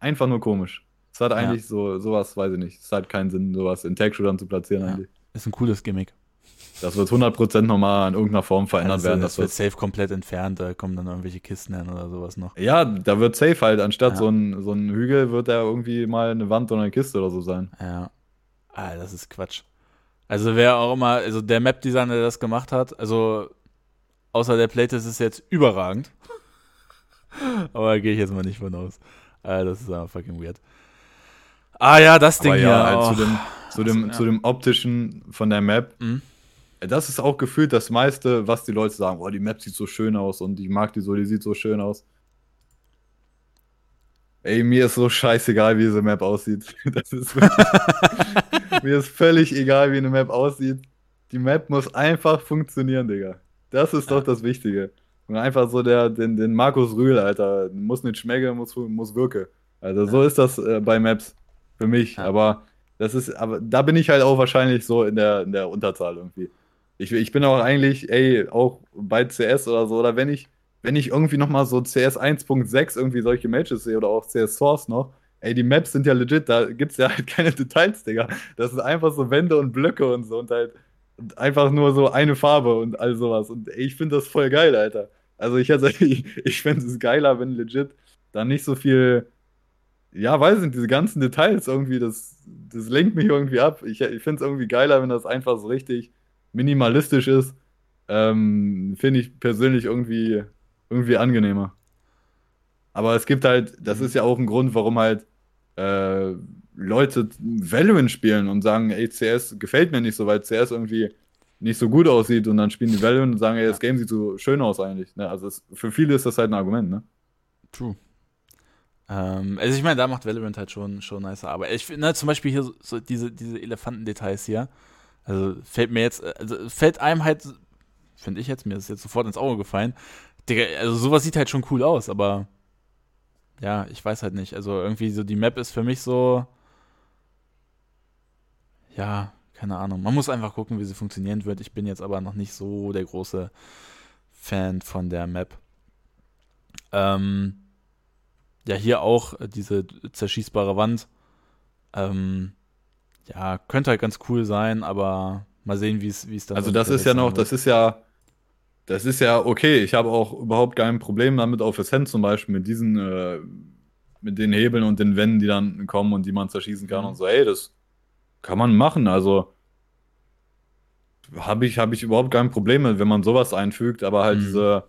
Einfach nur komisch. Es hat eigentlich ja. so, sowas, weiß ich nicht. Es hat keinen Sinn, sowas in dann zu platzieren ja. eigentlich. Ist ein cooles Gimmick. Das wird 100% nochmal in irgendeiner Form verändert also, werden. Das, das wird safe komplett entfernt, da kommen dann irgendwelche Kisten hin oder sowas noch. Ja, da wird safe halt, anstatt ja. so, ein, so ein Hügel, wird da irgendwie mal eine Wand oder eine Kiste oder so sein. Ja. Ah, das ist Quatsch. Also wer auch immer, also der Map-Designer, der das gemacht hat, also außer der Playtest ist jetzt überragend. *laughs* Aber da gehe ich jetzt mal nicht von aus. Ah, das ist einfach fucking weird. Ah ja, das Ding Aber ja, hier. Halt oh. zu, dem, zu, dem, ja. zu dem optischen von der Map. Mhm das ist auch gefühlt das meiste, was die Leute sagen. Oh, die Map sieht so schön aus und ich mag die so, die sieht so schön aus. Ey, mir ist so scheißegal, wie diese Map aussieht. *laughs* Das ist *laughs* mir ist völlig egal, wie eine Map aussieht. Die Map muss einfach funktionieren, Digga. Das ist doch das Wichtige. Und einfach so der, den, den Markus Rühl, Alter. Muss nicht schmecken, muss, muss wirken. Also so ist das äh, bei Maps für mich. Aber das ist, aber da bin ich halt auch wahrscheinlich so in der, in der Unterzahl irgendwie. Ich, ich bin auch eigentlich, ey, auch bei CS oder so, oder wenn ich, wenn ich irgendwie nochmal so CS 1.6 irgendwie solche Matches sehe oder auch CS Source noch, ey, die Maps sind ja legit, da gibt's ja halt *laughs* keine Details, Digga. Das ist einfach so Wände und Blöcke und so und halt und einfach nur so eine Farbe und all sowas. Und ey, ich finde das voll geil, Alter. Also ich, also, *laughs* ich, ich finde es geiler, wenn legit da nicht so viel, ja, weiß nicht, diese ganzen Details irgendwie, das, das lenkt mich irgendwie ab. Ich, ich finde es irgendwie geiler, wenn das einfach so richtig minimalistisch ist, ähm, finde ich persönlich irgendwie, irgendwie angenehmer. Aber es gibt halt, das ist ja auch ein Grund, warum halt äh, Leute Valorant spielen und sagen, ey, CS gefällt mir nicht so, weil CS irgendwie nicht so gut aussieht und dann spielen die Valorant und sagen, ey, das Game sieht so schön aus eigentlich. Ne? Also es, für viele ist das halt ein Argument, ne? True. Ähm, also ich meine, da macht Valorant halt schon, schon nice Aber ich finde, ne, zum Beispiel hier so, so diese, diese Elefantendetails hier, also fällt mir jetzt, also fällt einem halt, finde ich jetzt, mir ist jetzt sofort ins Auge gefallen. Digga, also sowas sieht halt schon cool aus, aber ja, ich weiß halt nicht. Also irgendwie so die Map ist für mich so, ja, keine Ahnung. Man muss einfach gucken, wie sie funktionieren wird. Ich bin jetzt aber noch nicht so der große Fan von der Map. Ähm, ja, hier auch diese zerschießbare Wand. Ähm, ja, könnte halt ganz cool sein, aber mal sehen, wie es dann Also das ist ja noch, das ist ja das ist ja okay. Ich habe auch überhaupt kein Problem damit auf das Hand zum Beispiel mit diesen, äh, mit den Hebeln und den Wänden, die dann kommen und die man zerschießen kann und so. Ey, das kann man machen. Also habe ich, hab ich überhaupt kein Problem mit, wenn man sowas einfügt, aber halt Mhm. diese,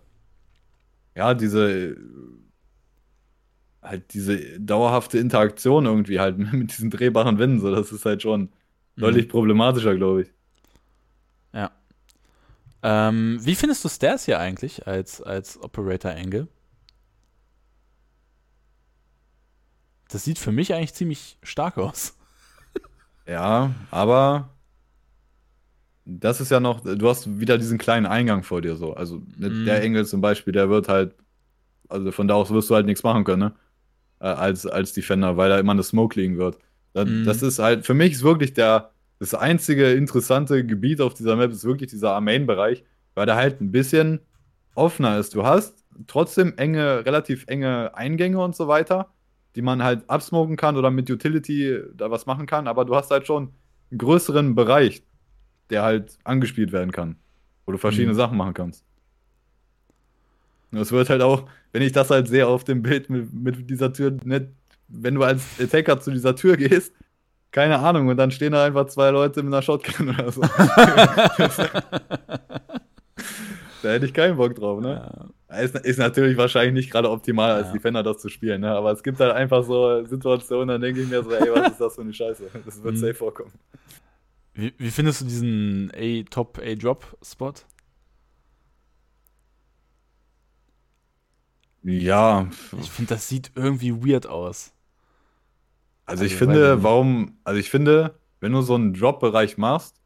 ja, diese, halt diese dauerhafte Interaktion irgendwie halt *laughs* mit diesen drehbaren Wänden, so, das ist halt schon deutlich problematischer, glaube ich. Ja. Ähm, wie findest du Stairs hier eigentlich als, als Operator Angle? Das sieht für mich eigentlich ziemlich stark aus. *laughs* Ja, aber das ist ja noch, du hast wieder diesen kleinen Eingang vor dir so. Also ne, Mhm. der Engel zum Beispiel, der wird halt, also von da aus wirst du halt nichts machen können, ne? Äh, Als, als Defender, weil da immer eine Smoke liegen wird. Da, Mhm. Das ist halt, für mich ist wirklich der, das einzige interessante Gebiet auf dieser Map ist wirklich dieser Main-Bereich, weil der halt ein bisschen offener ist. Du hast trotzdem enge, relativ enge Eingänge und so weiter, die man halt absmoken kann oder mit Utility da was machen kann, aber du hast halt schon einen größeren Bereich, der halt angespielt werden kann, wo du verschiedene Mhm. Sachen machen kannst. Und es wird halt auch, wenn ich das halt sehe auf dem Bild mit, mit dieser Tür, nicht, wenn du als Attacker zu dieser Tür gehst, keine Ahnung, und dann stehen da einfach zwei Leute mit einer Shotgun oder so. *laughs* da hätte ich keinen Bock drauf, ne? Ist, ist natürlich wahrscheinlich nicht gerade optimal, als Ja. Defender das zu spielen, ne? Aber es gibt halt einfach so Situationen, dann denke ich mir so, ey, was ist das für eine Scheiße? Das wird Mhm. safe vorkommen. Wie, wie findest du diesen A Top A Drop Spot? Ja, Ich finde, das sieht irgendwie weird aus. also ich Also, ich finde, warum, also ich finde, wenn du so einen Drop-Bereich machst,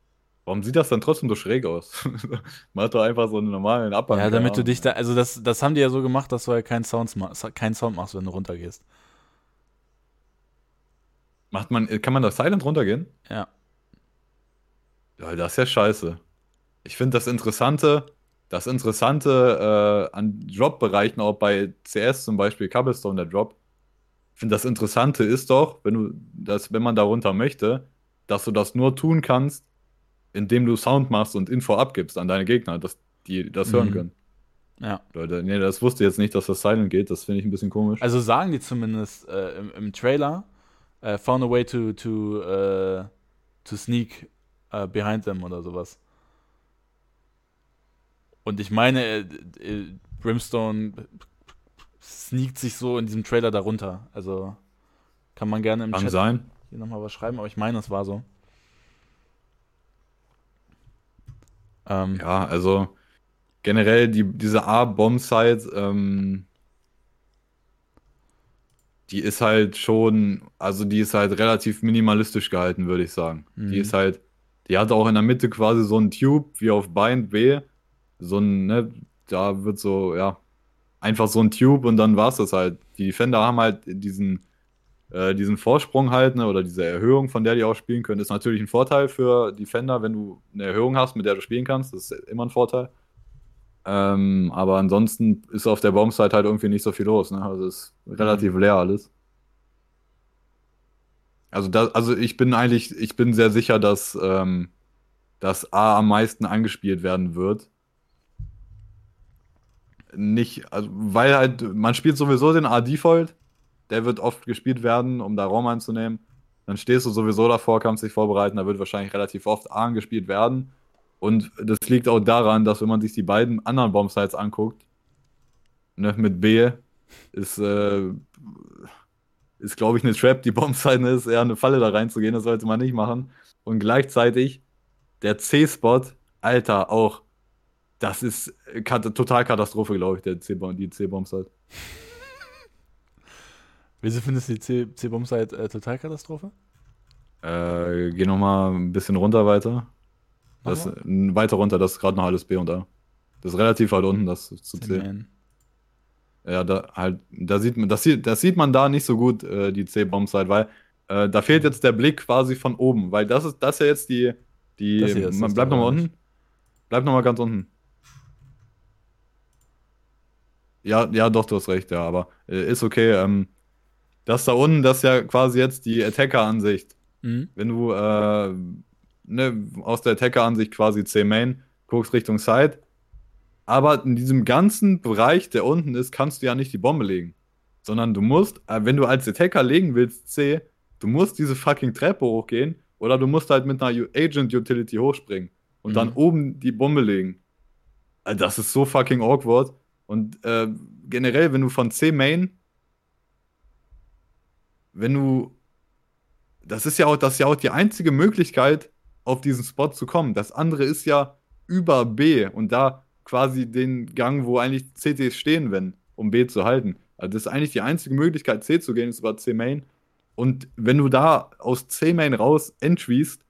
warum sieht das dann trotzdem so schräg aus? *laughs* Mach doch einfach so einen normalen Abhang. Ja, damit du dich da, also das, das haben die ja so gemacht, dass du halt keinen Sound, keinen Sound machst, wenn du runtergehst. Macht man, kann man da silent runtergehen? Ja. Ja, das ist ja scheiße. Ich finde das Interessante, das Interessante äh, an Drop-Bereichen, auch bei CS zum Beispiel, Cobblestone, der Drop, das Interessante ist doch, wenn du das, wenn man da runter möchte, dass du das nur tun kannst, indem du Sound machst und Info abgibst an deine Gegner, dass die das hören Mhm. können. Ja. Leute, nee, das wusste ich jetzt nicht, dass das silent geht, das finde ich ein bisschen komisch. Also sagen die zumindest äh, im, im Trailer, äh, found a way to, to, äh, to sneak äh, behind them oder sowas. Und ich meine, äh, äh, Brimstone sneakt sich so in diesem Trailer darunter. Also kann man gerne im Kann Chat sein. hier nochmal was schreiben, aber ich meine, es war so. Ähm, Ja, also generell die, diese A-Bomb-Site, ähm, die ist halt schon, also die ist halt relativ minimalistisch gehalten, würde ich sagen. Mhm. Die ist halt, die hat auch in der Mitte quasi so einen Tube wie auf Bind B. So ein, ne, da wird so, ja, einfach so ein Tube und dann war es das halt. Die Defender haben halt diesen, äh, diesen Vorsprung halt, ne, oder diese Erhöhung, von der die auch spielen können, ist natürlich ein Vorteil für Defender, wenn du eine Erhöhung hast, mit der du spielen kannst. Das ist immer ein Vorteil. Ähm, aber ansonsten ist auf der Bombsite halt irgendwie nicht so viel los, ne? Also ist relativ leer alles. Also, da, also ich bin eigentlich, ich bin sehr sicher, dass, ähm, dass A am meisten angespielt werden wird. Nicht, also, weil halt, man spielt sowieso den A-Default, der wird oft gespielt werden, um da Raum einzunehmen. Dann stehst du sowieso davor, kannst dich vorbereiten, da wird wahrscheinlich relativ oft A gespielt werden. Und das liegt auch daran, dass wenn man sich die beiden anderen Bombsites anguckt, ne, mit B, ist, äh, ist glaube ich eine Trap, die Bombsite ist eher eine Falle da reinzugehen, das sollte man nicht machen. Und gleichzeitig der C-Spot, Alter, auch, das ist kat total Katastrophe, glaube ich, der C die C-Bombsite. *laughs* wieso findest du die C-Bomb-Site äh, Totalkatastrophe? Äh, geh nochmal ein bisschen runter weiter. Das, n- weiter runter, das ist gerade noch alles B und A. Das ist relativ weit unten, das ist zu C. Man. Ja, da halt, da sieht man, das sieht, das sieht man da nicht so gut, äh, die C-Bombsite, weil äh, da fehlt jetzt der Blick quasi von oben, weil das ist, das ist ja jetzt die, die, Das hier ist man bleibt nochmal unten. Bleib nochmal ganz unten. Ja, ja, doch, du hast recht, ja, aber äh, ist okay. Ähm, das da unten, das ist ja quasi jetzt die Attacker-Ansicht. Mhm. Wenn du äh, ne, aus der Attacker-Ansicht quasi C-Main guckst Richtung Side, aber in diesem ganzen Bereich, der unten ist, kannst du ja nicht die Bombe legen. Sondern du musst, äh, wenn du als Attacker legen willst, C, du musst diese fucking Treppe hochgehen oder du musst halt mit einer Agent Utility hochspringen und mhm. dann oben die Bombe legen. Also das ist so fucking awkward. Und äh, generell, wenn du von C Main, wenn du, das ist ja auch, das ist ja auch die einzige Möglichkeit, auf diesen Spot zu kommen. Das andere ist ja über B und da quasi den Gang, wo eigentlich CTs stehen, wenn, um B zu halten. Also das ist eigentlich die einzige Möglichkeit, C zu gehen, ist über C Main. Und wenn du da aus C Main raus entschwießt,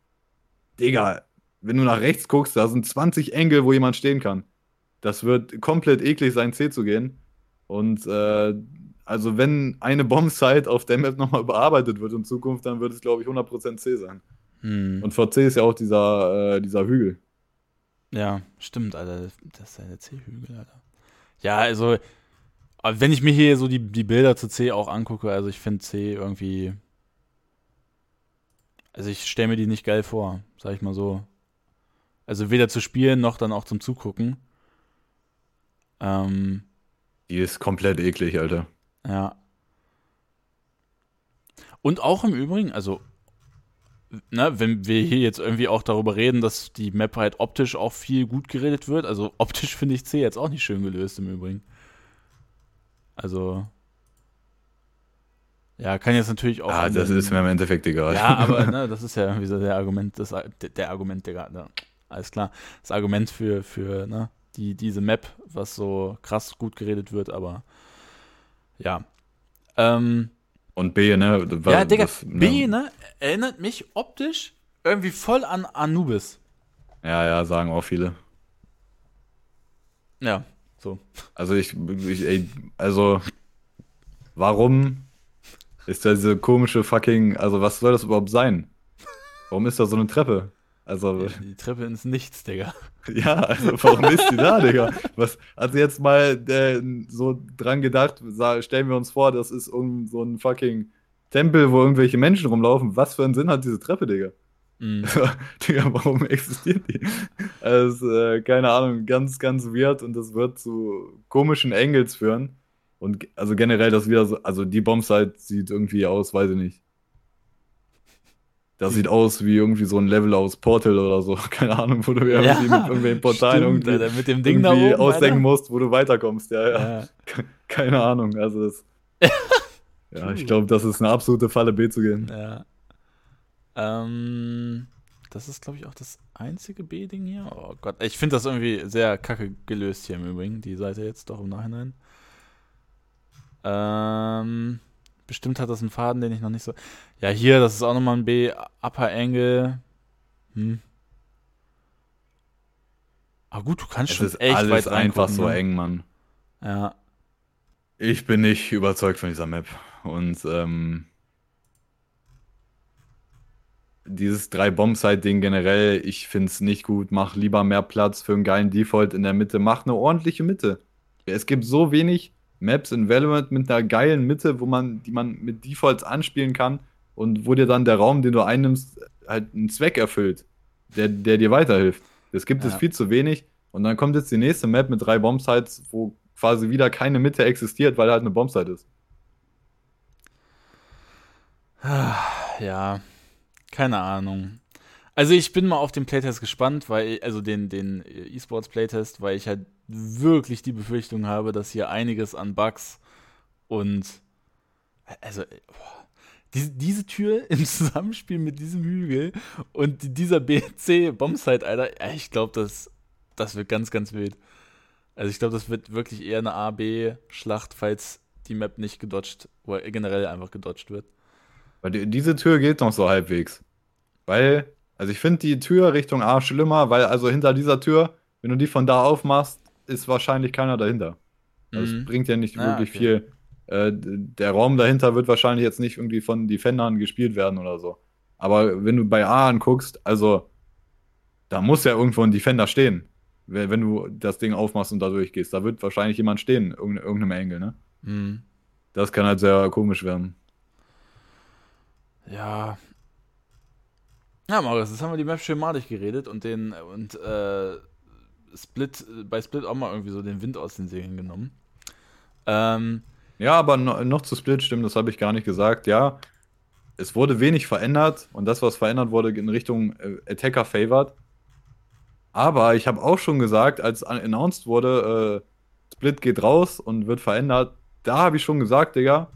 Digga, wenn du nach rechts guckst, da sind 20 Engel, wo jemand stehen kann. Das wird komplett eklig sein, C zu gehen. Und äh, also wenn eine Bombsite auf der Map nochmal überarbeitet wird in Zukunft, dann wird es, glaube ich, 100% C sein. Hm. Und vor C ist ja auch dieser, äh, dieser Hügel. Ja, stimmt, Alter. Das ist ja der C-Hügel, Alter. Ja, also, wenn ich mir hier so die, die Bilder zu C auch angucke, also ich finde C irgendwie. Also ich stelle mir die nicht geil vor, sag ich mal so. Also weder zu spielen noch dann auch zum Zugucken. Ähm, die ist komplett eklig, Alter. Ja. Und auch im Übrigen, also ne, wenn wir hier jetzt irgendwie auch darüber reden, dass die Map halt optisch auch viel gut geredet wird, also *laughs* optisch finde ich C jetzt auch nicht schön gelöst im Übrigen. Also. Ja, kann jetzt natürlich auch. Ah, das ist mir im Endeffekt egal. Ja, aber *laughs* ne, das ist ja irgendwie so der Argument, das, der Argument, der, ne, alles klar. Das Argument für, für ne, die, diese Map, was so krass gut geredet wird, aber ja. Ähm, und B, ne? Ja, Digga, das, ne? B, ne? Erinnert mich optisch irgendwie voll an Anubis. Ja, ja, sagen auch viele. Ja, so. Also ich, ich ey, also warum ist da diese komische fucking, also was soll das überhaupt sein? Warum ist da so eine Treppe? Also. Die, Treppe ins Nichts, Digga. *laughs* Ja, also warum ist die da, Digga? Was, also jetzt mal äh, so dran gedacht, stellen wir uns vor, das ist um, so ein fucking Tempel, wo irgendwelche Menschen rumlaufen. Was für einen Sinn hat diese Treppe, Digga? Mhm. Also, *laughs* Digga, warum existiert die? Also, äh, keine Ahnung, ganz, ganz weird und das wird zu komischen Engels führen. Und also generell das wieder so, also die Bombsite sieht irgendwie aus, weiß ich nicht. Das sieht aus wie irgendwie so ein Level aus Portal oder so. *laughs* Keine Ahnung, wo du ja, mit irgendwelchen Portalen stimmt, irgendwie, Alter, mit dem Ding irgendwie oben, ausdenken Alter. musst, wo du weiterkommst. Ja, ja. ja. *laughs* Keine Ahnung. Also das. *laughs* ja, ich glaube, das ist eine absolute Falle, B zu gehen. Ja. Ähm, das ist, glaube ich, auch das einzige B-Ding hier. Oh Gott, ich finde das irgendwie sehr kacke gelöst hier im Übrigen, die Seite jetzt doch im Nachhinein. Ähm. Bestimmt hat das einen Faden, den ich noch nicht so. Ja, hier, das ist auch nochmal ein B. Upper Angle. Hm. Aber gut, du kannst es schon ist echt alles weit einfach so ne? eng, Mann. Ja. Ich bin nicht überzeugt von dieser Map. Und ähm, dieses drei Bombsite-Ding generell, ich finde es nicht gut. Mach lieber mehr Platz für einen geilen Default in der Mitte. Mach eine ordentliche Mitte. Es gibt so wenig Maps in Valorant mit einer geilen Mitte, wo man, die man mit Defaults anspielen kann und wo dir dann der Raum, den du einnimmst, halt einen Zweck erfüllt, der, der dir weiterhilft. Das gibt ja. es viel zu wenig. Und dann kommt jetzt die nächste Map mit drei Bombsites, wo quasi wieder keine Mitte existiert, weil halt eine Bombsite ist. Ja, keine Ahnung. Also ich bin mal auf den Playtest gespannt, weil, also den, den E-Sports Playtest, weil ich halt wirklich die Befürchtung habe, dass hier einiges an Bugs und also boah, diese, diese Tür *laughs* im Zusammenspiel mit diesem Hügel und dieser BC Bombsite, Alter, ich glaube, das, das wird ganz, ganz wild. Also ich glaube, das wird wirklich eher eine A-B-Schlacht, falls die Map nicht gedodged oder generell einfach gedodged wird. Weil die, diese Tür geht noch so halbwegs. Weil also ich finde die Tür Richtung A schlimmer, weil also hinter dieser Tür, wenn du die von da aufmachst, ist wahrscheinlich keiner dahinter. Also mhm. Das bringt ja nicht ah, wirklich okay. viel. Äh, der Raum dahinter wird wahrscheinlich jetzt nicht irgendwie von Defendern gespielt werden oder so. Aber wenn du bei A anguckst, also da muss ja irgendwo ein Defender stehen, wenn du das Ding aufmachst und da durchgehst. Da wird wahrscheinlich jemand stehen, irgendeinem Engel, ne? Mhm. Das kann halt sehr komisch werden. Ja, ja, Marius, jetzt haben wir die Map schön malig geredet und den und äh, Split, bei Split auch mal irgendwie so den Wind aus den Segeln genommen. Ähm, ja, aber no, noch zu Split stimmt, das habe ich gar nicht gesagt. Ja, es wurde wenig verändert und das, was verändert wurde, in Richtung äh, Attacker favored. Aber ich habe auch schon gesagt, als announced wurde, äh, Split geht raus und wird verändert, da habe ich schon gesagt, Digga,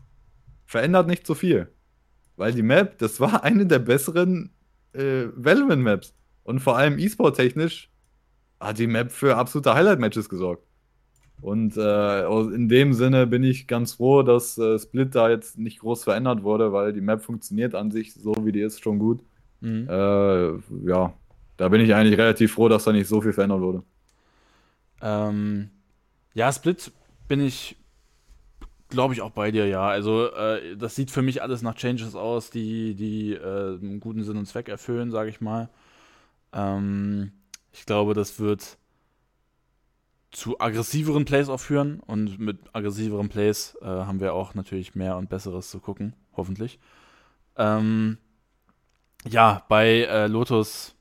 verändert nicht so viel. Weil die Map, das war *laughs* eine der besseren äh, Valorant-Maps. Und vor allem E-Sport-technisch hat die Map für absolute Highlight-Matches gesorgt. Und äh, in dem Sinne bin ich ganz froh, dass äh, Split da jetzt nicht groß verändert wurde, weil die Map funktioniert an sich so, wie die ist, schon gut. Mhm. Äh, ja, da bin ich eigentlich relativ froh, dass da nicht so viel verändert wurde. Ähm, ja, Split bin ich, glaube ich, auch bei dir, ja. Also, äh, das sieht für mich alles nach Changes aus, die, die äh, einen guten Sinn und Zweck erfüllen, sage ich mal. Ähm, ich glaube, das wird zu aggressiveren Plays auch und mit aggressiveren Plays äh, haben wir auch natürlich mehr und Besseres zu gucken, hoffentlich. Ähm, ja, bei äh, Lotus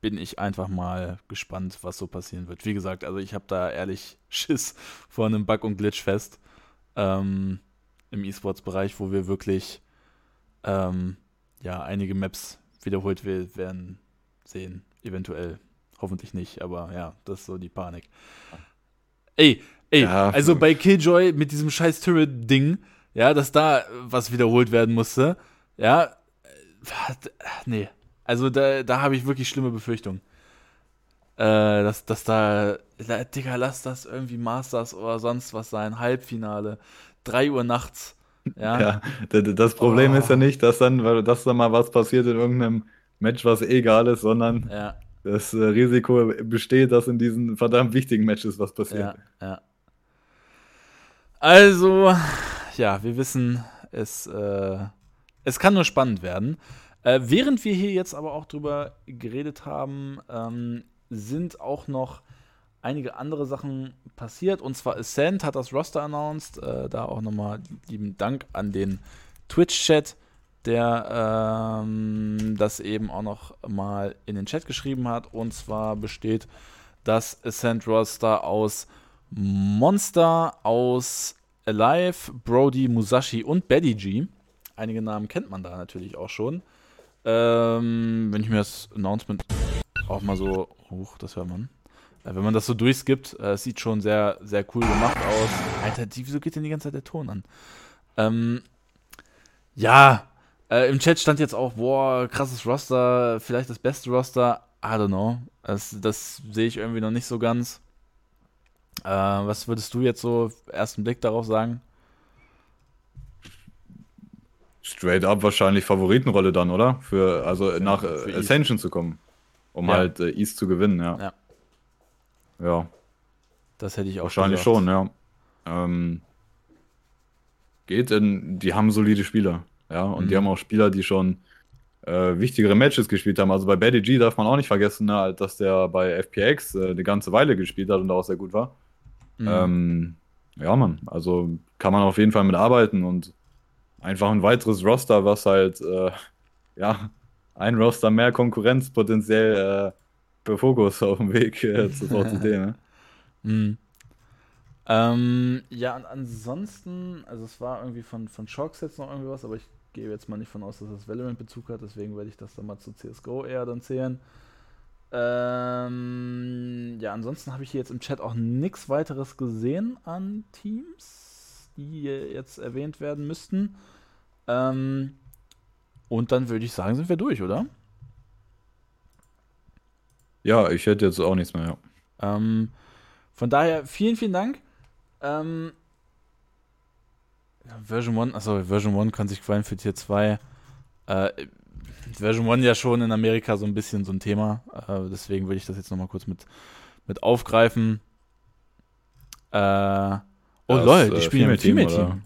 bin ich einfach mal gespannt, was so passieren wird. Wie gesagt, also ich habe da ehrlich *laughs* Schiss vor einem Bug- und Glitch-Fest ähm, im E-Sports-Bereich, wo wir wirklich ähm, ja, einige Maps wiederholt werden sehen, eventuell. Hoffentlich nicht, aber ja, das ist so die Panik. Ey, ey, ja, also bei Killjoy mit diesem scheiß Turret-Ding, ja, dass da was wiederholt werden musste, ja, äh, nee. Also da, da habe ich wirklich schlimme Befürchtungen. Äh, dass, dass da, Digga, lass das irgendwie Masters oder sonst was sein, Halbfinale, 3 Uhr nachts. Ja, *laughs* ja das Problem oh. ist ja nicht, dass dann, weil dass da mal was passiert in irgendeinem Match, was egal ist, sondern ja das äh, Risiko besteht, dass in diesen verdammt wichtigen Matches was passiert. Ja, ja. Also, ja, wir wissen, es, äh, es kann nur spannend werden. Äh, während wir hier jetzt aber auch drüber geredet haben, ähm, sind auch noch einige andere Sachen passiert. Und zwar Ascent hat das Roster announced. Äh, da auch nochmal lieben Dank an den Twitch-Chat der ähm, das eben auch noch mal in den Chat geschrieben hat. Und zwar besteht das Ascent Roster aus Monster, aus Alive, Brody, Musashi und Betty G. Einige Namen kennt man da natürlich auch schon. Ähm, wenn ich mir das Announcement auch mal so hoch, das hört man. Äh, wenn man das so durchskippt, äh, sieht schon sehr, sehr cool gemacht aus. Alter, wieso geht denn die ganze Zeit der Ton an? Ähm, ja, äh, Im Chat stand jetzt auch, boah, krasses Roster, vielleicht das beste Roster. I don't know. Das, das sehe ich irgendwie noch nicht so ganz. Äh, was würdest du jetzt so ersten Blick darauf sagen? Straight up wahrscheinlich Favoritenrolle dann, oder? Für, also nach äh, Ascension zu kommen. Um ja. halt äh, East zu gewinnen, ja. ja. Ja. Das hätte ich auch Wahrscheinlich gedacht. schon, ja. Ähm, geht, in, die haben solide Spieler. Ja, und mhm. die haben auch Spieler, die schon äh, wichtigere Matches gespielt haben. Also bei Betty G darf man auch nicht vergessen, ne, dass der bei FPX äh, eine ganze Weile gespielt hat und auch sehr gut war. Mhm. Ähm, ja, man, also kann man auf jeden Fall mitarbeiten und einfach ein weiteres Roster, was halt, äh, ja, ein Roster mehr Konkurrenz potenziell äh, für Fokus auf dem Weg äh, *laughs* zur VCD, ne? mhm. Ähm, ja, und ansonsten, also es war irgendwie von, von Shocks jetzt noch irgendwie was, aber ich gehe jetzt mal nicht von aus, dass das Valorant-Bezug hat, deswegen werde ich das dann mal zu CSGO eher dann zählen. Ähm, ja, ansonsten habe ich hier jetzt im Chat auch nichts weiteres gesehen an Teams, die jetzt erwähnt werden müssten. Ähm, und dann würde ich sagen, sind wir durch, oder? Ja, ich hätte jetzt auch nichts mehr, ja. Ähm, von daher vielen, vielen Dank. Ähm, Version 1, achso, Version 1 kann sich quälen für Tier 2. Äh, Version 1 ja schon in Amerika so ein bisschen so ein Thema. Äh, deswegen würde ich das jetzt nochmal kurz mit, mit aufgreifen. Äh, oh das, lol, die äh, spielen ja mit Team. Team.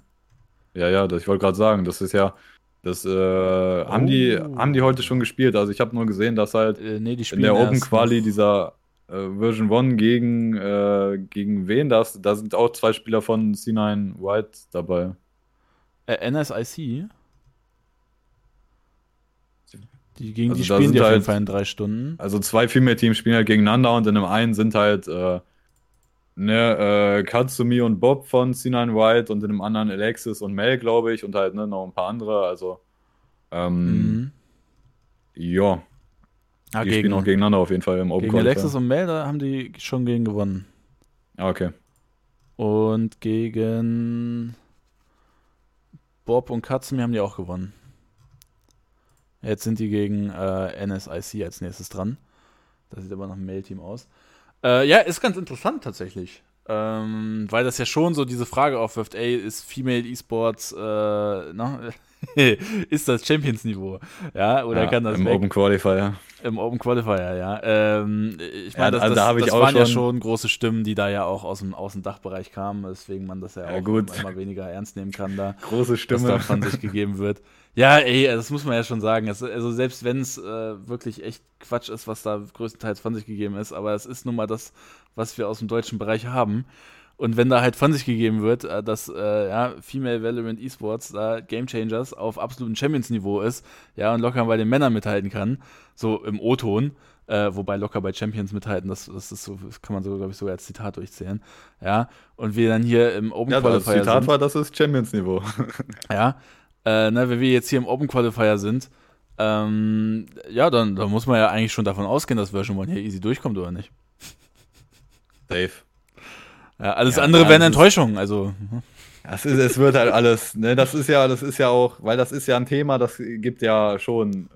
Ja, ja, das, ich wollte gerade sagen, das ist ja. Das äh, oh. haben, die, haben die heute schon gespielt. Also ich habe nur gesehen, dass halt äh, nee, in der Open Quali dieser äh, Version 1 gegen, gegen wen das? Da sind auch zwei Spieler von C9 White dabei. Äh, NSIC? Die gegen Also die spielen die auf jeden halt- Fall in drei Stunden. Also zwei Female-Teams spielen halt gegeneinander und in dem einen sind halt äh, ne, äh, Katsumi und Bob von C9 White und in dem anderen Alexis und Mel, glaube ich, und halt ne, noch ein paar andere. Also, ähm, Mhm. ja, Ah, die gegen, spielen auch gegeneinander auf jeden Fall im Open gegen. Alexis und Mel, da haben die schon gegen gewonnen. Ah, okay. Und gegen Bob und Katsumi haben die auch gewonnen. Jetzt sind die gegen äh, NSIC als nächstes dran. Das sieht aber nach einem Mail-Team aus. Äh, ja, ist ganz interessant tatsächlich. Ähm, weil das ja schon so diese Frage aufwirft, ey, ist Female E-Sports, äh, na, *laughs* ist das Champions-Niveau? Ja, oder ja, kann das im weg? Open Qualifier. Im Open Qualifier, ja. Ähm, ich Ja, meine, das, also das, da das auch waren ja schon- schon große Stimmen, die da ja auch aus dem Außendachbereich kamen, weswegen man das ja, Ja, auch gut. immer weniger ernst nehmen kann da, Große was Stimme. da von sich gegeben wird. *laughs* Ja, ey, das muss man ja schon sagen. Es, also selbst wenn es äh, wirklich echt Quatsch ist, was da größtenteils von sich gegeben ist, aber es ist nun mal das, was wir aus dem deutschen Bereich haben. Und wenn da halt von sich gegeben wird, äh, dass äh, ja, Female Valorant Esports da Game Changers auf absolutem Champions-Niveau ist, ja, und locker bei den Männern mithalten kann, so im O-Ton, äh, wobei locker bei Champions mithalten, das, das ist so, das kann man so, glaube ich, sogar als Zitat durchzählen, ja, und wir dann hier im Open Ja, das Qualifier Zitat sind, war, das ist Champions-Niveau. *laughs* ja, äh, ne, wenn wir jetzt hier im Open Qualifier sind, ähm, ja, dann, dann muss man ja eigentlich schon davon ausgehen, dass Version 1 hier easy durchkommt, oder nicht? Safe. Ja, alles Ja, andere wären das Enttäuschungen, also, Das ist, es wird halt alles, ne, das ist ja, das ist ja auch, weil das ist ja ein Thema, das gibt ja schon,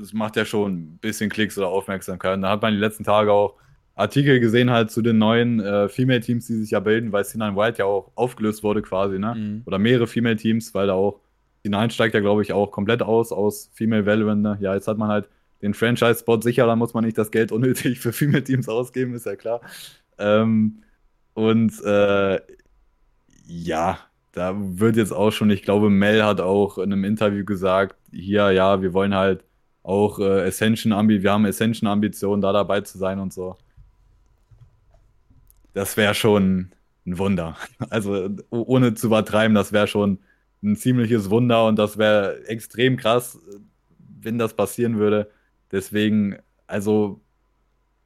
es macht ja schon ein bisschen Klicks oder Aufmerksamkeit. Und da hat man die letzten Tage auch Artikel gesehen halt zu den neuen äh, Female-Teams, die sich ja bilden, weil C9 White ja auch aufgelöst wurde quasi, ne? Mhm. Oder mehrere Female-Teams, weil da auch, C9 steigt ja, glaube ich, auch komplett aus, aus Female Valorant, ne? Ja, jetzt hat man halt den Franchise-Spot sicher, da muss man nicht das Geld unnötig für Female-Teams ausgeben, ist ja klar. Ähm, und äh, ja, da wird jetzt auch schon, ich glaube, Mel hat auch in einem Interview gesagt, hier, ja, wir wollen halt auch äh, Ascension Ambi, wir haben Ascension Ambitionen, da dabei zu sein und so. Das wäre schon ein Wunder. *laughs* Also oh- ohne zu übertreiben, das wäre schon ein ziemliches Wunder und das wäre extrem krass, wenn das passieren würde. Deswegen, also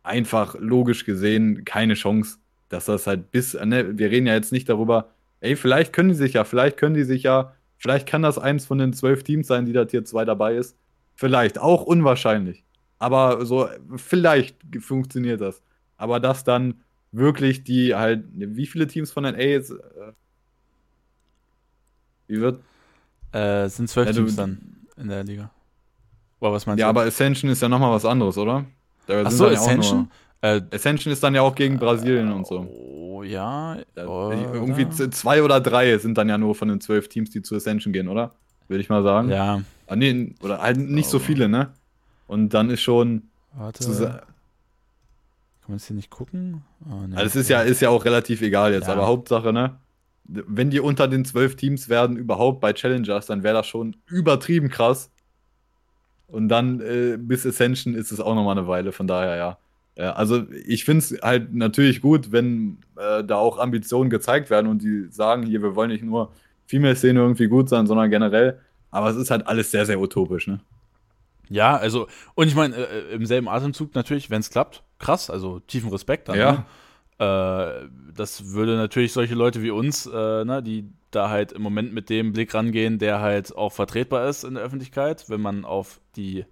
einfach logisch gesehen keine Chance, dass das halt bis, ne, wir reden ja jetzt nicht darüber, ey, vielleicht können die sich ja, vielleicht können die sich ja, vielleicht kann das eins von den zwölf Teams sein, die da Tier 2 dabei ist. Vielleicht, auch unwahrscheinlich. Aber so, vielleicht funktioniert das. Aber dass dann wirklich die halt, wie viele Teams von den A jetzt, äh, wie wird? Äh, es sind zwölf Ja, Teams dann in der Liga. Oder was meinst Ja, du? aber Ascension ist ja nochmal was anderes, oder? Da Ach so, ja Ascension? Äh, Ascension ist dann ja auch gegen Brasilien und so. Oh, ja. Oder? Irgendwie zwei oder drei sind dann ja nur von den zwölf Teams, die zu Ascension gehen, oder? Würde ich mal sagen. Ja, Ah, nee, oder halt nicht so Aber- viele, ne? Und dann ist schon. warte. Kann man es hier nicht gucken? Oh, nee. also es ist ja, ist ja auch relativ egal jetzt, Ja. aber Hauptsache, ne? Wenn die unter den zwölf Teams werden, überhaupt bei Challengers, dann wäre das schon übertrieben krass. Und dann äh, bis Ascension ist es auch nochmal eine Weile, von daher ja. ja also ich finde es halt natürlich gut, wenn äh, da auch Ambitionen gezeigt werden und die sagen, hier, wir wollen nicht nur Female-Szene irgendwie gut sein, sondern generell. Aber es ist halt alles sehr, sehr utopisch, ne? Ja, also, und ich meine, äh, im selben Atemzug natürlich, wenn es klappt, krass, also tiefen Respekt dann. Ja. Ne? Äh, das würde natürlich solche Leute wie uns, äh, ne, die da halt im Moment mit dem Blick rangehen, der halt auch vertretbar ist in der Öffentlichkeit, wenn man auf die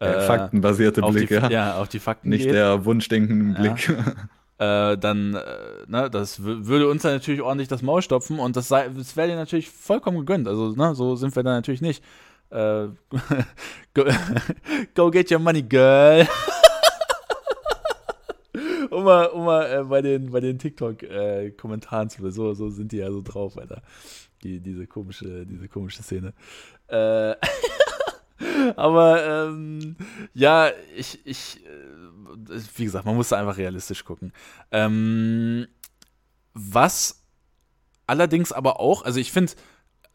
äh, faktenbasierte auf Blick, die, ja. ja, auf die Fakten Nicht geht. der wunschdenkenden Ja. Blick. *laughs* äh, dann, äh, ne, das wü- würde uns dann natürlich ordentlich das Maul stopfen und das, sei- das wäre dir natürlich vollkommen gegönnt. Also, ne, so sind wir dann natürlich nicht. Äh, *laughs* go, *laughs* go get your money, girl. Um mal, um mal äh, bei den, bei den TikTok-Kommentaren zu so, so sind die ja so drauf, Alter. Die, diese komische, diese komische Szene. Äh, *laughs* aber ähm, ja, ich, ich, äh, wie gesagt, man muss da einfach realistisch gucken. Ähm, was allerdings aber auch, also ich finde,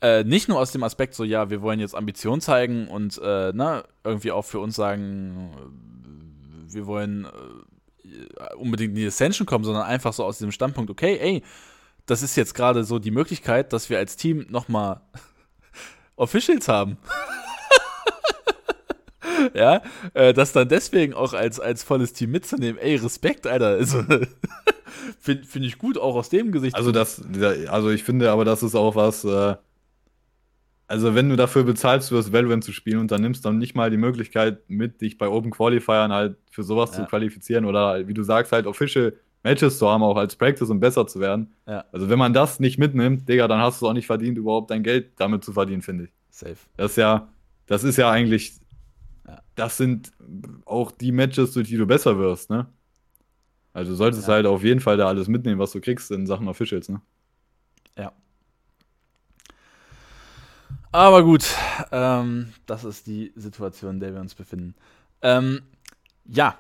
äh, nicht nur aus dem Aspekt so, ja, wir wollen jetzt Ambition zeigen und äh, na, irgendwie auch für uns sagen, äh, wir wollen äh, unbedingt in die Ascension kommen, sondern einfach so aus diesem Standpunkt, okay, ey, das ist jetzt gerade so die Möglichkeit, dass wir als Team nochmal *laughs* Officials haben. *laughs* ja, äh, das dann deswegen auch als, als volles Team mitzunehmen, ey, Respekt, Alter. Also, *laughs* Finde find ich gut, auch aus dem Gesicht. Also, das, also ich finde aber, das ist auch was, äh, also wenn du dafür bezahlst, fürs Valorant zu spielen und dann nimmst dann nicht mal die Möglichkeit mit, dich bei Open Qualifiern halt für sowas ja. zu qualifizieren oder wie du sagst, halt Official Matches zu haben, auch als Practice, um besser zu werden. Ja. Also wenn man das nicht mitnimmt, Digga, dann hast du es auch nicht verdient, überhaupt dein Geld damit zu verdienen, finde ich. Safe. Das ist ja, das ist ja eigentlich, ja. das sind auch die Matches, durch die du besser wirst, ne? Also du solltest ja. halt auf jeden Fall da alles mitnehmen, was du kriegst in Sachen Officials, ne? Ja. Aber gut, ähm, das ist die Situation, in der wir uns befinden. Ähm, ja,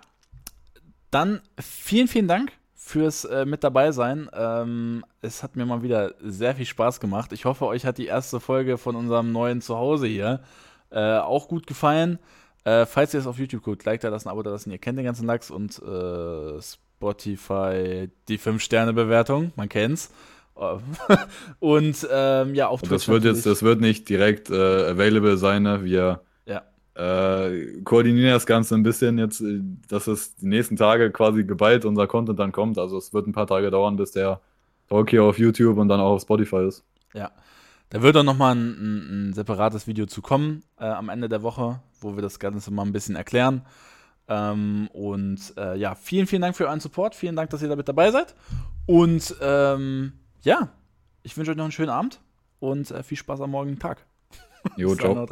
dann vielen, vielen Dank fürs äh, mit dabei sein. Ähm, es hat mir mal wieder sehr viel Spaß gemacht. Ich hoffe, euch hat die erste Folge von unserem neuen Zuhause hier äh, auch gut gefallen. Äh, falls ihr es auf YouTube guckt, liked da lassen, Abo da lassen. Ihr kennt den ganzen Lachs und äh, Spotify die 5-Sterne-Bewertung. Man kennt's. *laughs* und ähm, ja, auf Twitch. Das wird jetzt, das wird nicht direkt äh, available sein, ne? Wir ja. äh, koordinieren das Ganze ein bisschen jetzt, äh, dass es die nächsten Tage quasi geballt unser Content dann kommt. Also es wird ein paar Tage dauern, bis der Talk hier auf YouTube und dann auch auf Spotify ist. Ja. Da wird auch nochmal ein, ein, ein separates Video zu kommen äh, am Ende der Woche, wo wir das Ganze mal ein bisschen erklären. Ähm, und äh, ja, vielen, vielen Dank für euren Support. Vielen Dank, dass ihr da mit dabei seid. Und ähm, ja, ich wünsche euch noch einen schönen Abend und äh, viel Spaß am morgigen Tag. Jo, ciao.